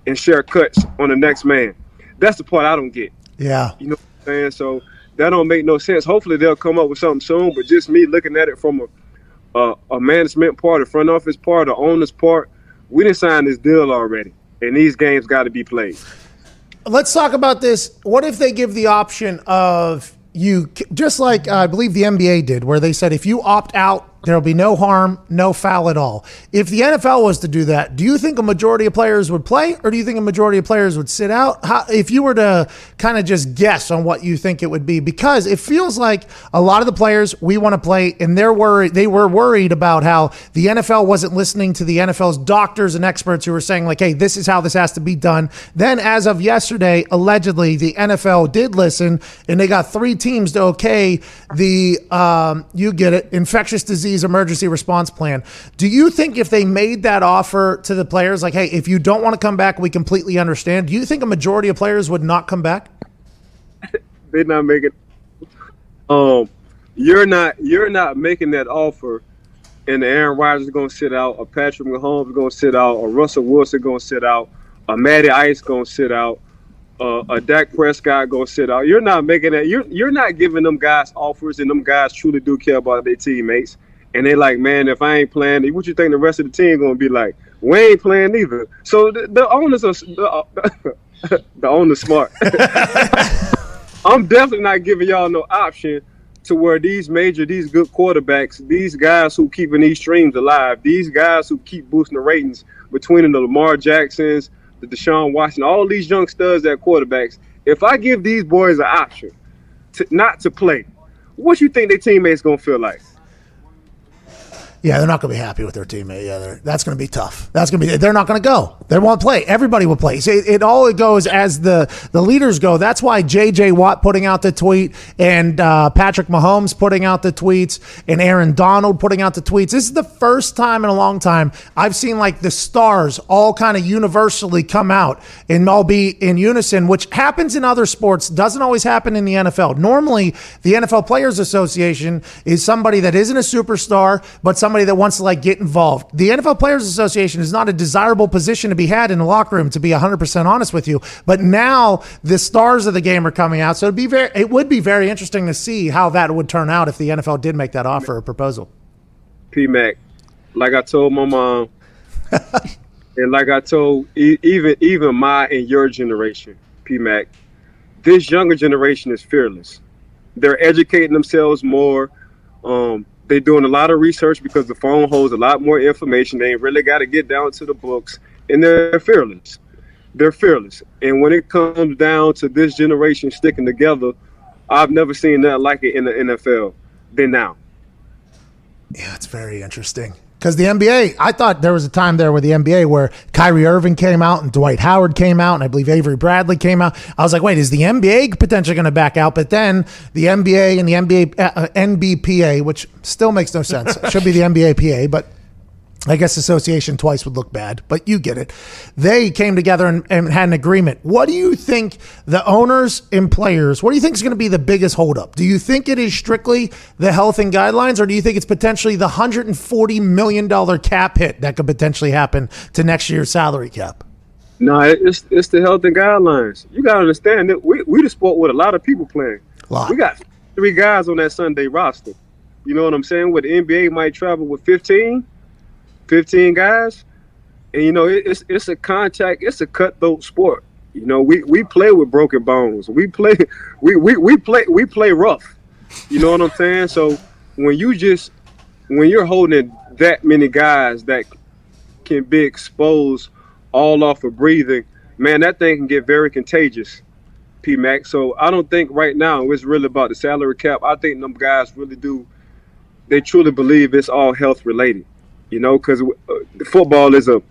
and share cuts on the next man. That's the part I don't get. Yeah. You know what I'm saying? So that don't make no sense. Hopefully they'll come up with something soon. But just me looking at it from a a, a management part, a front office part, a owner's part, we didn't sign this deal already, and these games got to be played. Let's talk about this. What if they give the option of you, just like I believe the NBA did, where they said if you opt out, there'll be no harm, no foul at all. If the NFL was to do that, do you think a majority of players would play, or do you think a majority of players would sit out? How, if you were to kind of just guess on what you think it would be, because it feels like a lot of the players we want to play, and they're worried. They were worried about how the NFL wasn't listening to the NFL's doctors and experts who were saying like, "Hey, this is how this has to be done." Then, as of yesterday, allegedly the NFL did listen, and they got three teams to okay the um, you get it infectious disease emergency response plan. Do you think if they made that offer to the players, like, "Hey, if you don't want to come back, we completely understand," do you think a majority of players would not come back? [laughs] They're not making. Um, you're not you're not making that offer, and Aaron Rodgers is going to sit out, or Patrick Mahomes is going to sit out, or Russell Wilson going to sit out, or Matty Ice going to sit out, uh, a Dak Prescott going to sit out. You're not making that. You're you're not giving them guys offers, and them guys truly do care about their teammates. And they like, man, if I ain't playing, what you think the rest of the team gonna be like? We ain't playing either. So the, the owners are the, uh, [laughs] the owners smart. [laughs] I'm definitely not giving y'all no option to where these major, these good quarterbacks, these guys who keeping these streams alive, these guys who keep boosting the ratings between the Lamar Jacksons, the Deshaun Watson, all these young studs at quarterbacks. If I give these boys an option to not to play, what you think their teammates gonna feel like? Yeah, they're not going to be happy with their teammate. Yeah, that's going to be tough. That's going to be. They're not going to go. They won't play. Everybody will play. It, it all it goes as the the leaders go. That's why J.J. Watt putting out the tweet and uh, Patrick Mahomes putting out the tweets and Aaron Donald putting out the tweets. This is the first time in a long time I've seen like the stars all kind of universally come out and all be in unison, which happens in other sports. Doesn't always happen in the NFL. Normally, the NFL Players Association is somebody that isn't a superstar, but somebody that wants to like get involved. The NFL Players Association is not a desirable position to be had in the locker room, to be 100% honest with you. But now the stars of the game are coming out. So it'd be very, it would be very interesting to see how that would turn out if the NFL did make that offer or proposal. P Mac, like I told my mom, [laughs] and like I told even even my and your generation, P Mac, this younger generation is fearless. They're educating themselves more. Um, they're doing a lot of research because the phone holds a lot more information. They ain't really got to get down to the books, and they're fearless. They're fearless. And when it comes down to this generation sticking together, I've never seen that like it in the NFL than now. Yeah, it's very interesting. Because the NBA, I thought there was a time there with the NBA where Kyrie Irving came out and Dwight Howard came out and I believe Avery Bradley came out. I was like, wait, is the NBA potentially going to back out? But then the NBA and the NBA uh, NBPA, which still makes no sense, [laughs] should be the NBA PA, but I guess association twice would look bad, but you get it. They came together and, and had an agreement. What do you think the owners and players, what do you think is going to be the biggest holdup? Do you think it is strictly the health and guidelines, or do you think it's potentially the $140 million cap hit that could potentially happen to next year's salary cap? No, it's it's the health and guidelines. You gotta understand that we we the sport with a lot of people playing. We got three guys on that Sunday roster. You know what I'm saying? Where the NBA might travel with 15, 15 guys, and you know it, it's it's a contact, it's a cutthroat sport. You know, we, we play with broken bones. We play [laughs] we, we, we play we play rough. You know what I'm saying? So when you just when you're holding that many guys that can be exposed all off of breathing, man, that thing can get very contagious. P Mac. So I don't think right now it's really about the salary cap. I think them guys really do. They truly believe it's all health related. You know, because uh, football is a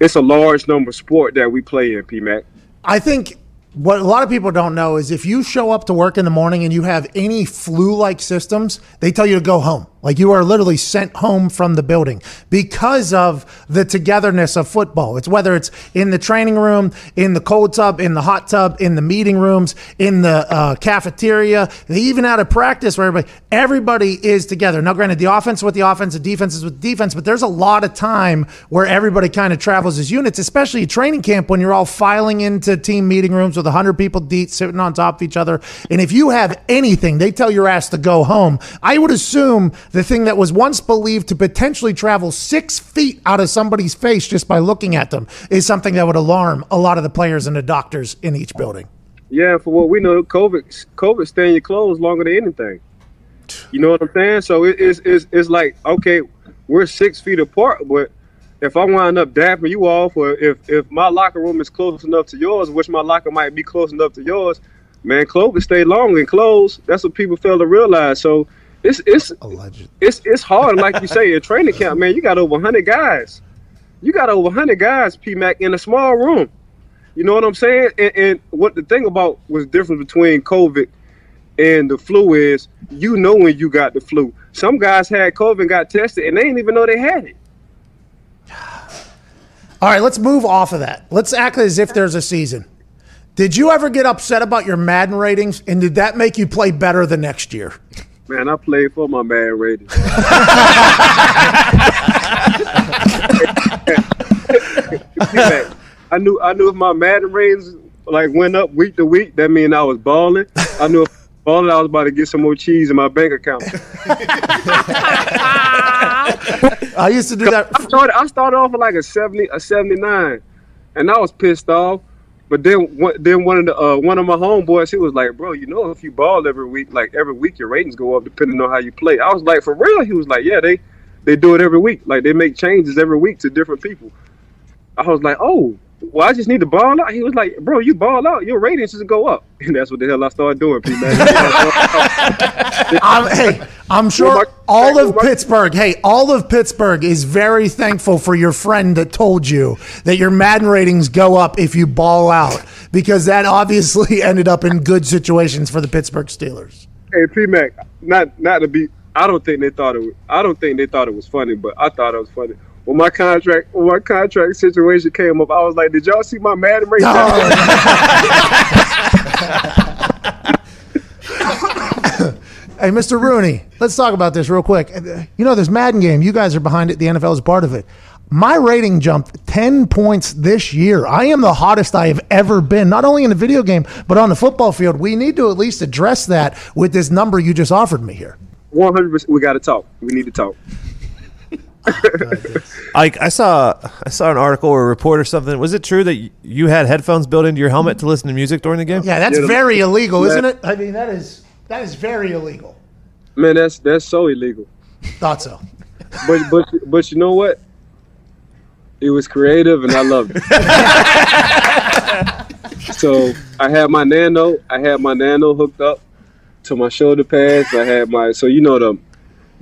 it's a large number sport that we play in. P Mac. I think what a lot of people don't know is if you show up to work in the morning and you have any flu like systems, they tell you to go home. Like you are literally sent home from the building because of the togetherness of football. It's whether it's in the training room, in the cold tub, in the hot tub, in the meeting rooms, in the uh, cafeteria, even out of practice where everybody, everybody is together. Now, granted, the offense with the offense, the defense is with defense, but there's a lot of time where everybody kind of travels as units, especially at training camp when you're all filing into team meeting rooms with 100 people deep sitting on top of each other. And if you have anything, they tell your ass to go home. I would assume the thing that was once believed to potentially travel six feet out of somebody's face just by looking at them is something that would alarm a lot of the players and the doctors in each building. Yeah, for what we know, COVID COVID stay in your clothes longer than anything. You know what I'm saying? So it, it's, it's it's like okay, we're six feet apart, but if I wind up dapping you off, or if if my locker room is close enough to yours, which my locker might be close enough to yours, man, COVID stay long and close. That's what people fail to realize. So it's it's it's it's hard, like you say, a training camp, man. You got over 100 guys. You got over 100 guys, P Mac, in a small room. You know what I'm saying? And, and what the thing about was different between COVID and the flu is, you know when you got the flu. Some guys had COVID and got tested, and they didn't even know they had it. All right, let's move off of that. Let's act as if there's a season. Did you ever get upset about your Madden ratings, and did that make you play better the next year? Man, I played for my man rating. [laughs] I knew I knew if my Madden ratings like went up week to week, that mean I was balling. I knew if All I was about to get some more cheese in my bank account. [laughs] I used to do that. I started, I started off with like a seventy, a seventy-nine, and I was pissed off. But then, then one of the uh, one of my homeboys, he was like, "Bro, you know, if you ball every week, like every week, your ratings go up depending on how you play." I was like, "For real?" He was like, "Yeah, they they do it every week. Like they make changes every week to different people." I was like, "Oh, well, I just need to ball out." He was like, "Bro, you ball out, your ratings just go up," [laughs] and that's what the hell I started doing. P man. [laughs] I'm, hey, I'm sure all of Pittsburgh, hey, all of Pittsburgh is very thankful for your friend that told you that your Madden ratings go up if you ball out because that obviously [laughs] ended up in good situations for the Pittsburgh Steelers. Hey, P Mac, not not to be. I don't think they thought it. Was, I don't think they thought it was funny, but I thought it was funny. When my contract, when my contract situation came up, I was like, "Did y'all see my Madden rate?" [laughs] Hey, Mr. Rooney, let's talk about this real quick. You know, this Madden game, you guys are behind it. The NFL is part of it. My rating jumped 10 points this year. I am the hottest I have ever been, not only in the video game, but on the football field. We need to at least address that with this number you just offered me here. One hundred percent. We got to talk. We need to talk. [laughs] I, I saw I saw an article or a report or something. Was it true that you had headphones built into your helmet to listen to music during the game? Yeah, that's Yeah, the- very illegal, Yeah. isn't it? I mean, that is that is very illegal. Man, that's that's so illegal. Thought so. But but but you know what? It was creative, and I loved it. [laughs] so I had my nano. I had my nano hooked up to my shoulder pads. I had my so you know the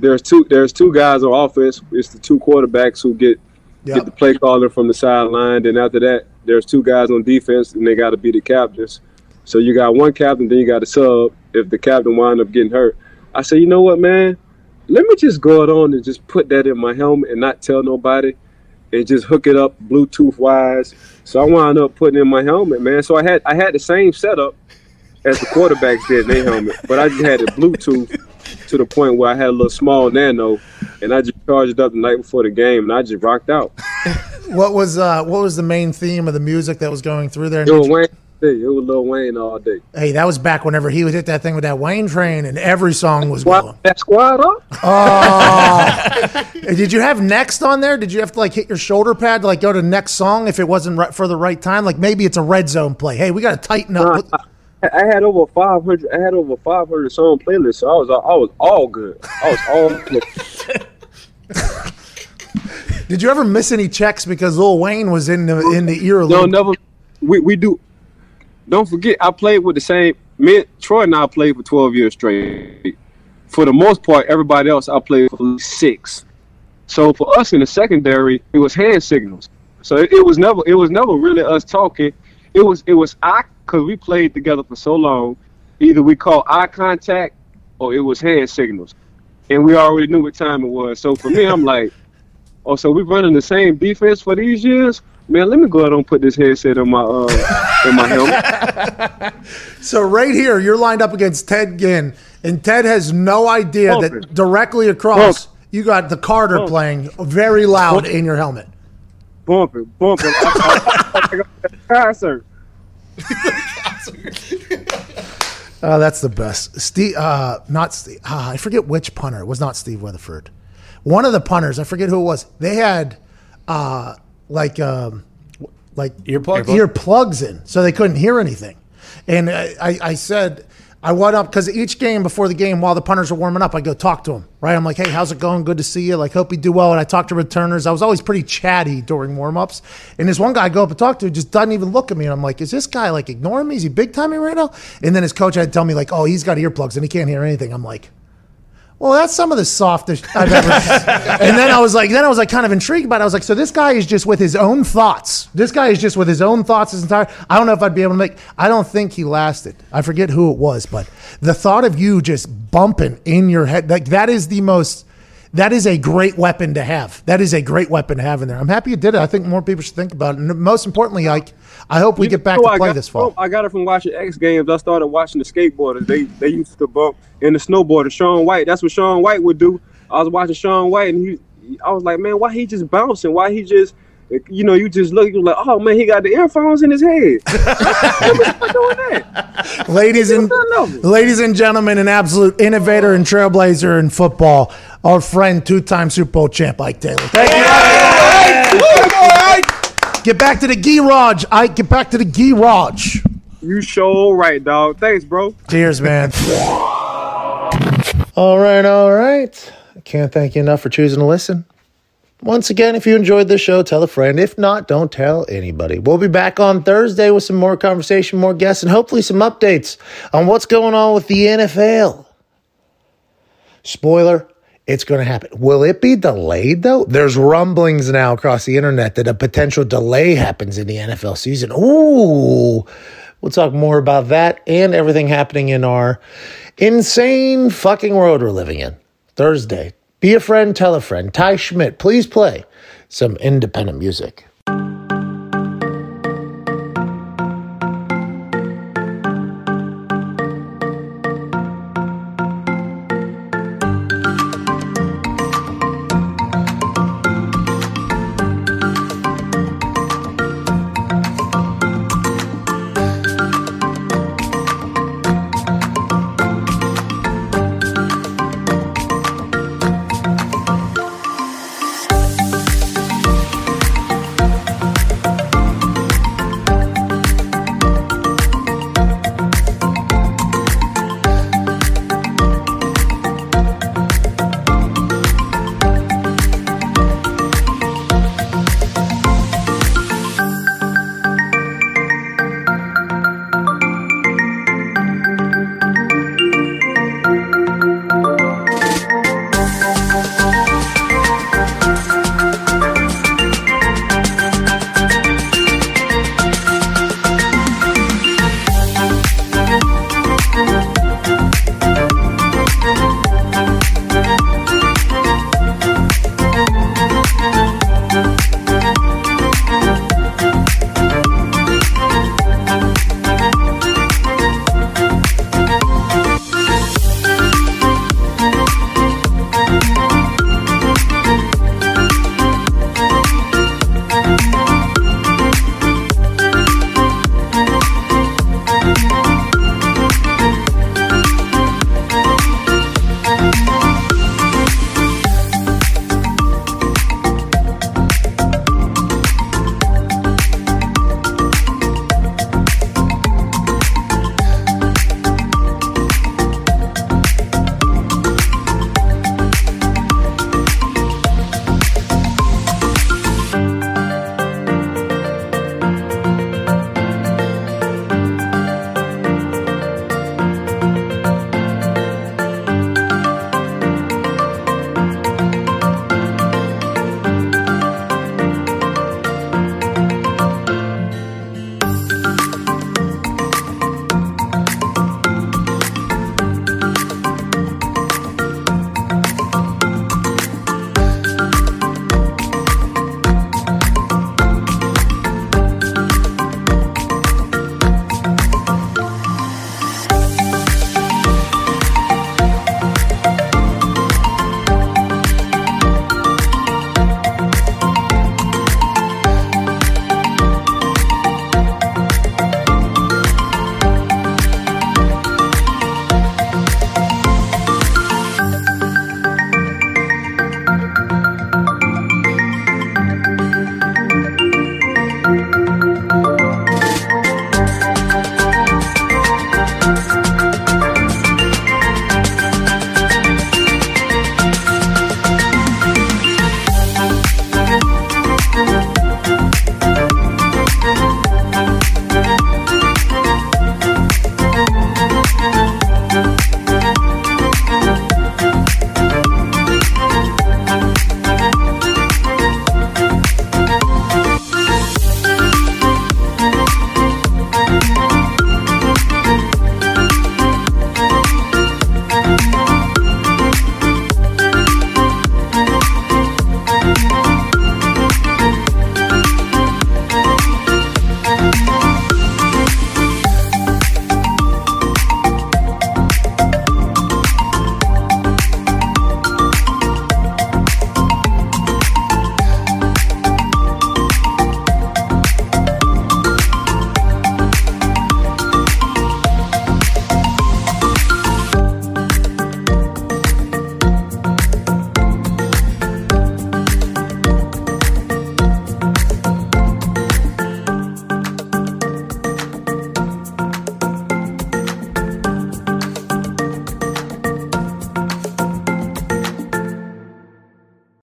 there's two there's two guys on offense. It's the two quarterbacks who get get the play caller from the sideline. Then after that, there's two guys on defense, and they got to be the captains. So you got one captain, then you got a sub. If the captain wind up getting hurt, I say, you know what, man? Let me just go it on and just put that in my helmet and not tell nobody, and just hook it up Bluetooth wise. So I wound up putting it in my helmet, man. So I had I had the same setup as the quarterbacks did in their helmet, but I just had it Bluetooth to the point where I had a little small nano, and I just charged it up the night before the game, and I just rocked out. [laughs] What was uh, what was the main theme of the music that was going through there? It was Wayne. It was Lil Wayne all day. Hey, that was back whenever he would hit that thing with that Wayne train, and every song was going. That squad up. Oh, [laughs] did you have next on there? Did you have to like hit your shoulder pad to like go to next song if it wasn't right for the right time? Like maybe it's a red zone play. Hey, we got to tighten up. [laughs] I I had over 500. I had over 500 song playlists, so I was I was all good. I was all [laughs] good. Did you ever miss any checks because Lil Wayne was in the in the ear? No, never. We we do. Don't forget, I played with the same. Me, Troy, and I played for 12 years straight. For the most part, everybody else I played for six. So for us in the secondary, it was hand signals. So it, it was never it was never really us talking. It was it was eye because we played together for so long. Either we called eye contact or it was hand signals, and we already knew what time it was. So for me, I'm like, oh, so we're running the same defense for these years. Man, let me go ahead and put this headset on my uh in my helmet. So right here, you're lined up against Ted Ginn, and Ted has no idea that directly across you got the Carter Bump. playing very loud in your helmet. bumping, bumping. I, I, I got that concert. [laughs] Oh, that's the best. Steve, uh, not Steve. Uh, I forget which punter. It was not Steve Weatherford. One of the punters. I forget who it was. They had uh, like um, like Earplugs? earplugs in, so they couldn't hear anything. And I, I, I said. I went up because each game before the game, while the punters were warming up, I go talk to them. Right, I'm like, "Hey, how's it going? Good to see you. Like, hope you do well." And I talk to returners. I was always pretty chatty during warm-ups. And this one guy I go up and talk to just doesn't even look at me. And I'm like, "Is this guy like ignoring me? Is he big timing right now?" And then his coach had to tell me like, "Oh, he's got earplugs and he can't hear anything." I'm like, well, that's some of the softest I've ever. Seen. [laughs] And then I was like, then I was like kind of intrigued by it. I was like, so this guy is just with his own thoughts. This guy is just with his own thoughts his entire. I don't know if I'd be able to make. I don't think he lasted. I forget who it was, but the thought of you just bumping in your head, like that is the most. That is a great weapon to have. That is a great weapon to have in there. I'm happy you did it. I think more people should think about it. And most importantly, like, I hope we get back to I play got this fall. from- I got it from watching X Games. I started watching the skateboarders. They they used to bump in the snowboarder. Shaun White. That's what Shaun White would do. I was watching Shaun White, and he, I was like, man, why he just bouncing? Why he just you know, you just look, you're like, oh man, he got the earphones in his head. [laughs] ladies and ladies and gentlemen, an absolute innovator and trailblazer in football, our friend, two-time Super Bowl champ, Ike Taylor. Thank you. Get back to the garage, I Get back to the garage. You show right, dog. Thanks, bro. Cheers, man. All right, all right. I can't thank you enough for choosing to listen. Once again, if you enjoyed this show, tell a friend. If not, don't tell anybody. We'll be back on Thursday with some more conversation, more guests, and hopefully some updates on what's going on with the NFL. Spoiler, it's going to happen. Will it be delayed, though? There's rumblings now across the internet that a potential delay happens in the NFL season. Ooh. We'll talk more about that and everything happening in our insane fucking world we're living in. Thursday. Be a friend, tell a friend. Ty Schmidt, please play some independent music.